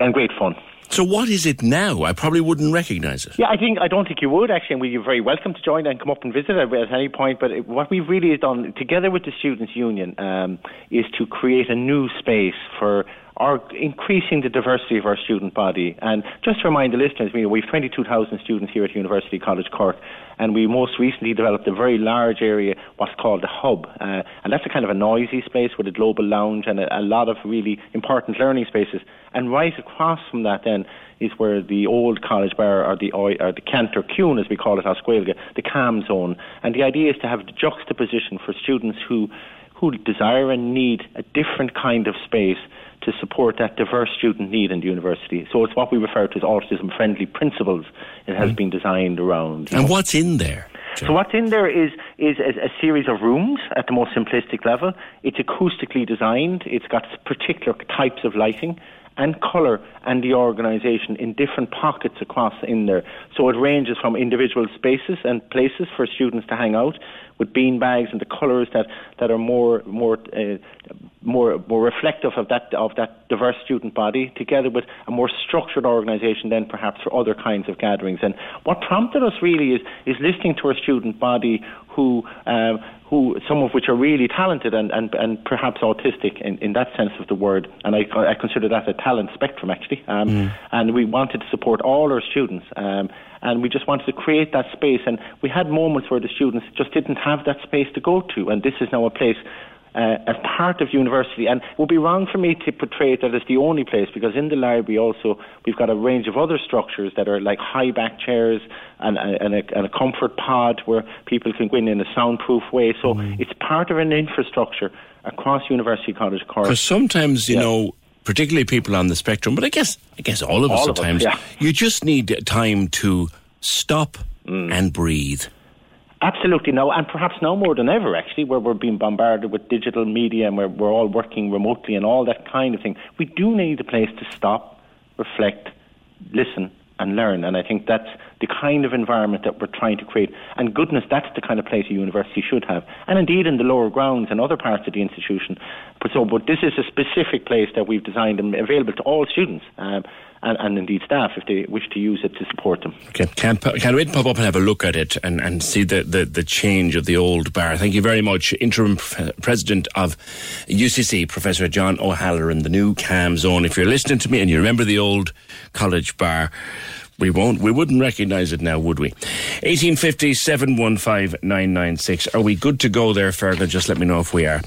and great fun. So, what is it now? I probably wouldn't recognise it. Yeah, I think I don't think you would actually, and we- you're very welcome to join and come up and visit at, at any point. But it- what we've really done together with the Students' Union um, is to create a new space for our increasing the diversity of our student body. And just to remind the listeners, we, have 22,000 students here at University College Cork, and we most recently developed a very large area, what's called the Hub. Uh, and that's a kind of a noisy space with a global lounge and a, a lot of really important learning spaces. And right across from that then is where the old college bar or the or the Cantor Cune, as we call it, Osquelga, the calm zone. And the idea is to have the juxtaposition for students who who desire and need a different kind of space to support that diverse student need in the university. So it's what we refer to as autism friendly principles. It has mm. been designed around. And know. what's in there? So what's in there is is a, a series of rooms at the most simplistic level. It's acoustically designed. It's got particular types of lighting and colour and the organisation in different pockets across in there. So it ranges from individual spaces and places for students to hang out with bean bags and the colours that, that are more more uh, more more reflective of that of that diverse student body, together with a more structured organisation than perhaps for other kinds of gatherings. And what prompted us really is is listening to our student body, who um, who some of which are really talented and and, and perhaps autistic in, in that sense of the word. And I, I consider that a talent spectrum actually. Um, And we wanted to support all our students. Um, and we just wanted to create that space. And we had moments where the students just didn't have that space to go to. And this is now a place uh, as part of university. And it would be wrong for me to portray it that it's the only place because in the library also we've got a range of other structures that are like high back chairs and, and, a, and a comfort pod where people can go in in a soundproof way. So it's part of an infrastructure across University College Cork. Because sometimes, you know, particularly people on the spectrum, but I guess I guess all of us All at times, yeah. you just need time to stop Mm. and breathe. Absolutely no, and perhaps now more than ever, actually, where we're being bombarded with digital media and where we're all working remotely and all that kind of thing. We do need a place to stop, reflect, listen, and learn. And I think that's the kind of environment that we're trying to create. And goodness, that's the kind of place a university should have. And indeed in the lower grounds and other parts of the institution. But so, but this is a specific place that we've designed and available to all students. Um, and, and indeed staff if they wish to use it to support them. Okay, can't wait to pop up and have a look at it and, and see the, the, the change of the old bar. Thank you very much, Interim President of UCC, Professor John O'Halloran, the new Calm zone. If you're listening to me and you remember the old college bar, We won't. We wouldn't recognise it now, would we? 1850 715 996. Are we good to go there, Fergal? Just let me know if we are.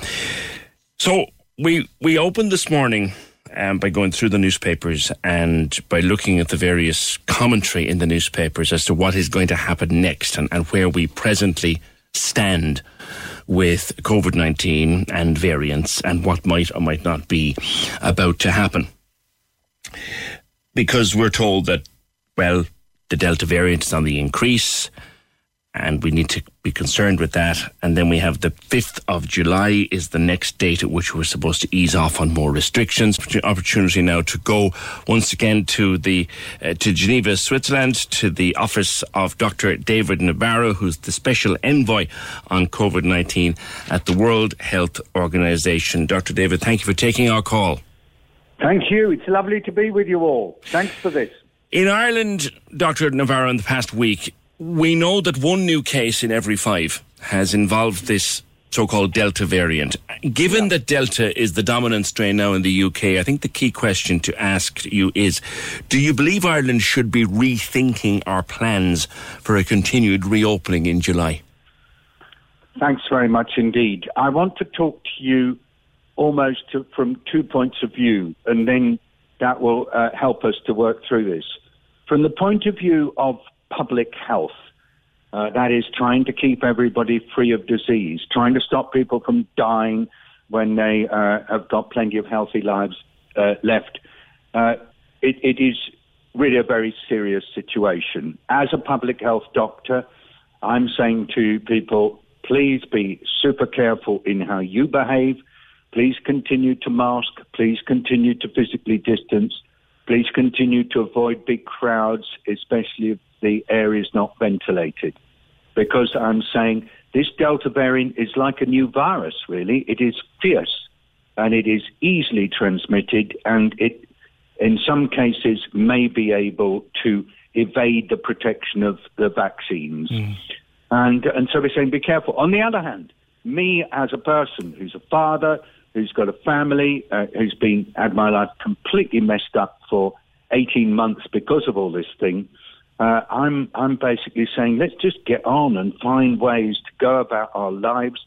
So we we opened this morning um, by going through the newspapers and by looking at the various commentary in the newspapers as to what is going to happen next and, and where we presently stand with COVID 19 and variants and what might or might not be about to happen. Because we're told that, well, the Delta variant is on the increase and we need to be concerned with that. And then we have the 5th of July is the next date at which we're supposed to ease off on more restrictions. Opportunity now to go once again to the uh, to Geneva, Switzerland, to the office of Dr. David Nabarro, who's the special envoy on COVID-19 at the World Health Organization. Dr. David, thank you for taking our call. Thank you. It's lovely to be with you all. Thanks for this. In Ireland, Dr. Nabarro, in the past week, we know that one new case in every five has involved this so-called Delta variant. Given yeah. that Delta is the dominant strain now in the UK, I think the key question to ask you is, do you believe Ireland should be rethinking our plans for a continued reopening in July? Thanks very much indeed. I want to talk to you almost to, from two points of view, and then that will uh, help us to work through this. From the point of view of public health. Uh, that is trying to keep everybody free of disease, trying to stop people from dying when they uh, have got plenty of healthy lives uh, left. Uh, it, it is really a very serious situation. As a public health doctor, I'm saying to people, please be super careful in how you behave. Please continue to mask. Please continue to physically distance. Please continue to avoid big crowds, especially if the area is not ventilated. Because I'm saying this Delta variant is like a new virus, really. It is fierce and it is easily transmitted and it, in some cases, may be able to evade the protection of the vaccines. Mm. And, and so we're saying be careful. On the other hand, me as a person who's a father, who's got a family, uh, who's been had my life completely messed up for 18 months because of all this thing. Uh, I'm I'm basically saying let's just get on and find ways to go about our lives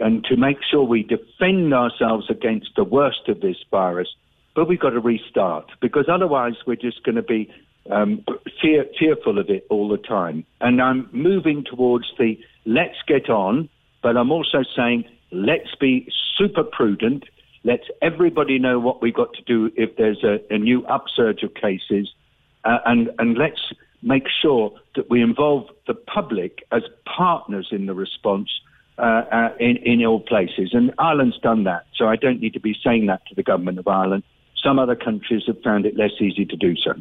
and to make sure we defend ourselves against the worst of this virus. But we've got to restart because otherwise we're just going to be um, fear, fearful of it all the time. And I'm moving towards the let's get on, but I'm also saying let's be super prudent. Let's everybody know what we've got to do if there's a, a new upsurge of cases. Uh, and, and let's make sure that we involve the public as partners in the response uh, uh, in, in all places. And Ireland's done that, so I don't need to be saying that to the government of Ireland. Some other countries have found it less easy to do so.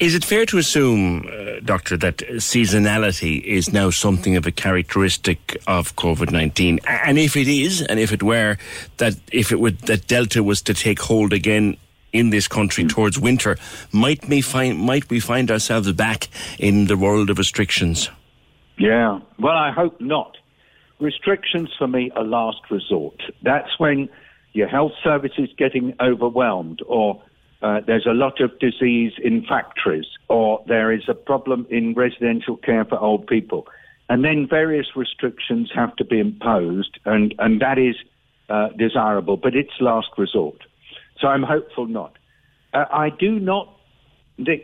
Is it fair to assume, uh, Doctor, that seasonality is now something of a characteristic of COVID nineteen? And if it is, and if it were, that if it would that Delta was to take hold again in this country towards winter, might we find might we find ourselves back in the world of restrictions? Yeah, well, I hope not. Restrictions for me are last resort. That's when your health service is getting overwhelmed, or uh, there's a lot of disease in factories, or there is a problem in residential care for old people. And then various restrictions have to be imposed, and, and that is uh, desirable, but it's last resort. So I'm hopeful not. Uh, I do not,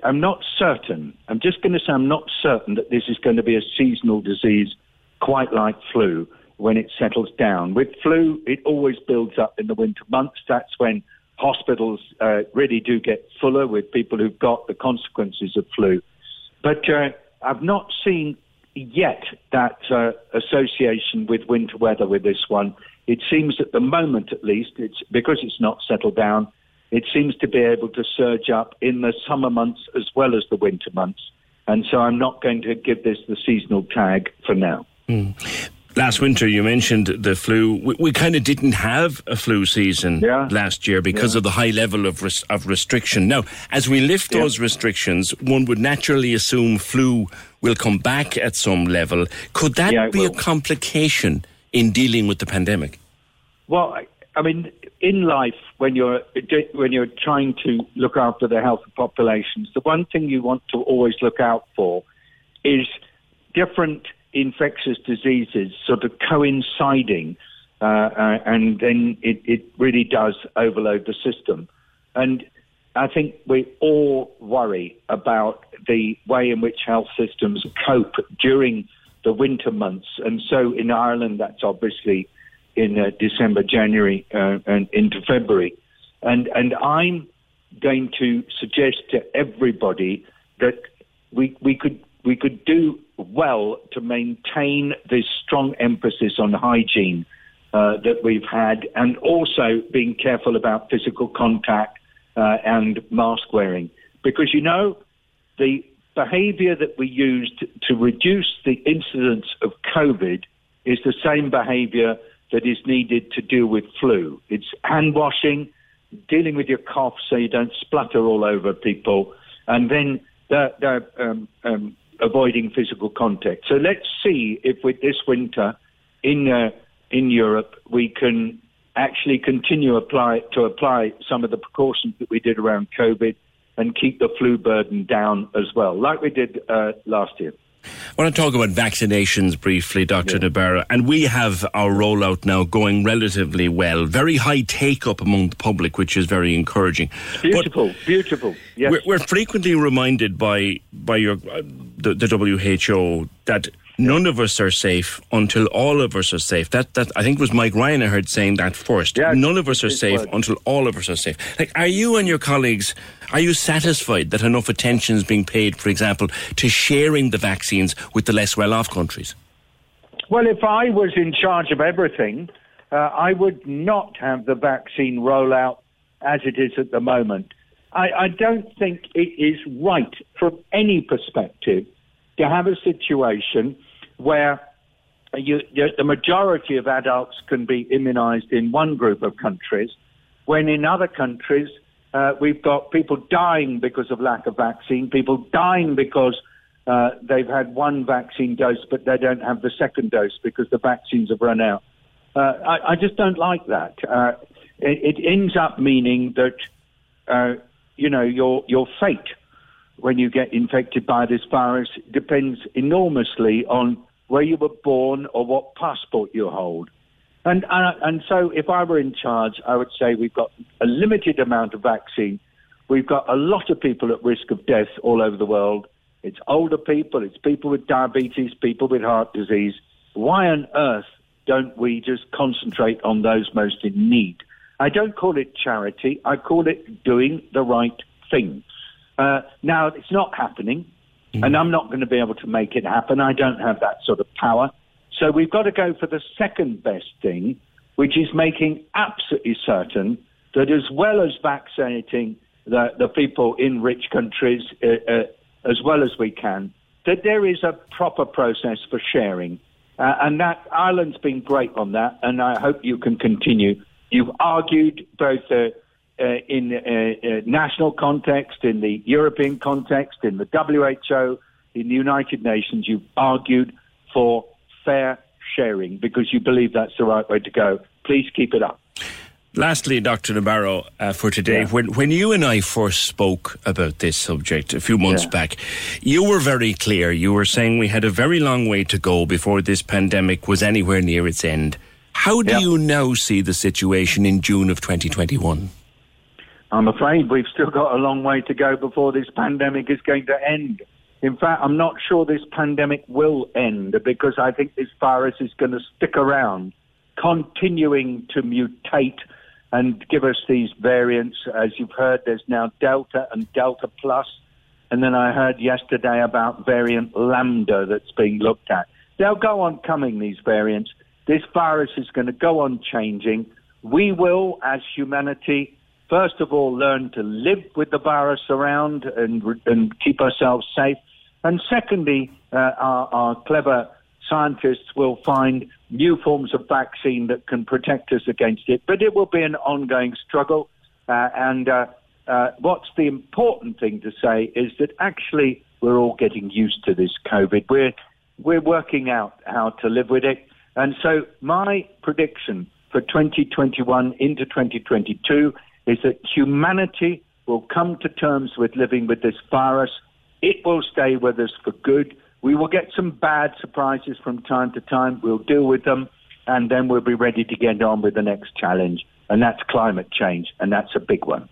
I'm not certain, I'm just going to say I'm not certain that this is going to be a seasonal disease quite like flu when it settles down. With flu, it always builds up in the winter months. That's when hospitals uh, really do get fuller with people who've got the consequences of flu. But uh, I've not seen yet that uh, association with winter weather with this one. It seems at the moment, at least, it's because it's not settled down. It seems to be able to surge up in the summer months as well as the winter months. And so I'm not going to give this the seasonal tag for now. Mm. Last winter, you mentioned the flu. We, we kind of didn't have a flu season yeah. last year because yeah. of the high level of res- of restriction. Now, as we lift yeah. those restrictions, one would naturally assume flu will come back at some level. Could that be will. a complication in dealing with the pandemic? Well, I mean, in life, when you're when you're trying to look after the health of populations, the one thing you want to always look out for is different infectious diseases sort of coinciding, uh, uh, and then it, it really does overload the system. And I think we all worry about the way in which health systems cope during the winter months. And so in Ireland, that's obviously in uh, December, January, uh, and into February. And, and I'm going to suggest to everybody that we, we, could, we could do well to maintain this strong emphasis on hygiene uh, that we've had and also being careful about physical contact uh, and mask wearing. Because, you know, the behavior that we used to reduce the incidence of COVID is the same behavior that is needed to deal with flu. It's hand washing, dealing with your cough so you don't splutter all over people, and then the, the, um, um, avoiding physical contact. So let's see if with this winter in uh, in Europe we can actually continue apply to apply some of the precautions that we did around COVID and keep the flu burden down as well, like we did uh, last year. I want to talk about vaccinations briefly, Dr. Yeah. Nabarro. And we have our rollout now going relatively well. Very high take up among the public, which is very encouraging. Beautiful, but beautiful. Yes. We're, we're, frequently reminded by by your uh, the, the WHO that none of us are safe until all of us are safe. That that I think was Mike Ryan I heard saying that first. Yeah, none of us are safe until all of us are safe. Like, are you and your colleagues are you satisfied that enough attention is being paid, for example, to sharing the vaccines with the less well-off countries? Well, if I was in charge of everything, uh, I would not have the vaccine rollout as it is at the moment. I, I don't think it is right from any perspective to have a situation where you, the majority of adults can be immunized in one group of countries, when in other countries uh, we've got people dying because of lack of vaccine, people dying because uh, they've had one vaccine dose but they don't have the second dose because the vaccines have run out. Uh, I, I, just don't like that. Uh, it, it, ends up meaning that uh, you know your your fate when you get infected by this virus depends enormously on where you were born or what passport you hold. And, and, and so if I were in charge, I would say we've got a limited amount of vaccine. We've got a lot of people at risk of death all over the world. It's older people, it's people with diabetes, people with heart disease. Why on earth don't we just concentrate on those most in need? I don't call it charity, I call it doing the right thing. Uh, now, it's not happening, mm. and I'm not going to be able to make it happen. I don't have that sort of power. So we've got to go for the second best thing, which is making absolutely certain that as well as vaccinating the, the people in rich countries uh, uh, as well as we can, that there is a proper process for sharing. Uh, and that Ireland's been great on that, and I hope you can continue. You've argued both uh, uh, in uh, national context, in the European context, in the WHO, in the United Nations. You've argued for fair sharing because you believe that's the right way to go. Please keep it up. Lastly, Dr. Nabarro, uh, for today, yeah. when, when you and I first spoke about this subject a few months yeah. back, you were very clear. You were saying we had a very long way to go before this pandemic was anywhere near its end. How do yeah. you now see the situation in June of 2021? I'm afraid we've still got a long way to go before this pandemic is going to end. In fact, I'm not sure this pandemic will end because I think this virus is going to stick around, continuing to mutate and give us these variants. As you've heard, there's now Delta and Delta Plus. And then I heard yesterday about variant Lambda that's being looked at. They'll go on coming, these variants. This virus is going to go on changing. We will, as humanity, first of all, learn to live with the virus around and, and keep ourselves safe. And secondly, uh, our, our, clever scientists will find new forms of vaccine that can protect us against it. But it will be an ongoing struggle. Uh, and uh, uh what's the important thing to say is that actually we're all getting used to this COVID. We're, we're working out how to live with it. And so my prediction for 2021 into 2022 is that humanity will come to terms with living with this virus. It will stay with us for good. We will get some bad surprises from time to time. We'll deal with them, and then we'll be ready to get on with the next challenge, and that's climate change, and that's a big one.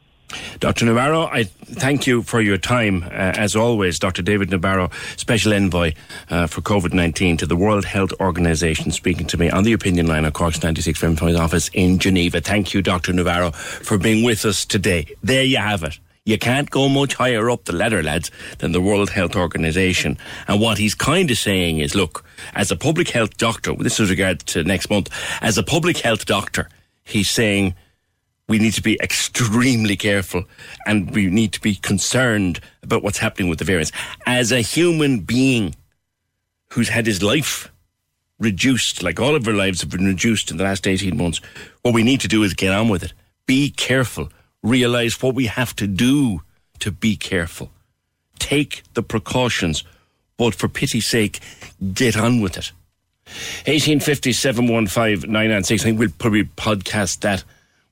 Dr. Nabarro, I thank you for your time. Uh, as always, Dr. David Nabarro, Special Envoy uh, for COVID 19 to the World Health Organization, speaking to me on the opinion line of Cork's 96 from his office in Geneva. Thank you, Dr. Nabarro, for being with us today. There you have it. You can't go much higher up the ladder, lads, than the World Health Organization. And what he's kind of saying is look, as a public health doctor, this is regard to next month, as a public health doctor, he's saying we need to be extremely careful and we need to be concerned about what's happening with the variants. As a human being who's had his life reduced, like all of our lives have been reduced in the last 18 months, what we need to do is get on with it. Be careful. Realize what we have to do to be careful. Take the precautions, but for pity's sake, get on with it. 1850 715 996. I think we'll probably podcast that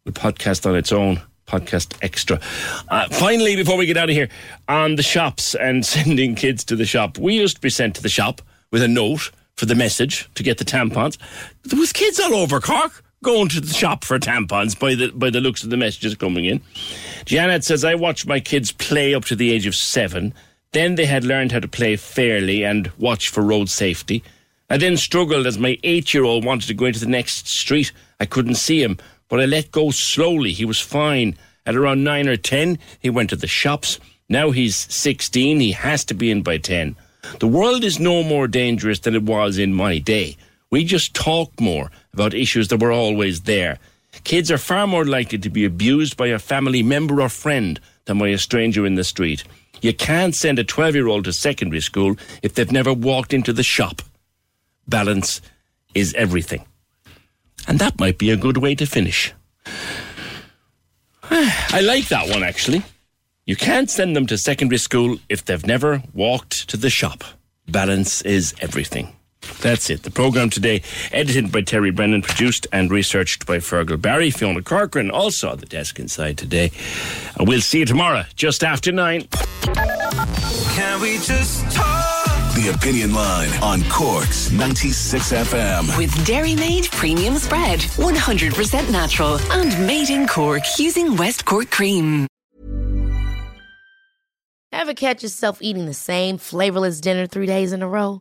We'll podcast on its own podcast extra. Uh, finally, before we get out of here, on the shops and sending kids to the shop, we used to be sent to the shop with a note for the message to get the tampons. There was kids all over Cork going to the shop for tampons by the by the looks of the messages coming in. Janet says, I watched my kids play up to the age of seven. Then they had learned how to play fairly and watch for road safety. I then struggled as my eight year old wanted to go into the next street. I couldn't see him but I let go slowly. He was fine. At around nine or ten, he went to the shops. Now he's 16. He has to be in by 10. The world is no more dangerous than it was in my day. We just talk more about issues that were always there. Kids are far more likely to be abused by a family member or friend than by a stranger in the street. You can't send a 12 year old to secondary school if they've never walked into the shop. Balance is everything. And that might be a good way to finish. I like that one actually. You can't send them to secondary school if they've never walked to the shop. Balance is everything. That's it. The programme today, edited by Terry Brennan, produced and researched by Fergal Barry, Fiona Corcoran, also at the desk inside today. And we'll see you tomorrow, just after nine. Can we just talk? The Opinion Line on Cork's 96 FM. With Dairymaid Premium Spread, 100% natural and made in Cork using West Cork cream. Ever catch yourself eating the same flavorless dinner three days in a row?